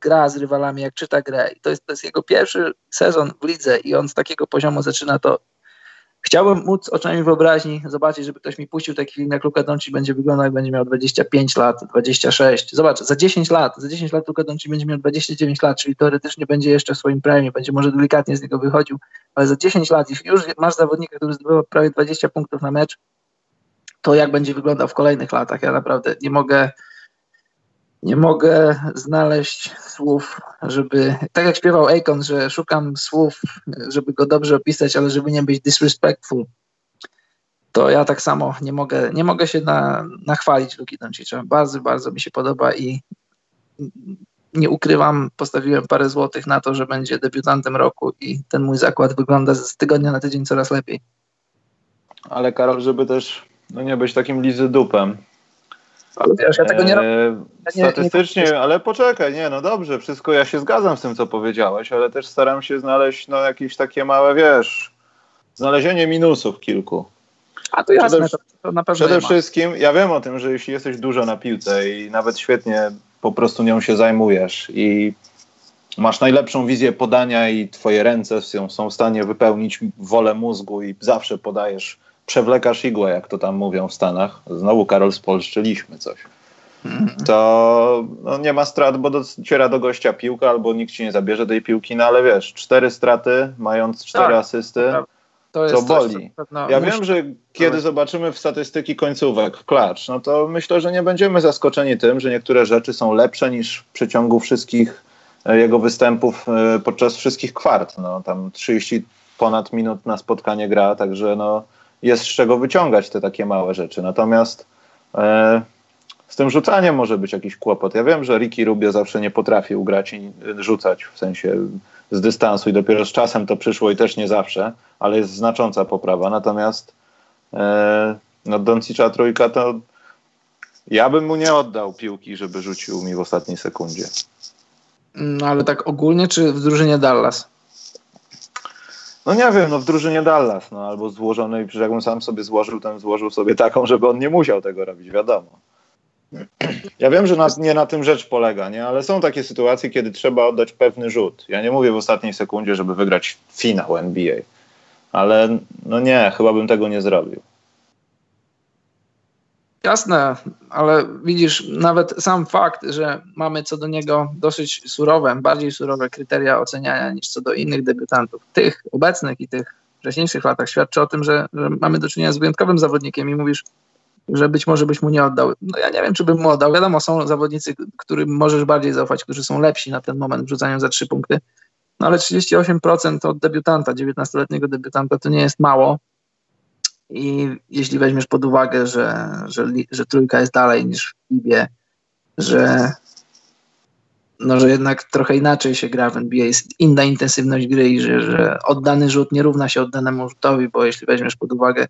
gra z rywalami, jak czyta grę. I to jest, to jest jego pierwszy sezon w lidze i on z takiego poziomu zaczyna to. Chciałbym móc oczami wyobraźni zobaczyć, żeby ktoś mi puścił taki film, jak Luka Doncic będzie wyglądał, jak będzie miał 25 lat, 26. Zobacz, za 10 lat, za 10 lat Luka Doncic będzie miał 29 lat, czyli teoretycznie będzie jeszcze w swoim premie, będzie może delikatnie z niego wychodził, ale za 10 lat, jeśli już masz zawodnika, który zdobywa prawie 20 punktów na mecz, to jak będzie wyglądał w kolejnych latach? Ja naprawdę nie mogę nie mogę znaleźć słów, żeby, tak jak śpiewał Akon, że szukam słów, żeby go dobrze opisać, ale żeby nie być disrespectful, to ja tak samo nie mogę, nie mogę się na, nachwalić Luki Doncicza. Bardzo, bardzo mi się podoba i nie ukrywam, postawiłem parę złotych na to, że będzie debiutantem roku i ten mój zakład wygląda z tygodnia na tydzień coraz lepiej. Ale Karol, żeby też no nie być takim lizy dupem, Ale wiesz, ja tego nie robię. E, statystycznie, nie, nie... ale poczekaj, nie, no dobrze, wszystko ja się zgadzam z tym, co powiedziałeś, ale też staram się znaleźć no, jakieś takie małe, wiesz, znalezienie minusów kilku. A to jasne, przede, to na pewno Przede wszystkim, ja wiem o tym, że jeśli jesteś dużo na piłce i nawet świetnie po prostu nią się zajmujesz i masz najlepszą wizję podania i twoje ręce są w stanie wypełnić wolę mózgu i zawsze podajesz, przewlekasz igłę, jak to tam mówią w Stanach. Znowu Karol spolszczyliśmy coś. Mhm. To no, nie ma strat, bo dociera do gościa piłka, albo nikt ci nie zabierze tej piłki, no ale wiesz, cztery straty, mając cztery tak, asysty, to, boli. Coś, no, ja musi... wiem, że kiedy zobaczymy w statystyki końcówek w klacz, no to myślę, że nie będziemy zaskoczeni tym, że niektóre rzeczy są lepsze niż w przeciągu wszystkich e, jego występów e, podczas wszystkich kwart. No, tam 30 ponad minut na spotkanie gra, także no, jest z czego wyciągać te takie małe rzeczy. Natomiast e, z tym rzucaniem może być jakiś kłopot. Ja wiem, że Ricky Rubio zawsze nie potrafił grać i rzucać, w sensie z dystansu i dopiero z czasem to przyszło i też nie zawsze, ale jest znacząca poprawa. Natomiast e, no Doncicza trójka to ja bym mu nie oddał piłki, żeby rzucił mi w ostatniej sekundzie. No ale tak ogólnie, czy w drużynie Dallas? No nie wiem, no w drużynie Dallas, no albo złożonej, przecież jakbym sam sobie złożył, to złożył sobie taką, żeby on nie musiał tego robić, wiadomo. Ja wiem, że nie na tym rzecz polega, nie? ale są takie sytuacje, kiedy trzeba oddać pewny rzut. Ja nie mówię w ostatniej sekundzie, żeby wygrać finał NBA, ale no nie, chyba bym tego nie zrobił. Jasne, ale widzisz, nawet sam fakt, że mamy co do niego dosyć surowe, bardziej surowe kryteria oceniania niż co do innych debiutantów, tych obecnych i tych wcześniejszych latach, świadczy o tym, że, że mamy do czynienia z wyjątkowym zawodnikiem i mówisz, że być może byś mu nie oddał. No ja nie wiem, czy bym mu oddał. Wiadomo, są zawodnicy, którym możesz bardziej zaufać, którzy są lepsi na ten moment w rzucaniu za trzy punkty. No ale 38% od debiutanta, 19-letniego debiutanta to nie jest mało. I jeśli weźmiesz pod uwagę, że, że, że trójka jest dalej niż w Libie, że, no, że jednak trochę inaczej się gra w NBA, jest inna intensywność gry i że, że oddany rzut nie równa się oddanemu rzutowi, bo jeśli weźmiesz pod uwagę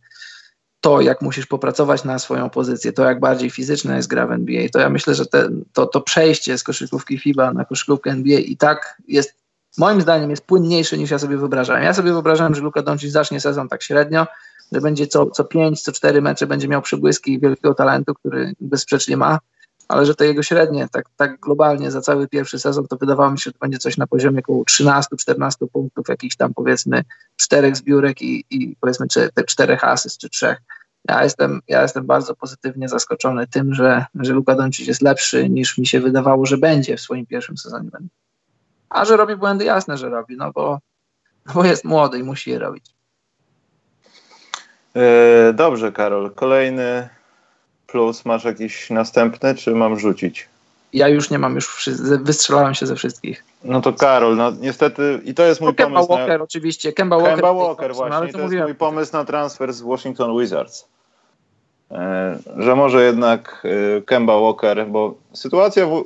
to, jak musisz popracować na swoją pozycję, to jak bardziej fizyczna jest gra w NBA, to ja myślę, że te, to, to przejście z koszykówki FIBA na koszykówkę NBA i tak jest, moim zdaniem, jest płynniejsze niż ja sobie wyobrażałem. Ja sobie wyobrażałem, że Luka Doncic zacznie sezon tak średnio, że będzie co, co pięć, co cztery mecze będzie miał przybłyski wielkiego talentu, który bezsprzecznie ma, ale że to jego średnie, tak, tak globalnie za cały pierwszy sezon, to wydawało mi się, że to będzie coś na poziomie około 13-14 punktów, jakichś tam powiedzmy czterech zbiórek i, i powiedzmy czy, te czterech asyst czy trzech. Ja jestem, ja jestem bardzo pozytywnie zaskoczony tym, że, że Luka Doncic jest lepszy niż mi się wydawało, że będzie w swoim pierwszym sezonie. A że robi błędy, jasne, że robi, no bo, no bo jest młody i musi je robić. Yy, dobrze, Karol. Kolejny plus masz jakiś następny, czy mam rzucić? Ja już nie mam, już wystrzelałem się ze wszystkich. No to Karol, no niestety i to jest mój no, pomysł. Kemba Walker na... oczywiście, Kemba Walker. Kemba Walker no, właśnie, no, to, to jest mój pomysł na transfer z Washington Wizards. E, że może jednak e, Kemba Walker, bo sytuacja w,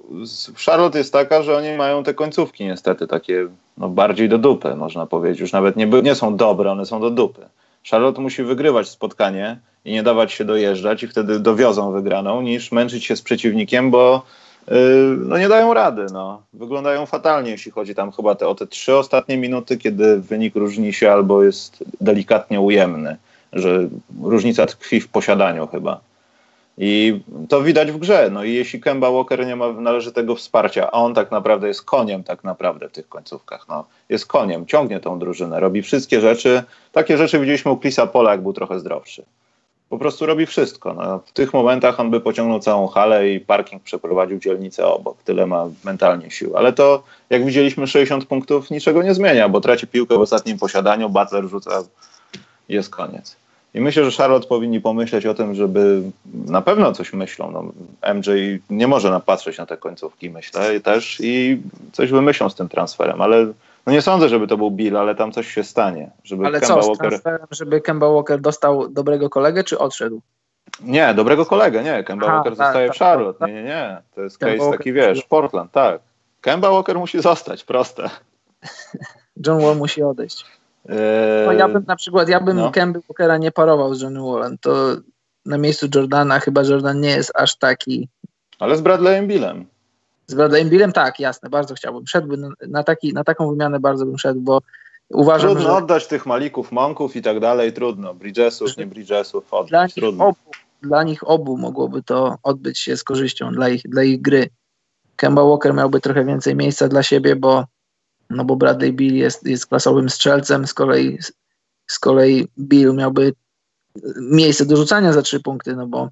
w Charlotte jest taka, że oni mają te końcówki niestety takie no, bardziej do dupy, można powiedzieć. Już nawet nie, nie są dobre, one są do dupy. Charlotte musi wygrywać spotkanie i nie dawać się dojeżdżać i wtedy dowiozą wygraną, niż męczyć się z przeciwnikiem, bo yy, no nie dają rady. No. Wyglądają fatalnie, jeśli chodzi tam chyba te, o te trzy ostatnie minuty, kiedy wynik różni się albo jest delikatnie ujemny, że różnica tkwi w posiadaniu chyba. I to widać w grze. No i jeśli Kemba Walker nie ma należytego wsparcia, a on tak naprawdę jest koniem tak naprawdę w tych końcówkach, no, jest koniem, ciągnie tą drużynę, robi wszystkie rzeczy. Takie rzeczy widzieliśmy u Chrisa Pola, jak był trochę zdrowszy. Po prostu robi wszystko. No, w tych momentach on by pociągnął całą halę i parking przeprowadził dzielnicę obok. Tyle ma mentalnie sił. Ale to, jak widzieliśmy, 60 punktów niczego nie zmienia, bo traci piłkę w ostatnim posiadaniu, Butler rzuca, jest koniec. I myślę, że Charlotte powinni pomyśleć o tym, żeby na pewno coś myślą. No, MJ nie może napatrzeć na te końcówki, myślę też i coś wymyślą z tym transferem, ale no nie sądzę, żeby to był Bill, ale tam coś się stanie. Żeby ale Kemba co, Walker... transferem, żeby Kemba Walker dostał dobrego kolegę, czy odszedł? Nie, dobrego kolegę, nie. Kemba Aha, Walker tak, zostaje tak, w Charlotte. Tak, nie, nie, nie. To jest Kemba case Walker taki, wiesz, Portland, tak. Kemba Walker musi zostać, proste. John Wall musi odejść. No ja bym na przykład, ja bym no. Walkera nie parował z Johnny Wallem. To na miejscu Jordana, chyba Jordan nie jest aż taki. Ale z Bradleyem Billem. Z Bradleyem Billem tak, jasne, bardzo chciałbym. Szedłbym na, taki, na taką wymianę bardzo bym szedł, bo uważam, trudno że... oddać tych Malików, Monków i tak dalej, trudno. Bridgesów, nie Bridgesów, oddać, dla nich, trudno. obu, dla nich obu mogłoby to odbyć się z korzyścią dla ich, dla ich gry. Kemba Walker miałby trochę więcej miejsca dla siebie, bo, no bo Bradley Bill jest, jest klasowym strzelcem, z kolei, z kolei Bill miałby miejsce do rzucania za trzy punkty, no bo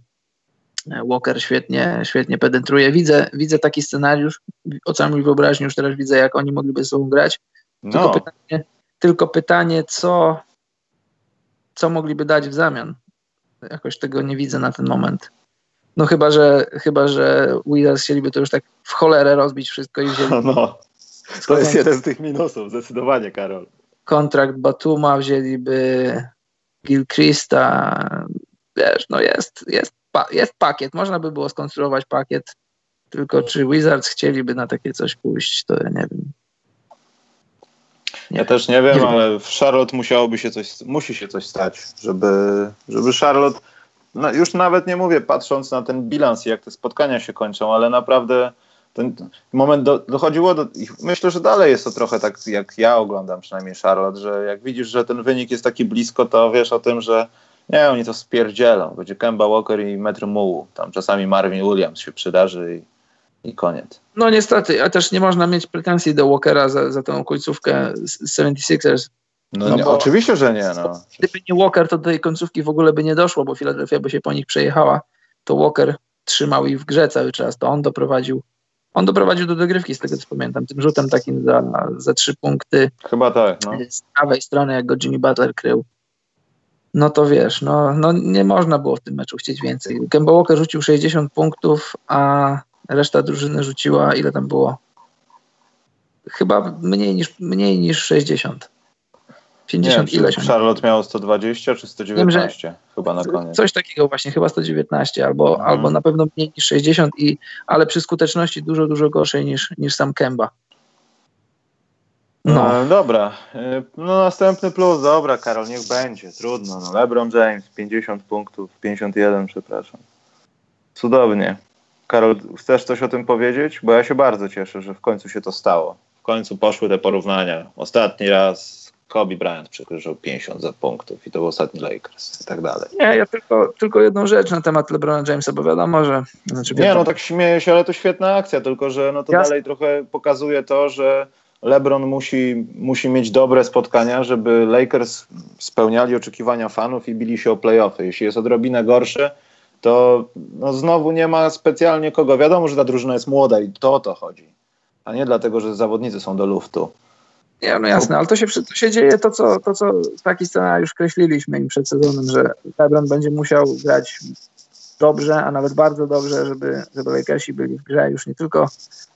Walker świetnie, świetnie penetruje. Widzę, widzę taki scenariusz, o całym wyobraźni już teraz widzę, jak oni mogliby ze sobą grać. Tylko, No, pytanie, tylko pytanie, co, co mogliby dać w zamian? Jakoś tego nie widzę na ten moment. No chyba, że chyba, że Wizards chcieliby to już tak w cholerę rozbić wszystko i wzięli no. To jest jeden z tych minusów, zdecydowanie, Karol. kontrakt Batuma, wzięliby Gilchrista. Wiesz, no jest, jest, jest pakiet. Można by było skonstruować pakiet, tylko czy Wizards chcieliby na takie coś pójść, to ja nie wiem. Ja też nie wiem, Nie ale w Charlotte musiałoby się coś, musi się coś stać, żeby, żeby Charlotte, no już nawet nie mówię patrząc na ten bilans i jak te spotkania się kończą, ale naprawdę ten moment do, dochodziło do, myślę, że dalej jest to trochę tak, jak ja oglądam przynajmniej Charlotte, że jak widzisz, że ten wynik jest taki blisko, to wiesz o tym, że nie, oni to spierdzielą. Będzie Kemba Walker i metr mułu. Tam czasami Marvin Williams się przydarzy i, i koniec. No niestety, a też nie można mieć pretensji do Walkera za, za tą końcówkę z 76ers. No, No nie, oczywiście, że nie. No. Gdyby nie Walker, to do tej końcówki w ogóle by nie doszło, bo Philadelphia by się po nich przejechała. To Walker trzymał ich w grze cały czas. To on doprowadził, on doprowadził do dogrywki, z tego co pamiętam, tym rzutem takim za, za trzy punkty Chyba tak. No. z prawej strony, jak go Jimmy Butler krył. No to wiesz, no, no nie można było w tym meczu chcieć więcej. Kemba Walker rzucił 60 punktów, a reszta drużyny rzuciła, ile tam było? Chyba mniej niż, mniej niż 60. 50 nie, ileś. Charlotte miało 120 czy 119 chyba na koniec. Coś takiego właśnie, chyba 119 albo, Mhm. albo na pewno mniej niż 60, i, ale przy skuteczności dużo, dużo gorszej niż, niż sam Kemba. No, No. dobra. Y, No następny plus, dobra Karol, niech będzie, trudno. No, LeBron James, 50 punktów, 51 przepraszam. Cudownie. Karol, chcesz coś o tym powiedzieć? Bo ja się bardzo cieszę, że w końcu się to stało. W końcu poszły te porównania. Ostatni raz Kobe Bryant przekroczył 50 za punktów i to był ostatni Lakers i tak dalej. nie, ja tylko, tylko jedną rzecz na temat LeBrona Jamesa, bo wiadomo, że znaczy Nie, wiadomo, no tak śmieję się, ale to świetna akcja, tylko że no to Jasne. dalej trochę pokazuje to, że LeBron musi, musi mieć dobre spotkania, żeby Lakers spełniali oczekiwania fanów i bili się o playoffy. Jeśli jest odrobinę gorszy, to no znowu nie ma specjalnie kogo. Wiadomo, że ta drużyna jest młoda i to o to chodzi, a nie dlatego, że zawodnicy są do luftu. Nie, no jasne, ale to się, to się dzieje to co, to, co taki scenariusz kreśliliśmy im przed sezonem, że LeBron będzie musiał grać dobrze, a nawet bardzo dobrze, żeby, żeby Lakersi byli w grze już nie tylko,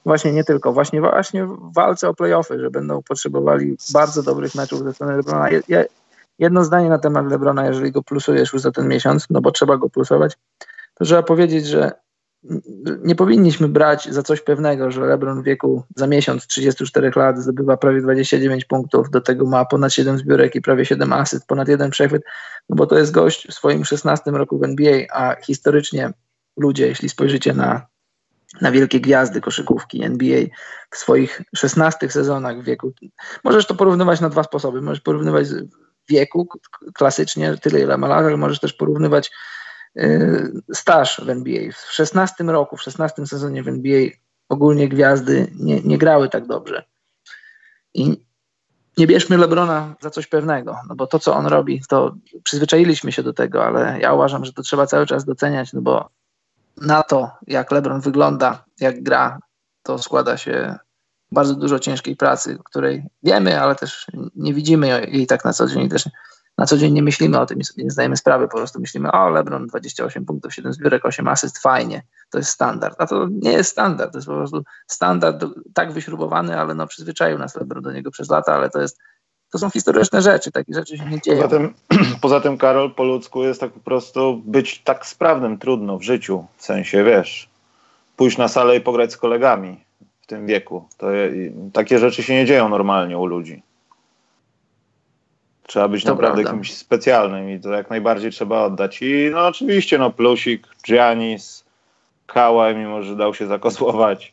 właśnie nie tylko, właśnie, właśnie w walce o playoffy, że będą potrzebowali bardzo dobrych meczów ze strony LeBrona. Je, je, jedno zdanie na temat LeBrona, jeżeli go plusujesz już za ten miesiąc, no bo trzeba go plusować, to trzeba powiedzieć, że nie powinniśmy brać za coś pewnego, że LeBron w wieku za miesiąc 34 lat zdobywa prawie 29 punktów, do tego ma ponad 7 zbiórek i prawie 7 asyst, ponad jeden przechwyt, no bo to jest gość w swoim 16 roku w NBA, a historycznie ludzie, jeśli spojrzycie na, na wielkie gwiazdy koszykówki NBA w swoich 16 sezonach w wieku, możesz to porównywać na dwa sposoby. Możesz porównywać wieku klasycznie, tyle ile ma lat, ale możesz też porównywać staż w NBA. W 16 roku, w 16 sezonie w NBA ogólnie gwiazdy nie, nie grały tak dobrze. I nie bierzmy Lebrona za coś pewnego, no bo to, co on robi, to przyzwyczailiśmy się do tego, ale ja uważam, że to trzeba cały czas doceniać, no bo na to, jak Lebron wygląda, jak gra, to składa się bardzo dużo ciężkiej pracy, której wiemy, ale też nie widzimy jej tak na co dzień też na co dzień nie myślimy o tym nie zdajemy sprawy, po prostu myślimy, o LeBron 28 punktów, 7 zbiórek, 8 asyst, fajnie, to jest standard, a to nie jest standard, to jest po prostu standard tak wyśrubowany, ale no przyzwyczaił nas LeBron do niego przez lata, ale to jest, to są historyczne rzeczy, takie rzeczy się nie dzieją. Poza tym, poza tym, Karol, po ludzku jest tak po prostu być tak sprawnym trudno w życiu. W sensie, wiesz, pójść na salę i pograć z kolegami w tym wieku. To takie rzeczy się nie dzieją normalnie u ludzi. Trzeba być To naprawdę prawda. kimś specjalnym i to jak najbardziej trzeba oddać. I no oczywiście, no plusik, Giannis, Kałaj, mimo że dał się zakosłować.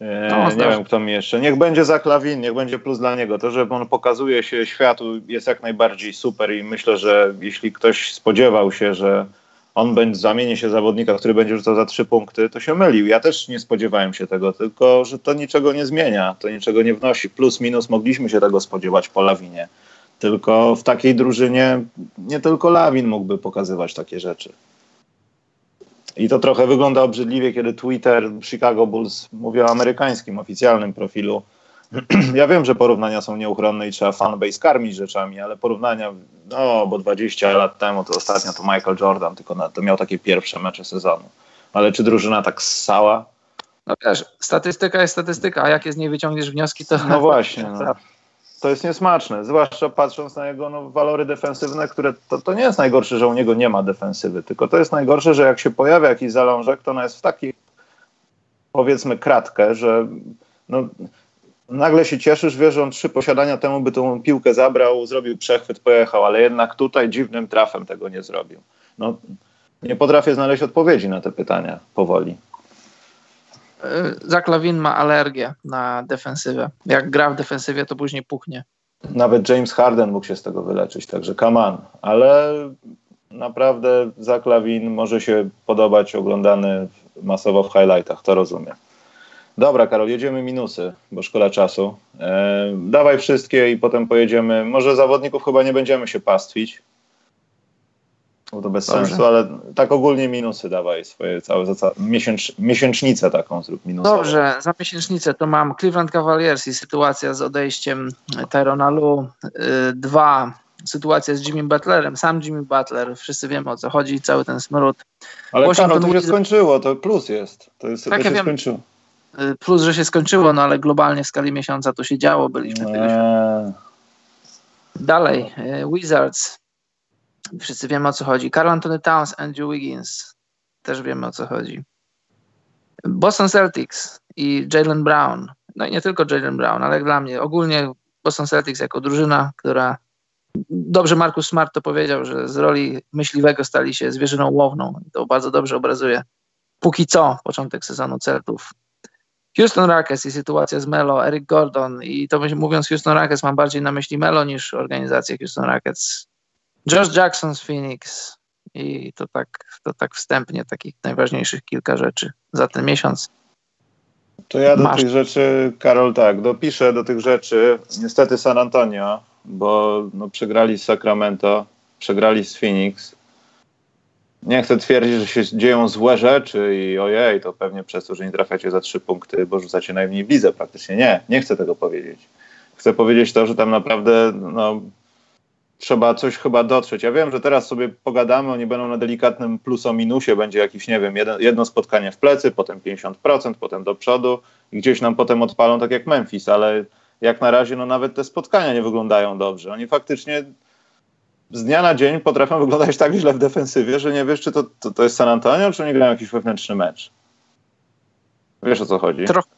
E, No, nie wiem, kto mi jeszcze. Niech będzie za Klawin, niech będzie plus dla niego. To, że on pokazuje się światu jest jak najbardziej super i myślę, że jeśli ktoś spodziewał się, że on będzie, zamieni się zawodnika, który będzie rzucał za trzy punkty, to się mylił. Ja też nie spodziewałem się tego, tylko że to niczego nie zmienia, to niczego nie wnosi. Plus, minus mogliśmy się tego spodziewać po Lawinie. Tylko w takiej drużynie nie tylko Lawin mógłby pokazywać takie rzeczy. I to trochę wygląda obrzydliwie, kiedy Twitter Chicago Bulls mówi o amerykańskim oficjalnym profilu. Ja wiem, że porównania są nieuchronne i trzeba fanbase karmić rzeczami, ale porównania, no bo 20 lat temu to ostatnio to Michael Jordan, tylko na, to miał takie pierwsze mecze sezonu. Ale czy drużyna tak ssała? No wiesz, statystyka jest statystyka, a jakie z niej wyciągniesz wnioski, to... No właśnie. No. To jest niesmaczne, zwłaszcza patrząc na jego no, walory defensywne, które to, to nie jest najgorsze, że u niego nie ma defensywy, tylko to jest najgorsze, że jak się pojawia jakiś zalążek, to ona jest w taki powiedzmy kratkę, że no, nagle się cieszysz, wiesz, że on trzy posiadania temu by tą piłkę zabrał, zrobił przechwyt, pojechał, ale jednak tutaj dziwnym trafem tego nie zrobił. No, nie potrafię znaleźć odpowiedzi na te pytania powoli. Zach Lawin ma alergię na defensywę. Jak gra w defensywie, to później puchnie. Nawet James Harden mógł się z tego wyleczyć, także on. Ale naprawdę Zach Lawin może się podobać oglądany masowo w highlightach, to rozumiem. Dobra, Karol, jedziemy minusy, bo szkoda czasu. E, dawaj wszystkie i potem pojedziemy. Może zawodników chyba nie będziemy się pastwić, bo to bez Dobrze. sensu, ale tak ogólnie minusy dawaj swoje całe, za, miesięcz, miesięcznicę taką zrób minusową. Dobrze, za miesięcznicę to mam Cleveland Cavaliers i sytuacja z odejściem Tyrona Lu. Y, Dwa, sytuacja z Jimmy Butlerem. Sam Jimmy Butler, wszyscy wiemy o co chodzi, cały ten smród. Ale Washington Karol, to się Wizards- skończyło, to plus jest. To, jest, Tak, to ja się wiem. skończyło. Y, Plus, że się skończyło, no ale globalnie w skali miesiąca to się działo, byliśmy tego Eee, Dalej, y, Wizards. Wszyscy wiemy o co chodzi. Carl Anthony Towns, Andrew Wiggins. Też wiemy o co chodzi. Boston Celtics i Jalen Brown. No i nie tylko Jalen Brown, ale dla mnie ogólnie Boston Celtics jako drużyna, która dobrze Markus Smart to powiedział, że z roli myśliwego stali się zwierzyną łowną. To bardzo dobrze obrazuje. Póki co początek sezonu Celtów. Houston Rockets i sytuacja z Melo, Eric Gordon i to mówiąc Houston Rockets mam bardziej na myśli Melo niż organizację Houston Rockets. Josh Jackson z Phoenix i to tak, to tak wstępnie takich najważniejszych kilka rzeczy za ten miesiąc. To ja do Masz. tych rzeczy, Karol, tak, dopiszę do tych rzeczy. Niestety San Antonio, bo no, przegrali z Sacramento, przegrali z Phoenix. Nie chcę twierdzić, że się dzieją złe rzeczy i ojej, to pewnie przez to, że nie trafiacie za trzy punkty, bo rzucacie najmniej w lidze praktycznie. Nie, nie chcę tego powiedzieć. Chcę powiedzieć to, że tam naprawdę no, trzeba coś chyba dotrzeć. Ja wiem, że teraz sobie pogadamy, oni będą na delikatnym plus o minusie, będzie jakieś, nie wiem, jeden, jedno spotkanie w plecy, potem 50%, potem do przodu i gdzieś nam potem odpalą tak jak Memphis, ale jak na razie no nawet te spotkania nie wyglądają dobrze. Oni faktycznie z dnia na dzień potrafią wyglądać tak źle w defensywie, że nie wiesz, czy to, to, to jest San Antonio, czy oni grają jakiś wewnętrzny mecz. Wiesz o co chodzi? Trochę,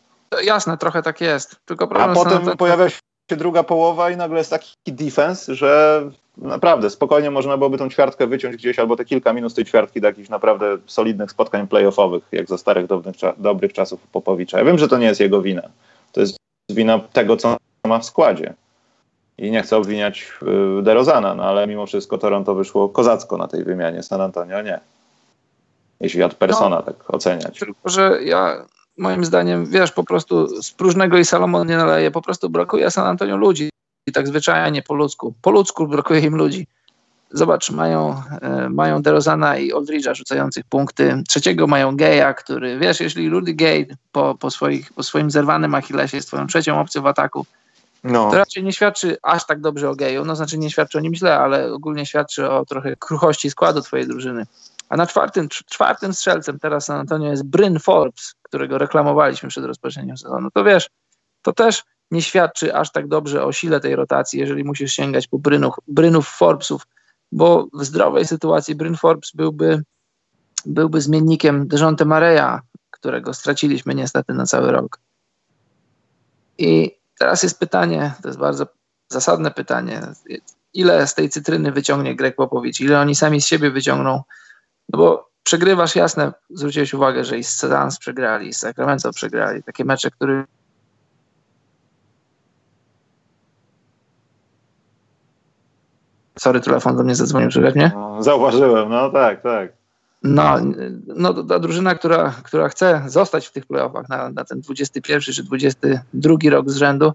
jasne, trochę tak jest. Tylko A potem Antonio- pojawia się druga połowa i nagle jest taki defense, że naprawdę spokojnie można byłoby tą ćwiartkę wyciąć gdzieś, albo te kilka minut z tej ćwiartki do jakichś naprawdę solidnych spotkań playoffowych, jak za starych dobrych, dobrych czasów Popowicza. Ja wiem, że to nie jest jego wina. To jest wina tego, co ma w składzie. I nie chcę obwiniać y, DeRozana, no ale mimo wszystko Toronto wyszło kozacko na tej wymianie, San Antonio nie. Jeśli od persona tak oceniać. Tylko, że ja moim zdaniem, wiesz, po prostu z próżnego i Salomon nie naleje, po prostu brakuje San Antonio ludzi. I tak zwyczajnie po ludzku. Po ludzku brakuje im ludzi. Zobacz, mają, e, mają DeRozana i Aldridge'a rzucających punkty. Trzeciego mają Geja, który, wiesz, jeśli Rudy Gay po, po, swoich, po swoim zerwanym Achillesie jest twoją trzecią opcją w ataku, No. to raczej nie świadczy aż tak dobrze o geju. No znaczy nie świadczy o nim źle, ale ogólnie świadczy o trochę kruchości składu twojej drużyny. A na czwartym, cz- czwartym strzelcem teraz San Antonio jest Bryn Forbes, którego reklamowaliśmy przed rozpoczęciem sezonu. To wiesz, to też nie świadczy aż tak dobrze o sile tej rotacji, jeżeli musisz sięgać po Brynów, Brynów Forbesów, bo w zdrowej sytuacji Bryn Forbes byłby, byłby zmiennikiem Dejonte Mareya, którego straciliśmy niestety na cały rok. I teraz jest pytanie, to jest bardzo zasadne pytanie. ile z tej cytryny wyciągnie Greg Popowicz, ile oni sami z siebie wyciągną, no bo przegrywasz, jasne, zwróciłeś uwagę, że i Suns przegrali, i Sacramento przegrali, takie mecze, które Sorry, telefon do mnie zadzwonił, słychać mnie? No, zauważyłem, no tak, tak. No, no ta drużyna, która, która chce zostać w tych playoffach na, na ten 21 czy 22 rok z rzędu,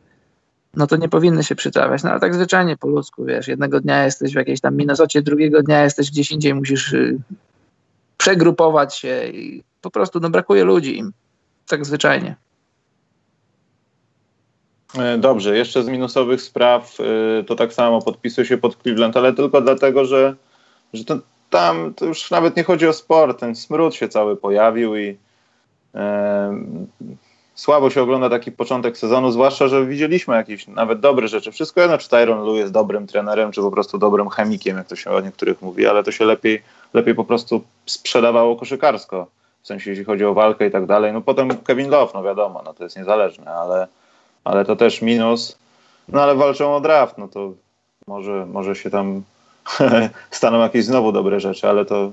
no to nie powinny się przytrafiać. No ale tak zwyczajnie po ludzku, wiesz, jednego dnia jesteś w jakiejś tam Minnesocie, drugiego dnia jesteś gdzieś indziej, musisz y, przegrupować się i po prostu no, brakuje ludzi im. Tak zwyczajnie. E, dobrze, jeszcze z minusowych spraw y, to tak samo podpisuję się pod Cleveland, ale tylko dlatego, że, że to, tam to już nawet nie chodzi o sport, ten smród się cały pojawił i e, słabo się ogląda taki początek sezonu, zwłaszcza, że widzieliśmy jakieś nawet dobre rzeczy. Wszystko jedno, czy Tyron Lu jest dobrym trenerem, czy po prostu dobrym chemikiem, jak to się o niektórych mówi, ale to się lepiej, lepiej po prostu sprzedawało koszykarsko. W sensie, jeśli chodzi o walkę i tak dalej. No potem Kevin Love, no wiadomo, no to jest niezależne, ale, ale to też minus. No ale walczą o draft, no to może, może się tam staną jakieś znowu dobre rzeczy, ale to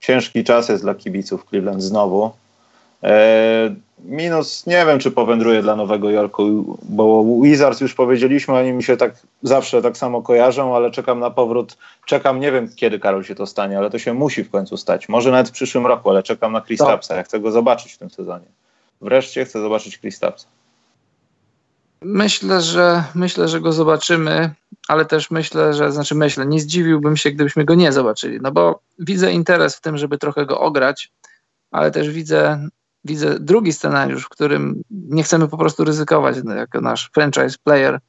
ciężki czas jest dla kibiców Cleveland znowu. E, minus nie wiem, czy powędruje dla Nowego Jorku, bo Wizards już powiedzieliśmy, oni mi się tak zawsze tak samo kojarzą, ale czekam na powrót. Czekam, nie wiem kiedy Karol się to stanie, ale to się musi w końcu stać. Może nawet w przyszłym roku, ale czekam na Chris Tapsa. Ja chcę go zobaczyć w tym sezonie. Wreszcie chcę zobaczyć Chris Tapsa. Myślę, że myślę, że go zobaczymy, ale też myślę, że znaczy myślę, nie zdziwiłbym się, gdybyśmy go nie zobaczyli, no bo widzę interes w tym, żeby trochę go ograć, ale też widzę widzę drugi scenariusz, w którym nie chcemy po prostu ryzykować no, jako nasz franchise player,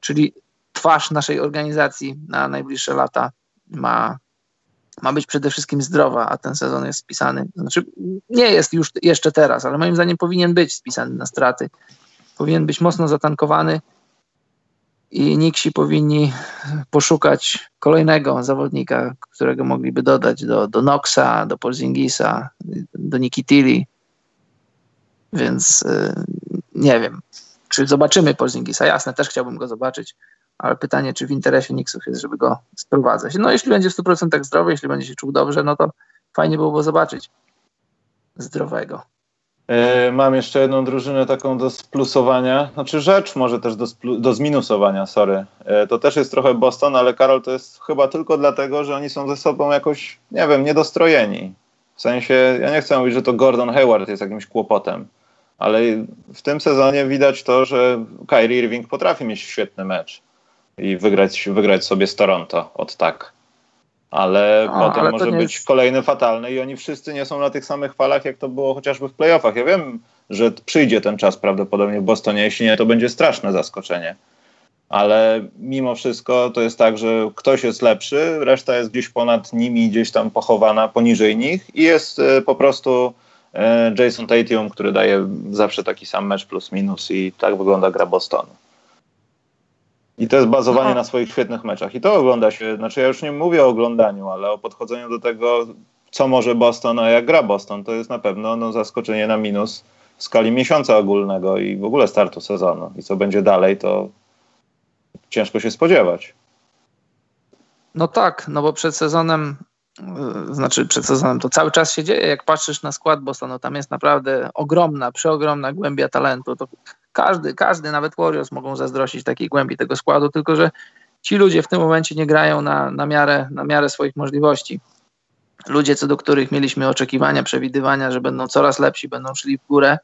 czyli twarz naszej organizacji na najbliższe lata ma, ma być przede wszystkim zdrowa, a ten sezon jest spisany. Znaczy, nie jest już jeszcze teraz, ale moim zdaniem powinien być spisany na straty. Powinien być mocno zatankowany i Nixi powinni poszukać kolejnego zawodnika, którego mogliby dodać do, do Knoxa, do Porzingisa, do Nikitili, więc y, nie wiem, czy zobaczymy Porzingisa. Jasne, też chciałbym go zobaczyć, ale pytanie, czy w interesie Knicksów jest, żeby go sprowadzać. No jeśli będzie w 100% zdrowy, jeśli będzie się czuł dobrze, no to fajnie byłoby zobaczyć zdrowego. E, mam jeszcze jedną drużynę taką do splusowania, znaczy rzecz może też do, do zminusowania, sorry. E, to też jest trochę Boston, ale Karol to jest chyba tylko dlatego, że oni są ze sobą jakoś, nie wiem, niedostrojeni. W sensie, ja nie chcę mówić, że to Gordon Hayward jest jakimś kłopotem, ale w tym sezonie widać to, że Kyrie Irving potrafi mieć świetny mecz i wygrać, wygrać sobie z Toronto od tak. Ale A, potem ale może być jest... kolejny fatalny i oni wszyscy nie są na tych samych falach, jak to było chociażby w playoffach. Ja wiem, że przyjdzie ten czas prawdopodobnie w Bostonie, jeśli nie, to będzie straszne zaskoczenie. Ale mimo wszystko to jest tak, że ktoś jest lepszy, reszta jest gdzieś ponad nimi, gdzieś tam pochowana poniżej nich i jest y, po prostu E, Jason Tatum, który daje zawsze taki sam mecz plus minus i tak wygląda gra Bostonu. I to jest bazowanie no. na swoich świetnych meczach. I to ogląda się, znaczy ja już nie mówię o oglądaniu, ale o podchodzeniu do tego, co może Boston, a jak gra Boston, to jest na pewno no, zaskoczenie na minus w skali miesiąca ogólnego i w ogóle startu sezonu. I co będzie dalej, to ciężko się spodziewać. No tak, no bo przed sezonem znaczy przed sezonem, to cały czas się dzieje. Jak patrzysz na skład Bostonu, tam jest naprawdę ogromna, przeogromna głębia talentu. To każdy, każdy, nawet Warriors mogą zazdrościć takiej głębi tego składu, tylko że ci ludzie w tym momencie nie grają na, na, miarę, na miarę swoich możliwości. Ludzie, co do których mieliśmy oczekiwania, przewidywania, że będą coraz lepsi, będą szli w górę,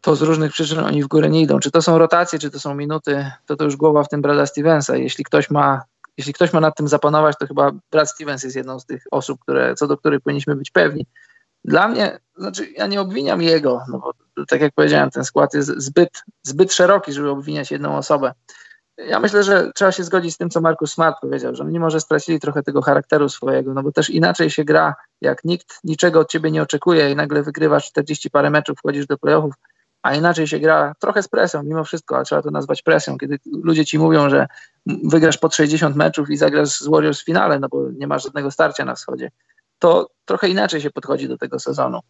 to z różnych przyczyn oni w górę nie idą. Czy to są rotacje, czy to są minuty, to to już głowa w tym Brada Stevensa. Jeśli ktoś ma jeśli ktoś ma nad tym zapanować, to chyba Brad Stevens jest jedną z tych osób, które, co do których powinniśmy być pewni. Dla mnie, znaczy ja nie obwiniam jego, no bo tak jak powiedziałem, ten skład jest zbyt, zbyt szeroki, żeby obwiniać jedną osobę. Ja myślę, że trzeba się zgodzić z tym, co Markus Smart powiedział, że oni może stracili trochę tego charakteru swojego, no bo też inaczej się gra, jak nikt niczego od ciebie nie oczekuje i nagle wygrywasz 40 parę meczów, wchodzisz do playoffów, a inaczej się gra trochę z presją, mimo wszystko, ale trzeba to nazwać presją, kiedy ludzie ci mówią, że wygrasz pod 60 meczów i zagrasz z Warriors w finale, no bo nie masz żadnego starcia na wschodzie, to trochę inaczej się podchodzi do tego sezonu.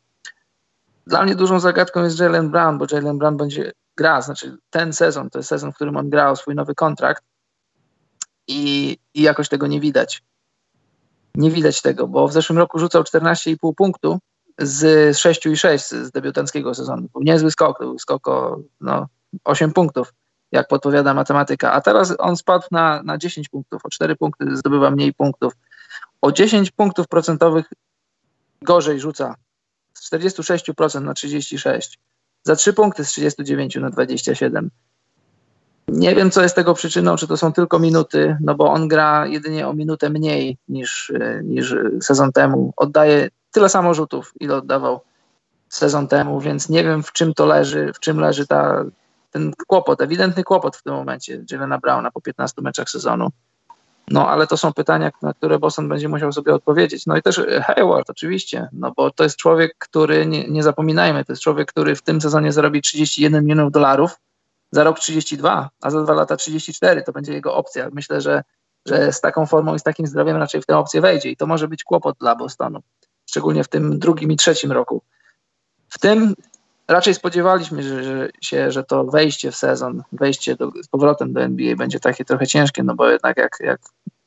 Dla mnie dużą zagadką jest Jalen Brown, bo Jalen Brown będzie gra, znaczy ten sezon to jest sezon, w którym on grał swój nowy kontrakt i, i jakoś tego nie widać. Nie widać tego, bo w zeszłym roku rzucał 14,5 punktu z 6,6 z debiutanckiego sezonu. Był niezły skok, był skok o no, 8 punktów, jak podpowiada matematyka. A teraz on spadł na, na 10 punktów, o 4 punkty zdobywa mniej punktów. O 10 punktów procentowych gorzej rzuca. Z 46% na 36. Za 3 punkty z 39 na 27. Nie wiem, co jest tego przyczyną, czy to są tylko minuty, no bo on gra jedynie o minutę mniej niż, niż sezon temu. Oddaje tyle samo rzutów, ile oddawał sezon temu, więc nie wiem, w czym to leży, w czym leży ta, ten kłopot, ewidentny kłopot w tym momencie Jelena Browna po 15 meczach sezonu. No, ale to są pytania, na które Boston będzie musiał sobie odpowiedzieć. No i też Hayward oczywiście, no bo to jest człowiek, który, nie, nie zapominajmy, to jest człowiek, który w tym sezonie zarobi 31 milionów dolarów, za rok 32, a za dwa lata 34, to będzie jego opcja. Myślę, że, że z taką formą i z takim zdrowiem raczej w tę opcję wejdzie i to może być kłopot dla Bostonu, szczególnie w tym drugim i trzecim roku. W tym raczej spodziewaliśmy że, że się, że to wejście w sezon, wejście do, z powrotem do NBA będzie takie trochę ciężkie, no bo jednak jak, jak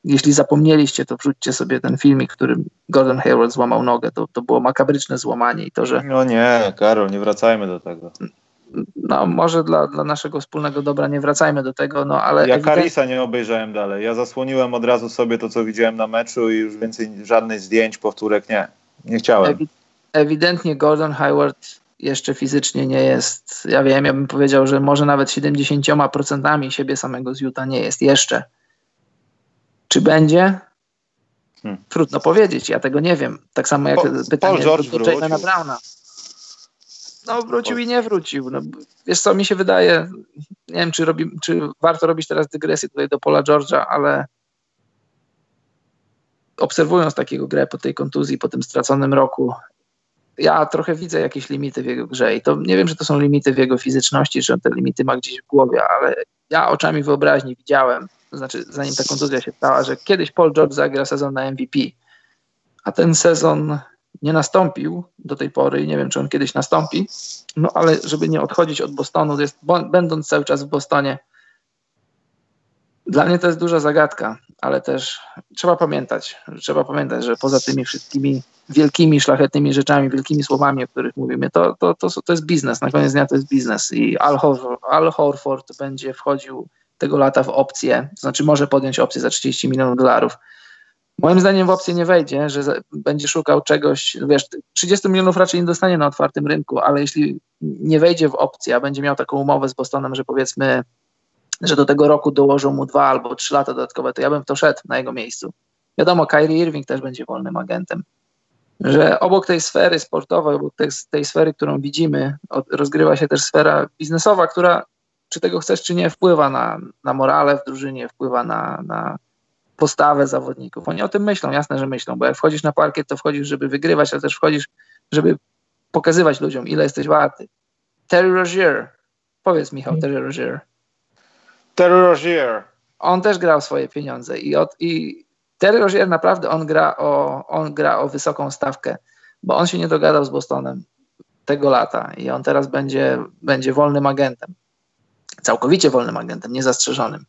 jeśli zapomnieliście, to wrzućcie sobie ten filmik, w którym Gordon Hayward złamał nogę. To, to było makabryczne złamanie i to, że. No nie, Karol, nie wracajmy do tego no może dla, dla naszego wspólnego dobra nie wracajmy do tego, no ale... Ja Karisa nie obejrzałem dalej. Ja zasłoniłem od razu sobie to, co widziałem na meczu i już więcej żadnych zdjęć, powtórek nie. Nie chciałem. Ewi ewidentnie Gordon Hayward jeszcze fizycznie nie jest, ja wiem, ja bym powiedział, że może nawet 70% siebie samego z Utah nie jest jeszcze. Czy będzie? Hmm. Trudno powiedzieć, ja tego nie wiem. Tak samo jak pytanie Paul George do Browna. No wrócił i nie wrócił. No, wiesz co, mi się wydaje, nie wiem czy, robi, czy warto robić teraz dygresję tutaj do Pola George'a, ale obserwując takiego grę po tej kontuzji, po tym straconym roku, ja trochę widzę jakieś limity w jego grze i to nie wiem, czy to są limity w jego fizyczności, czy on te limity ma gdzieś w głowie, ale ja oczami wyobraźni widziałem, to znaczy zanim ta kontuzja się stała, że kiedyś Paul George zagra sezon na MVP, a ten sezon nie nastąpił do tej pory i nie wiem, czy on kiedyś nastąpi, no ale żeby nie odchodzić od Bostonu, jest, będąc cały czas w Bostonie, dla mnie to jest duża zagadka, ale też trzeba pamiętać, trzeba pamiętać, że poza tymi wszystkimi wielkimi, szlachetnymi rzeczami, wielkimi słowami, o których mówimy, to, to, to, to jest biznes, na koniec dnia to jest biznes i Al, Hor Al Horford będzie wchodził tego lata w opcję, to znaczy może podjąć opcję za 30 milionów dolarów, Moim zdaniem w opcję nie wejdzie, że będzie szukał czegoś, wiesz, 30 milionów raczej nie dostanie na otwartym rynku, ale jeśli nie wejdzie w opcję, a będzie miał taką umowę z Bostonem, że powiedzmy, że do tego roku dołożą mu dwa albo trzy lata dodatkowe, to ja bym w to szedł na jego miejscu. Wiadomo, Kyrie Irving też będzie wolnym agentem. Że obok tej sfery sportowej, obok tej, tej sfery, którą widzimy, rozgrywa się też sfera biznesowa, która, czy tego chcesz, czy nie, wpływa na, na morale w drużynie, wpływa na, na postawę zawodników. Oni o tym myślą, jasne, że myślą, bo jak wchodzisz na parkiet, to wchodzisz, żeby wygrywać, ale też wchodzisz, żeby pokazywać ludziom, ile jesteś warty. Terry Rozier. Powiedz, Michał, Terry Rozier. Terry Rozier. On też grał swoje pieniądze i, od, i Terry Rozier naprawdę on gra, o, on gra o wysoką stawkę, bo on się nie dogadał z Bostonem tego lata i on teraz będzie, będzie wolnym agentem. Całkowicie wolnym agentem, niezastrzeżonym.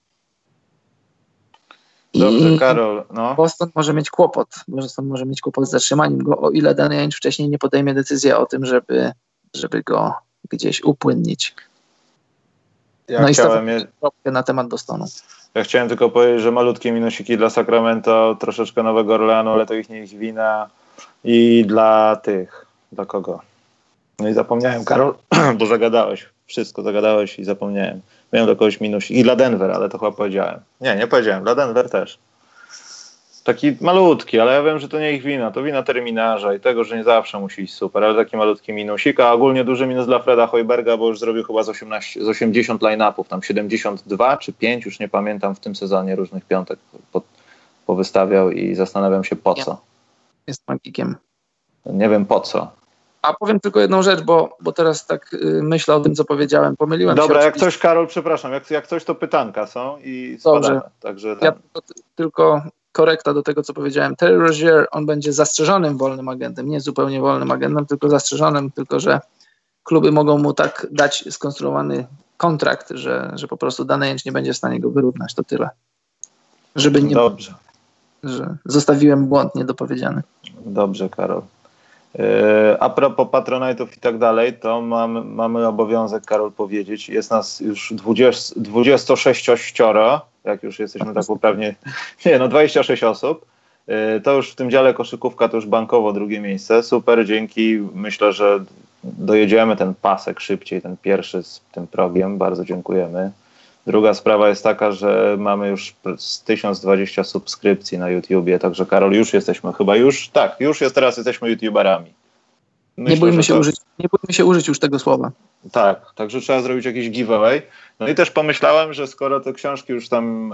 Dobrze, I Karol. No. Boston może mieć kłopot. Boston może mieć kłopot z zatrzymaniem go, o ile Danny Ainge wcześniej nie podejmie decyzji o tym, żeby, żeby go gdzieś upłynnić. Ja no chciałem i je... na temat Bostonu. Ja chciałem tylko powiedzieć, że malutkie minusiki dla Sacramento, troszeczkę Nowego Orleanu, ale to ich nie ich wina. I dla tych, dla kogo? No i zapomniałem, Karol, bo zagadałeś. Wszystko zagadałeś i zapomniałem. Miałem do kogoś minusik. I dla Denver, ale to chyba powiedziałem. Nie, nie powiedziałem. Dla Denver też. Taki malutki, ale ja wiem, że to nie ich wina. To wina terminarza i tego, że nie zawsze musi iść super, ale taki malutki minusik. A ogólnie duży minus dla Freda Hoiberga, bo już zrobił chyba z, 18, z 80 line-upów, tam 72 czy 5, już nie pamiętam w tym sezonie różnych piątek po, powystawiał i zastanawiam się po co. Jest magikiem. Nie wiem po co. A powiem tylko jedną rzecz, bo, bo teraz tak y, myślę o tym, co powiedziałem. Pomyliłem Dobra, się. jak coś, Karol, przepraszam, jak, jak coś, to pytanka są i spadamy. Także ja tylko, tylko korekta do tego, co powiedziałem. Terry Rozier, on będzie zastrzeżonym wolnym agentem, nie zupełnie wolnym agentem, tylko zastrzeżonym, tylko że kluby mogą mu tak dać skonstruowany kontrakt, że, że po prostu dany jęcz nie będzie w stanie go wyrównać. To tyle. Żeby nie Dobrze. że zostawiłem błąd niedopowiedziany. Dobrze, Karol. Yy, A propos Patronite'ów i tak dalej, to mamy, mamy obowiązek, Karol, powiedzieć, jest nas już 20, 26 jak już jesteśmy tak poprawnie, nie no 26 osób, Yy, to już w tym dziale koszykówka to już bankowo drugie miejsce, super, dzięki, myślę, że dojedziemy ten pasek szybciej, ten pierwszy z tym progiem, bardzo dziękujemy. Druga sprawa jest taka, że mamy już z 1020 subskrypcji na YouTubie, także Karol, już jesteśmy chyba już, tak, już jest teraz jesteśmy YouTuberami. Nie, Myślę, bójmy że się to- użyć, nie bójmy się użyć już tego słowa. Tak, także trzeba zrobić jakiś giveaway. No i też pomyślałem, że skoro te książki już tam,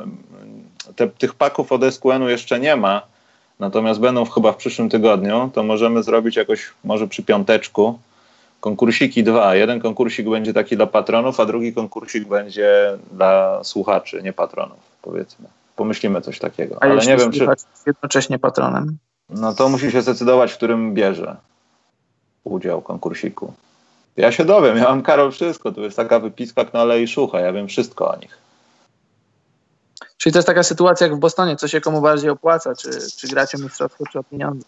te, tych paków od SQN-u jeszcze nie ma, natomiast będą chyba w przyszłym tygodniu, to możemy zrobić jakoś, może przy piąteczku, konkursiki dwa. Jeden konkursik będzie taki dla patronów, a drugi konkursik będzie dla słuchaczy, nie patronów, powiedzmy. Pomyślimy coś takiego. A Ale nie wiem, czy. jednocześnie patronem. No to musi się zdecydować, w którym bierze udział w konkursiku. Ja się dowiem, ja mam Karol wszystko. Tu jest taka wypiska na Alei Szucha, ja wiem wszystko o nich. Czyli to jest taka sytuacja jak w Bostonie, co się komu bardziej opłaca, czy, czy grać o mistrzostwo, czy o pieniądze.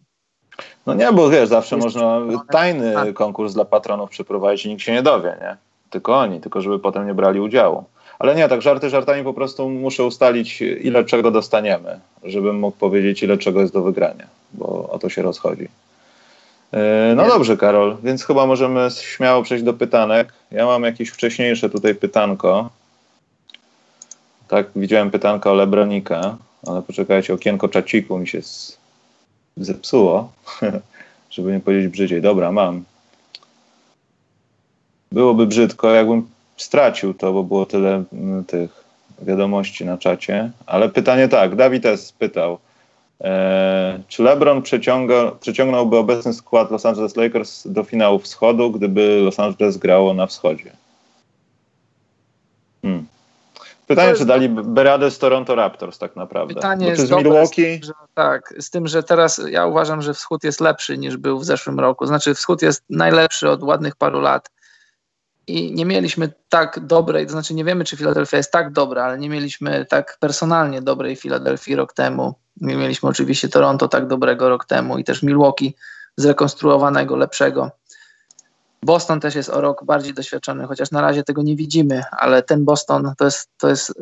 No nie, bo wiesz, zawsze Jest można tajny Tak. konkurs dla patronów przeprowadzić i nikt się nie dowie, nie? Tylko oni, tylko żeby potem nie brali udziału. Ale nie, tak żarty żartami po prostu muszę ustalić, ile czego dostaniemy, żebym mógł powiedzieć, ile czego jest do wygrania, bo o to się rozchodzi. Yy, No Nie. dobrze, Karol, więc chyba możemy śmiało przejść do pytanek. Ja mam jakieś wcześniejsze tutaj pytanko. Tak, widziałem pytanka o Lebronika, ale poczekajcie, okienko czaciku mi się z... zepsuło, żeby nie powiedzieć brzydziej. Dobra, mam. Byłoby brzydko, jakbym stracił to, bo było tyle mm, tych wiadomości na czacie. Ale pytanie tak, Dawid S. pytał, e, czy LeBron przeciąga, przeciągnąłby obecny skład Los Angeles Lakers do finału wschodu, gdyby Los Angeles grało na wschodzie? Hmm. Pytanie, jest- czy daliby radę z Toronto Raptors tak naprawdę? Pytanie Bo czy z Milwaukee? Z tym, że, tak, z tym, że teraz ja uważam, że wschód jest lepszy niż był w zeszłym roku. Znaczy wschód jest najlepszy od ładnych paru lat i nie mieliśmy tak dobrej, to znaczy nie wiemy, czy Filadelfia jest tak dobra, ale nie mieliśmy tak personalnie dobrej Filadelfii rok temu. Nie mieliśmy oczywiście Toronto tak dobrego rok temu i też Milwaukee zrekonstruowanego, lepszego. Boston też jest o rok bardziej doświadczony, chociaż na razie tego nie widzimy, ale ten Boston to jest, to jest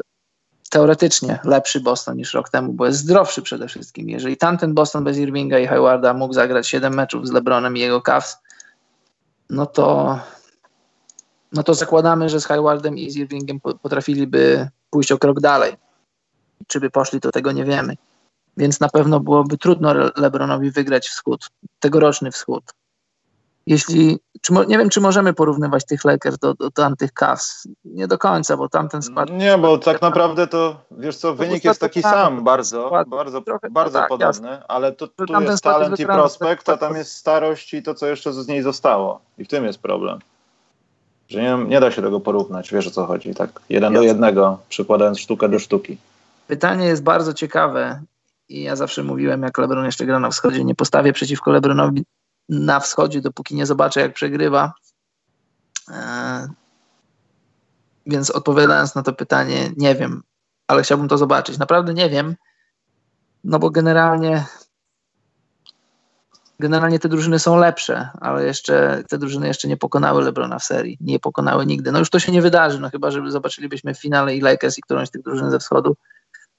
teoretycznie lepszy Boston niż rok temu, bo jest zdrowszy przede wszystkim. Jeżeli tamten Boston bez Irvinga i Haywarda mógł zagrać 7 meczów z LeBronem i jego Cavs, no to no to zakładamy, że z Haywardem i z Irvingiem po- potrafiliby pójść o krok dalej. Czy by poszli, to tego nie wiemy. Więc na pewno byłoby trudno Le- LeBronowi wygrać wschód, tegoroczny wschód. Jeśli, czy, nie wiem, czy możemy porównywać tych Lakers do, do tamtych Cavs. Nie do końca, bo tamten skład Nie, bo tak naprawdę to, wiesz co, wynik jest taki sam, bardzo, Skład- bardzo, trochę- bardzo no tak, podobny, ale tu, tu jest talent i prospekt, ten a tam skład- jest starość i to, co jeszcze z niej zostało. I w tym jest problem. Że nie, nie da się tego porównać, wiesz o co chodzi, tak jeden do jednego, przykładając sztukę do sztuki. Pytanie jest bardzo ciekawe i ja zawsze mówiłem, jak LeBron jeszcze gra na wschodzie, nie postawię przeciwko LeBronowi na wschodzie, dopóki nie zobaczę, jak przegrywa. Eee, Więc odpowiadając na to pytanie, nie wiem, ale chciałbym to zobaczyć. Naprawdę nie wiem, no bo generalnie generalnie te drużyny są lepsze, ale jeszcze te drużyny jeszcze nie pokonały LeBrona w serii. Nie pokonały nigdy. No już to się nie wydarzy, no chyba, żeby zobaczylibyśmy w finale i Lakers i którąś z tych drużyn ze wschodu,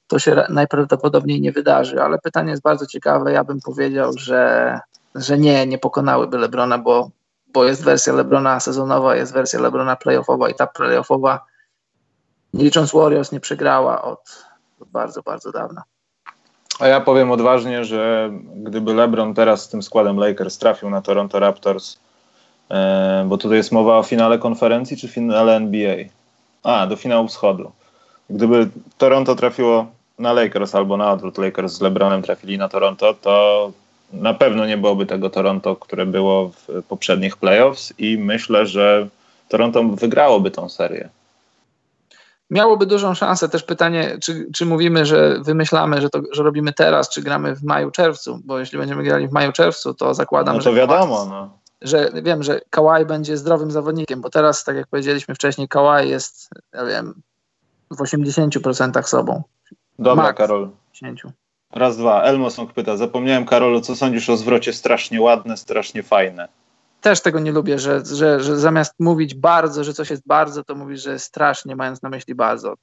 to się ra- najprawdopodobniej nie wydarzy, ale pytanie jest bardzo ciekawe. Ja bym powiedział, że, że nie, nie pokonałyby LeBrona, bo, bo jest wersja LeBrona sezonowa, jest wersja LeBrona playoffowa i ta playoffowa, nie licząc Warriors, nie przegrała od bardzo, bardzo dawna. A ja powiem odważnie, że gdyby LeBron teraz z tym składem Lakers trafił na Toronto Raptors, e, bo tutaj jest mowa o finale konferencji czy finale NBA? A, do finału wschodu. Gdyby Toronto trafiło na Lakers albo na odwrót Lakers z LeBronem trafili na Toronto, to na pewno nie byłoby tego Toronto, które było w poprzednich playoffs i myślę, że Toronto wygrałoby tą serię. Miałoby dużą szansę. Też pytanie, czy, czy mówimy, że wymyślamy, że to że robimy teraz, czy gramy w maju, czerwcu, bo jeśli będziemy grali w maju, czerwcu, to zakładam, No to że wiadomo, no. że wiem, że Kawhi będzie zdrowym zawodnikiem, bo teraz, tak jak powiedzieliśmy wcześniej, Kawhi jest, ja wiem, w 80% sobą. Dobra, Max. Karol. 10. Raz, dwa. Elmosong pyta, zapomniałem Karolu, co sądzisz o zwrocie strasznie ładne, strasznie fajne? Też tego nie lubię, że, że, że zamiast mówić bardzo, że coś jest bardzo, to mówisz, że jest strasznie, mając na myśli bardzo.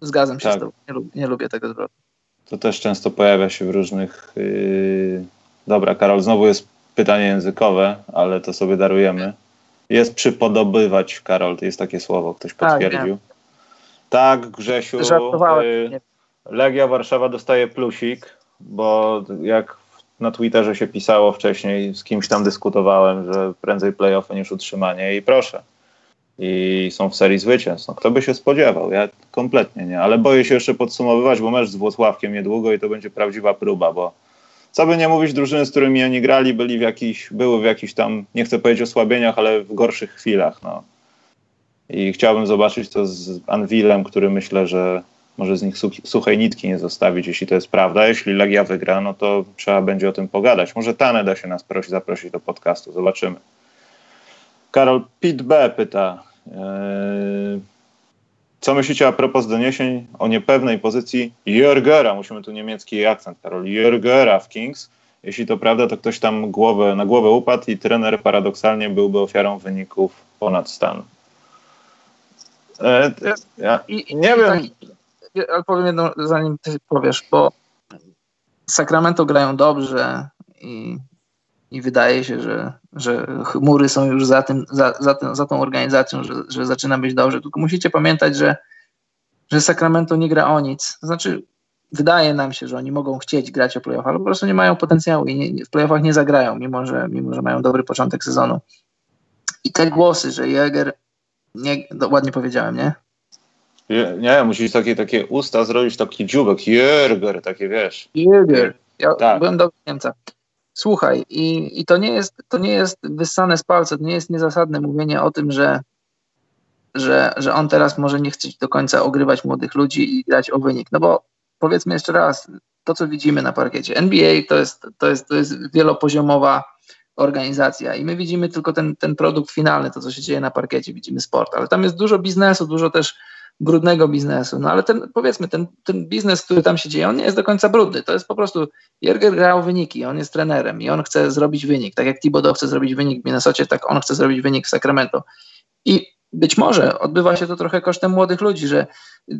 Zgadzam się tak. z tobą, nie lubię, nie lubię tego zwrotu. To też często pojawia się w różnych... Yy... Dobra, Karol, znowu jest pytanie językowe, ale to sobie darujemy. Jest przypodobywać, Karol, to jest takie słowo, ktoś tak, potwierdził. Tak, tak Grzesiu. Żartowałem. Y, Legia Warszawa dostaje plusik, bo jak na Twitterze się pisało wcześniej, z kimś tam dyskutowałem, że prędzej playoffy niż utrzymanie i proszę. I są w serii zwycięstw. No, kto by się spodziewał? Ja kompletnie nie, ale boję się jeszcze podsumowywać, bo mecz z Włocławkiem niedługo i to będzie prawdziwa próba, bo co by nie mówić, drużyny, z którymi oni grali, byli w jakiś, były w jakichś tam, nie chcę powiedzieć osłabieniach, ale w gorszych chwilach. No. I chciałbym zobaczyć to z Anvilem, który myślę, że może z nich suchej nitki nie zostawić, jeśli to jest prawda. Jeśli Legia wygra, no to trzeba będzie o tym pogadać. Może Tane da się nas prosić, zaprosić do podcastu, zobaczymy. Karol Pit B pyta, yy, co myślicie a propos doniesień o niepewnej pozycji Jörgera? Musimy tu niemiecki akcent, Karol. Jörgera w Kings. Jeśli to prawda, to ktoś tam głowę, na głowę upadł i trener paradoksalnie byłby ofiarą wyników ponad stan. E, ja, I, nie i, wiem. Tak, ale powiem jedno, zanim ty powiesz, bo Sacramento grają dobrze i, i wydaje się, że, że chmury są już za, tym, za, za, tym, za tą organizacją, że, że zaczyna być dobrze. Tylko musicie pamiętać, że, że Sacramento nie gra o nic. Znaczy, wydaje nam się, że oni mogą chcieć grać o playoff, ale po prostu nie mają potencjału i nie, w playoffach nie zagrają, mimo że, mimo że mają dobry początek sezonu. I te głosy, że Jäger, nie, no, ładnie powiedziałem, nie? Nie, nie, musisz takie, takie usta zrobić, taki dziubek, Jäger, takie wiesz. Jäger. Ja tak. byłem do Niemca. Słuchaj, i, i to, nie jest, to nie jest wyssane z palca, to nie jest niezasadne mówienie o tym, że, że, że on teraz może nie chce do końca ogrywać młodych ludzi i grać o wynik. No bo powiedzmy jeszcze raz, to co widzimy na parkiecie. NBA to jest, to jest, to jest wielopoziomowa organizacja i my widzimy tylko ten, ten produkt finalny, to co się dzieje na parkiecie, widzimy sport, ale tam jest dużo biznesu, dużo też brudnego biznesu. No ale ten, powiedzmy, ten, ten biznes, który tam się dzieje, on nie jest do końca brudny. To jest po prostu, Jerger grał wyniki, on jest trenerem i on chce zrobić wynik. Tak jak Thibodeau chce zrobić wynik w Minnesocie, tak on chce zrobić wynik w Sacramento. I być może odbywa się to trochę kosztem młodych ludzi, że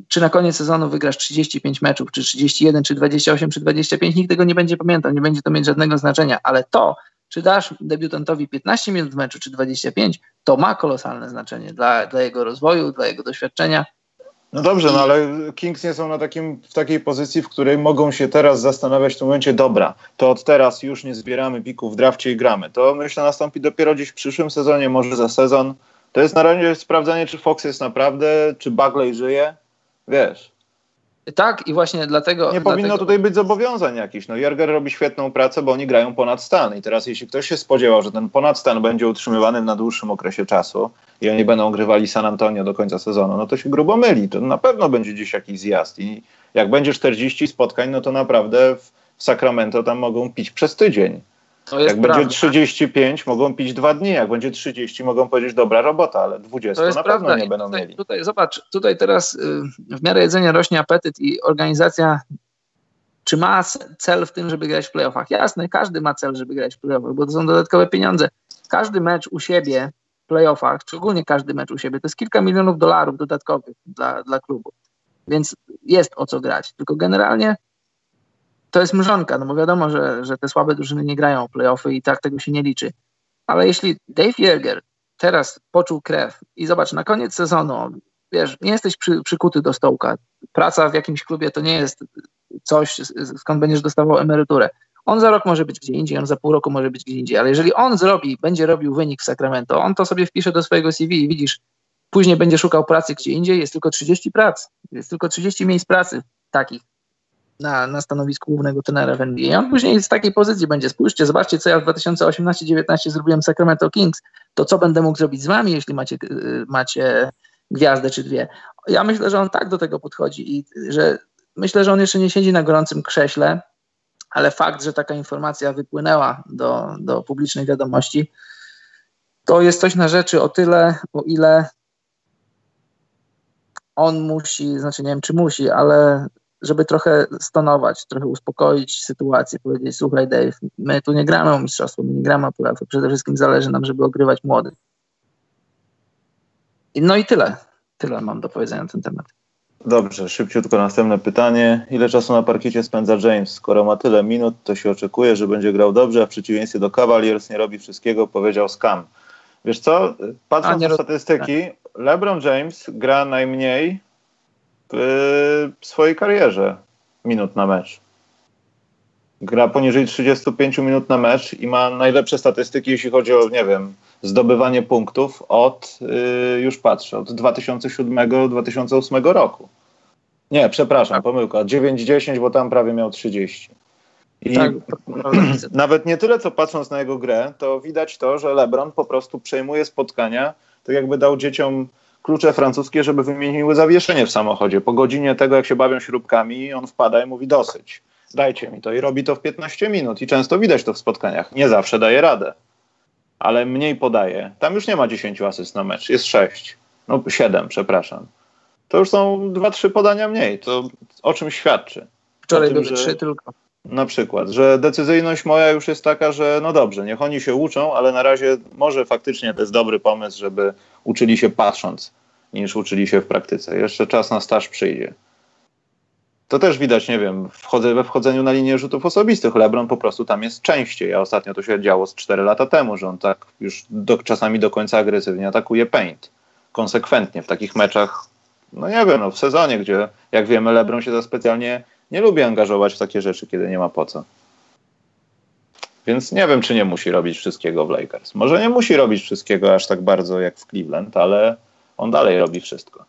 czy na koniec sezonu wygrasz 35 meczów, czy 31, czy 28, czy 25, nikt tego nie będzie pamiętał, nie będzie to mieć żadnego znaczenia, ale to, czy dasz debiutantowi 15 minut w meczu, czy 25, to ma kolosalne znaczenie dla, dla jego rozwoju, dla jego doświadczenia no dobrze, no ale Kings nie są na takim, w takiej pozycji, w której mogą się teraz zastanawiać w tym momencie, dobra, to od teraz już nie zbieramy pików w drafcie i gramy. To myślę nastąpi dopiero gdzieś w przyszłym sezonie, może za sezon. To jest na razie sprawdzanie, czy Fox jest naprawdę, czy Bagley żyje. Wiesz. Tak, i właśnie dlatego. Nie dlatego... powinno tutaj być zobowiązań jakichś. No, Jerger robi świetną pracę, bo oni grają ponad stan. I teraz, jeśli ktoś się spodziewał, że ten ponad stan będzie utrzymywany na dłuższym okresie czasu i oni będą grywali San Antonio do końca sezonu, no to się grubo myli. To na pewno będzie gdzieś jakiś zjazd. I jak będzie 40 spotkań, no to naprawdę w Sacramento tam mogą pić przez tydzień jak prawda. będzie 35, mogą pić dwa dni. Jak będzie 30, mogą powiedzieć dobra robota, ale 20 to na prawda. pewno nie będą tutaj, mieli. Tutaj, zobacz, tutaj teraz y, w miarę jedzenia rośnie apetyt i organizacja czy ma cel w tym, żeby grać w playoffach? Jasne, każdy ma cel, żeby grać w playoffach, bo to są dodatkowe pieniądze. Każdy mecz u siebie playoffach, szczególnie każdy mecz u siebie, to jest kilka milionów dolarów dodatkowych dla, dla klubu. Więc jest o co grać. Tylko generalnie to jest mrzonka, no bo wiadomo, że, że te słabe drużyny nie grają playoffy i tak tego się nie liczy. Ale jeśli Dave Jäger teraz poczuł krew i zobacz, na koniec sezonu, wiesz, nie jesteś przy, przykuty do stołka. Praca w jakimś klubie to nie jest coś, skąd będziesz dostawał emeryturę. On za rok może być gdzie indziej, on za pół roku może być gdzie indziej, ale jeżeli on zrobi, będzie robił wynik w Sacramento, on to sobie wpisze do swojego CV i widzisz, później będzie szukał pracy gdzie indziej, jest tylko 30 prac, jest tylko 30 miejsc pracy takich na, na stanowisku głównego trenera w NBA. I on później z takiej pozycji będzie, spójrzcie, zobaczcie, co ja w 2018-19 zrobiłem w Sacramento Kings, to co będę mógł zrobić z wami, jeśli macie, y, macie gwiazdę czy dwie. Ja myślę, że on tak do tego podchodzi i że myślę, że on jeszcze nie siedzi na gorącym krześle, ale fakt, że taka informacja wypłynęła do, do publicznej wiadomości, to jest coś na rzeczy o tyle, o ile on musi, znaczy nie wiem czy musi, ale żeby trochę stonować, trochę uspokoić sytuację, powiedzieć, słuchaj Dave, my tu nie gramy o mistrzostwo, my nie gramy o playoff, przede wszystkim zależy nam, żeby ogrywać młodych. No i tyle. Tyle mam do powiedzenia na ten temat. Dobrze, szybciutko następne pytanie. Ile czasu na parkiecie spędza James? Skoro ma tyle minut, to się oczekuje, że będzie grał dobrze, a w przeciwieństwie do Cavaliers nie robi wszystkiego, powiedział Scam. Wiesz co, patrząc na statystyki, LeBron James gra najmniej w swojej karierze minut na mecz. Gra poniżej 35 minut na mecz i ma najlepsze statystyki, jeśli chodzi o, nie wiem, zdobywanie punktów od, yy, już patrzę, od 2007-2008 roku. Nie, przepraszam, pomyłka, 9-10, bo tam prawie miał 30. I tak, nawet nie tyle, co patrząc na jego grę, to widać to, że LeBron po prostu przejmuje spotkania, tak jakby dał dzieciom klucze francuskie, żeby wymieniły zawieszenie w samochodzie. Po godzinie tego, jak się bawią śrubkami, on wpada i mówi dosyć. Dajcie mi to. I robi to w 15 minut. I często widać to w spotkaniach. Nie zawsze daje radę. Ale mniej podaje. Tam już nie ma 10 asyst na mecz. Jest 6. No 7, przepraszam. To już są 2-3 podania mniej. To o czym świadczy? Wczoraj były 3 tylko. Na przykład, że decyzyjność moja już jest taka, że no dobrze, niech oni się uczą, ale na razie może faktycznie to jest dobry pomysł, żeby uczyli się patrząc, niż uczyli się w praktyce. Jeszcze czas na staż przyjdzie. To też widać, nie wiem, wchodzę we wchodzeniu na linię rzutów osobistych. LeBron po prostu tam jest częściej, a ostatnio to się działo z 4 lata temu, że on tak już do, czasami do końca agresywnie atakuje paint. Konsekwentnie w takich meczach, no nie wiem, no w sezonie, gdzie jak wiemy LeBron się za specjalnie nie lubi angażować w takie rzeczy, kiedy nie ma po co. Więc nie wiem, czy nie musi robić wszystkiego w Lakers. Może nie musi robić wszystkiego aż tak bardzo jak w Cleveland, ale on dalej robi wszystko.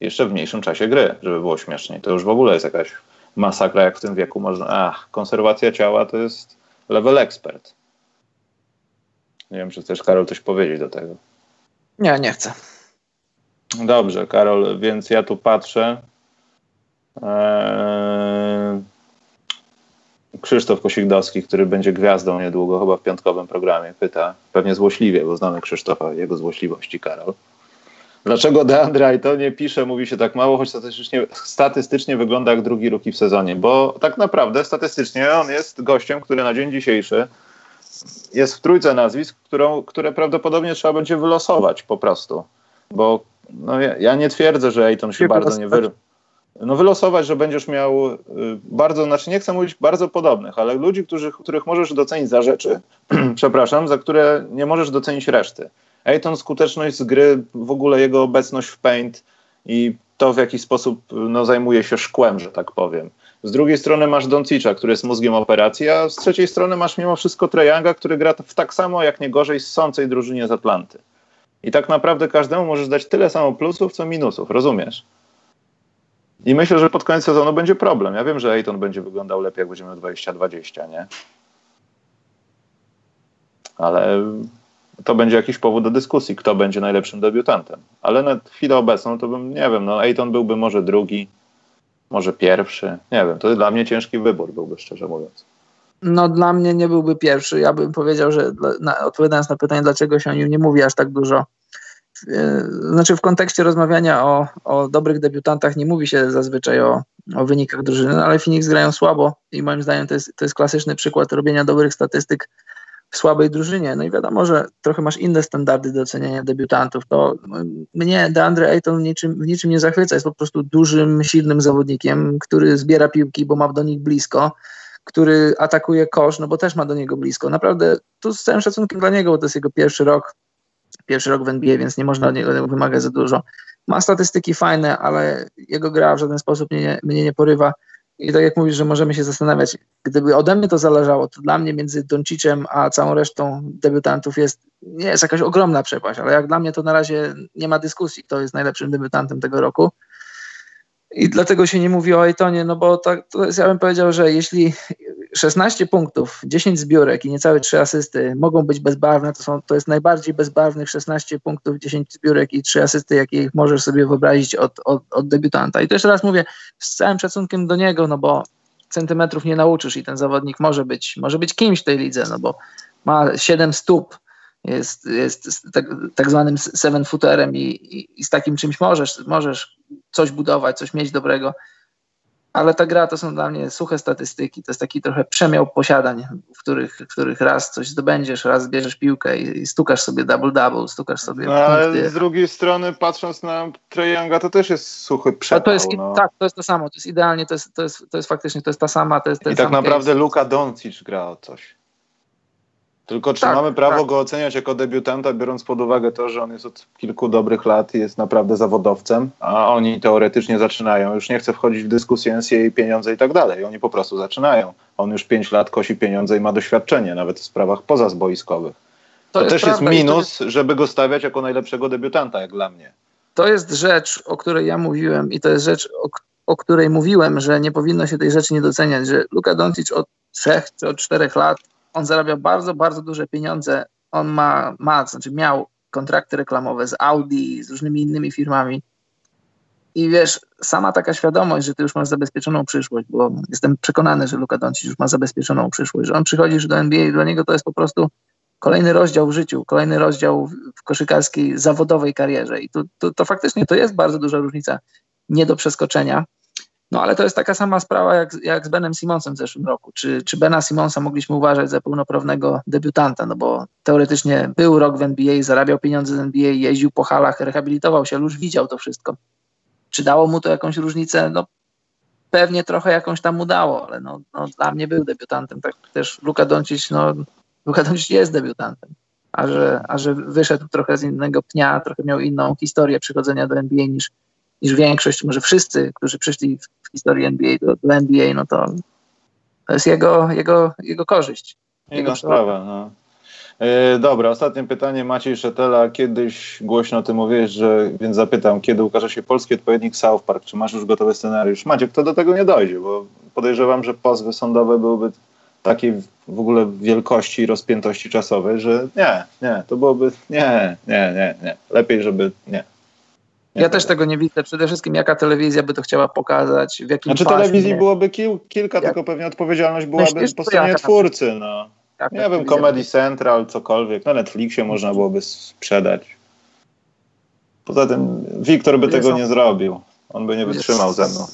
Jeszcze w mniejszym czasie gry, żeby było śmieszniej. To już w ogóle jest jakaś masakra, jak w tym wieku można. Ach, konserwacja ciała to jest level expert. Nie wiem, czy chcesz, Karol, coś powiedzieć do tego. Nie, nie chcę. Dobrze, Karol, więc ja tu patrzę. Eee, Krzysztof Kosikdowski, który będzie gwiazdą niedługo, chyba w piątkowym programie, pyta, pewnie złośliwie, bo znamy Krzysztofa, jego złośliwości, Karol. Dlaczego DeAndre nie pisze, mówi się tak mało, choć statystycznie, statystycznie wygląda jak drugi ruki w sezonie? Bo tak naprawdę statystycznie on jest gościem, który na dzień dzisiejszy jest w trójce nazwisk, którą, które prawdopodobnie trzeba będzie wylosować po prostu. Bo no, ja, ja nie twierdzę, że Ayton się bardzo nie wyrósł no wylosować, że będziesz miał y, bardzo, znaczy nie chcę mówić bardzo podobnych, ale ludzi, którzy, których możesz docenić za rzeczy, przepraszam, za które nie możesz docenić reszty. Ejton skuteczność z gry, w ogóle jego obecność w paint i to w jaki sposób no, zajmuje się szkłem, że tak powiem. Z drugiej strony masz Doncicza, który jest mózgiem operacji, a z trzeciej strony masz mimo wszystko Trejanga, który gra w tak samo, jak nie gorzej, sącej drużynie z Atlanty. I tak naprawdę każdemu możesz dać tyle samo plusów, co minusów, rozumiesz? I myślę, że pod koniec sezonu będzie problem. Ja wiem, że Ayton będzie wyglądał lepiej, jak będzie miał 20-20, nie? Ale to będzie jakiś powód do dyskusji, kto będzie najlepszym debiutantem. Ale na chwilę obecną to bym, nie wiem, no Ayton byłby może drugi, może pierwszy. Nie wiem, to dla mnie ciężki wybór byłby, szczerze mówiąc. No dla mnie nie byłby pierwszy. Ja bym powiedział, że na, odpowiadając na pytanie, dlaczego się o nim nie mówi aż tak dużo, E, znaczy w kontekście rozmawiania o, o dobrych debiutantach nie mówi się zazwyczaj o, o wynikach drużyny, ale Phoenix grają słabo i moim zdaniem to jest, to jest klasyczny przykład robienia dobrych statystyk słabej drużynie. No i wiadomo, że trochę masz inne standardy do oceniania debiutantów. To no, mnie DeAndre Ayton niczym, niczym nie zachwyca. Jest po prostu dużym, silnym zawodnikiem, który zbiera piłki, bo ma do nich blisko, który atakuje kosz, no bo też ma do niego blisko. Naprawdę, tu z całym szacunkiem dla niego, bo to jest jego pierwszy rok pierwszy rok w NBA, więc nie można od niego wymagać za dużo. Ma statystyki fajne, ale jego gra w żaden sposób mnie, mnie nie porywa. I tak jak mówisz, że możemy się zastanawiać, gdyby ode mnie to zależało, to dla mnie między Doncicem a całą resztą debiutantów jest, nie jest jakaś ogromna przepaść, ale jak dla mnie to na razie nie ma dyskusji, kto jest najlepszym debiutantem tego roku. I dlatego się nie mówi o Ejtonie, no bo tak, to jest, ja bym powiedział, że jeśli 16 punktów, 10 zbiórek i niecałe 3 asysty mogą być bezbarwne, to, są, to jest najbardziej bezbarwnych 16 punktów, 10 zbiórek i 3 asysty, jakie możesz sobie wyobrazić od, od, od debiutanta. I to jeszcze raz mówię, z całym szacunkiem do niego, no bo centymetrów nie nauczysz i ten zawodnik może być, może być kimś w tej lidze, no bo ma 7 stóp, jest, jest tak, tak zwanym seven footerem i, i, i, z takim czymś możesz, możesz coś budować, coś mieć dobrego. Ale ta gra to są dla mnie suche statystyki, to jest taki trochę przemiał posiadań, w których, w których raz coś zdobędziesz, raz bierzesz piłkę i, i stukasz sobie double-double, stukasz sobie no, ale z drugiej strony patrząc na Treyanga to też jest suchy przepał. To jest, no. Tak, to jest to samo, to jest idealnie, to jest, to jest, to jest faktycznie, to jest ta sama, to jest I tak naprawdę case. Luka Doncic gra o coś. Tylko czy tak, mamy prawo tak. go oceniać jako debiutanta, biorąc pod uwagę to, że on jest od kilku dobrych lat i jest naprawdę zawodowcem, a oni teoretycznie zaczynają. Już nie chcę wchodzić w dyskusję NCAA, pieniądze i tak dalej. Oni po prostu zaczynają. On już pięć lat kosi pieniądze i ma doświadczenie, nawet w sprawach pozazboiskowych. To, to jest też jest minus, jest... żeby go stawiać jako najlepszego debiutanta, jak dla mnie. To jest rzecz, o której ja mówiłem i to jest rzecz, o, o której mówiłem, że nie powinno się tej rzeczy nie doceniać, że Luka Doncic od trzech czy od czterech lat on zarabia bardzo, bardzo duże pieniądze. On ma, ma, znaczy miał kontrakty reklamowe z Audi, z różnymi innymi firmami. I wiesz, sama taka świadomość, że ty już masz zabezpieczoną przyszłość, bo jestem przekonany, że Luka Doncic już ma zabezpieczoną przyszłość, że on przychodzi do NBA i dla niego to jest po prostu kolejny rozdział w życiu, kolejny rozdział w koszykarskiej, zawodowej karierze. I to, to faktycznie to jest bardzo duża różnica, nie do przeskoczenia. No ale to jest taka sama sprawa jak, jak z Benem Simonsem w zeszłym roku. Czy, czy Bena Simonsa mogliśmy uważać za pełnoprawnego debiutanta? No bo teoretycznie był rok w NBA, zarabiał pieniądze z NBA, jeździł po halach, rehabilitował się, ale już widział to wszystko. Czy dało mu to jakąś różnicę? No pewnie trochę jakąś tam mu dało, ale no, no dla mnie był debiutantem. Tak też Luka Doncic, no Luka Doncic jest debiutantem. A że, a że wyszedł trochę z innego pnia, trochę miał inną historię przychodzenia do NBA niż, niż większość, może wszyscy, którzy przyszli w, w historii NBA do, do, NBA, no to to jest jego, jego, jego korzyść. Jego, jego sprawa. No. Yy, dobra, ostatnie pytanie. Maciej Szetela, kiedyś głośno o tym mówiłeś, że, więc zapytam, kiedy ukaże się polski odpowiednik South Park? Czy masz już gotowy scenariusz? Maciek, to do tego nie dojdzie, bo podejrzewam, że pozwy sądowe byłyby takiej w ogóle wielkości i rozpiętości czasowej, że nie, nie, to byłoby nie, nie, nie, nie. Lepiej, żeby nie. Ja też tego nie widzę. Przede wszystkim jaka telewizja by to chciała pokazać, w jakim Znaczy paśmie. telewizji byłoby kil, kilka, Jak? tylko pewnie odpowiedzialność byłaby Myślisz, po stronie twórcy. No. Jak nie wiem, Comedy Central, cokolwiek. Na Netflixie można byłoby sprzedać. Poza tym Wiktor by tego nie zrobił. On by nie wytrzymał ze mną.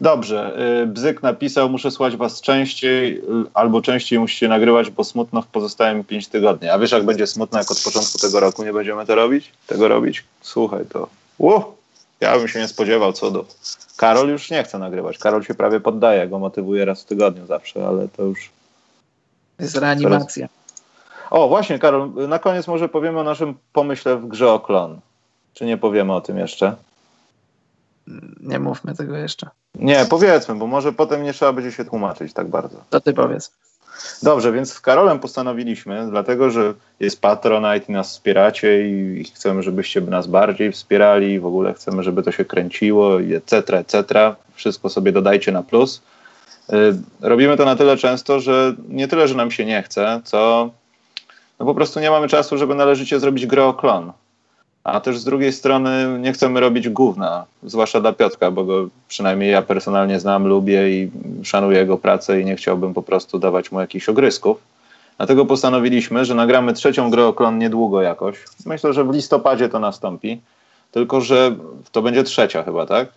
Dobrze. Y, Bzyk napisał, muszę słuchać was częściej, y, albo częściej musicie nagrywać, bo smutno w pozostałym 5 tygodni. A wiesz, jak będzie smutno, jak od początku tego roku nie będziemy to robić? Tego robić? Słuchaj, to... Uh, ja bym się nie spodziewał, co do... Karol już nie chce nagrywać. Karol się prawie poddaje, go motywuje raz w tygodniu zawsze, ale to już... Jest reanimacja. O, właśnie, Karol, na koniec może powiemy o naszym pomyśle w grze o klon. Czy nie powiemy o tym jeszcze? Nie mówmy tego jeszcze. Nie, powiedzmy, bo może potem nie trzeba będzie się tłumaczyć tak bardzo. To ty powiedz. Dobrze, więc z Karolem postanowiliśmy, dlatego że jest Patronite i nas wspieracie i chcemy, żebyście nas bardziej wspierali, w ogóle chcemy, żeby to się kręciło, etc., etc. Wszystko sobie dodajcie na plus. Y, robimy to na tyle często, że nie tyle, że nam się nie chce, co no po prostu nie mamy czasu, żeby należycie zrobić grę o klon a też z drugiej strony nie chcemy robić gówna, zwłaszcza dla Piotka, bo go przynajmniej ja personalnie znam, lubię i szanuję jego pracę i nie chciałbym po prostu dawać mu jakichś ogrysków. Dlatego postanowiliśmy, że nagramy trzecią grę o klon niedługo jakoś. Myślę, że w listopadzie to nastąpi. Tylko, że to będzie trzecia chyba, tak?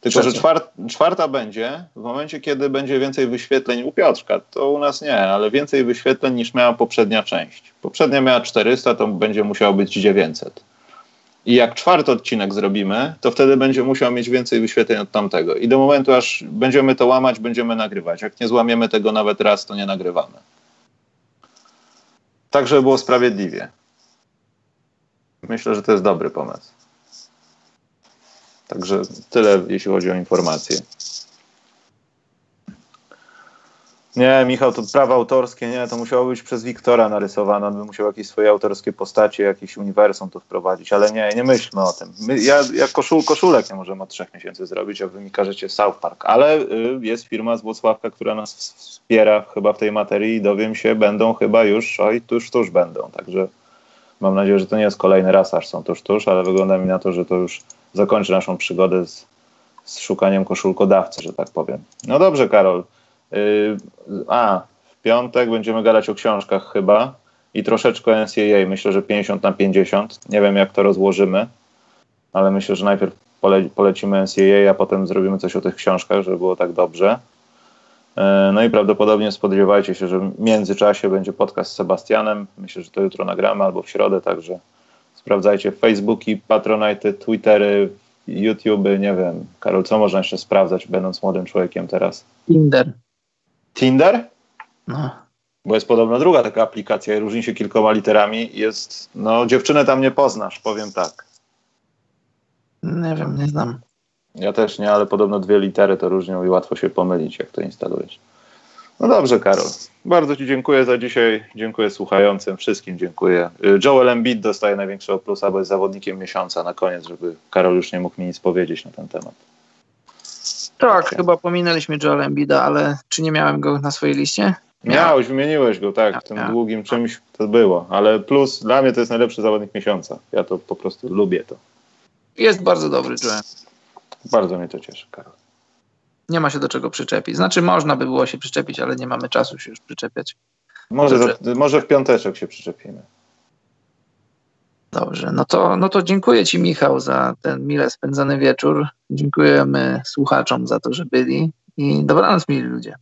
Tylko, Trzecia. że czwarta, czwarta będzie w momencie, kiedy będzie więcej wyświetleń u Piotrka. To u nas nie, ale więcej wyświetleń niż miała poprzednia część. Poprzednia miała 400, to będzie musiało być 900. I jak czwarty odcinek zrobimy, to wtedy będzie musiał mieć więcej wyświetleń od tamtego. I do momentu, aż będziemy to łamać, będziemy nagrywać. Jak nie złamiemy tego nawet raz, to nie nagrywamy. Tak, żeby było sprawiedliwie. Myślę, że to jest dobry pomysł. Także tyle, jeśli chodzi o informacje. Nie, Michał, to prawa autorskie, nie, to musiało być przez Wiktora narysowane, on by musiał jakieś swoje autorskie postacie, jakieś uniwersum tu wprowadzić, ale nie, nie myślmy o tym. My, ja ja koszul, koszulek nie możemy od trzech miesięcy zrobić, a wy mi każecie South Park, ale y, jest firma z Włocławka, która nas wspiera chyba w tej materii i dowiem się, będą chyba już, oj, tuż, tuż będą, także mam nadzieję, że to nie jest kolejny raz, aż są tuż, tuż, ale wygląda mi na to, że to już zakończy naszą przygodę z, z szukaniem koszulkodawcy, że tak powiem. No dobrze, Karol, a, w piątek będziemy gadać o książkach chyba i troszeczkę NCAA. Myślę, że 50 na 50. Nie wiem, jak to rozłożymy, ale myślę, że najpierw pole, polecimy NCAA, a potem zrobimy coś o tych książkach, żeby było tak dobrze. E, no i prawdopodobnie spodziewajcie się, że w międzyczasie będzie podcast z Sebastianem. Myślę, że to jutro nagramy albo w środę, także sprawdzajcie Facebooki, Patronite, Twittery, YouTube, nie wiem. Karol, co można jeszcze sprawdzać, będąc młodym człowiekiem teraz? Tinder. Tinder? No. Bo jest podobno druga taka aplikacja i różni się kilkoma literami. Jest, no dziewczynę tam nie poznasz, powiem tak. Nie wiem, nie znam. Ja też nie, ale podobno dwie litery to różnią i łatwo się pomylić, jak to instalujesz. No dobrze, Karol. Bardzo Ci dziękuję za dzisiaj. Dziękuję słuchającym. Wszystkim dziękuję. Y, Joel Embiid dostaje największego plusa, bo jest zawodnikiem miesiąca na koniec, żeby Karol już nie mógł mi nic powiedzieć na ten temat. Tak, chyba pominęliśmy Joel Embida, ale czy nie miałem go na swojej liście? Miałeś, wymieniłeś go, tak, tym miałem. długim czymś to było, ale plus dla mnie to jest najlepszy zawodnik miesiąca. Ja to po prostu lubię to. Jest bardzo dobry Joel. Bardzo mnie to cieszy, Karol. Nie ma się do czego przyczepić. Znaczy można by było się przyczepić, ale nie mamy czasu się już przyczepiać. Może, za, może w piąteczek się przyczepimy. Dobrze, no to, no to dziękuję Ci, Michał, za ten mile spędzony wieczór. Dziękujemy słuchaczom za to, że byli i dobranoc, mili ludzie.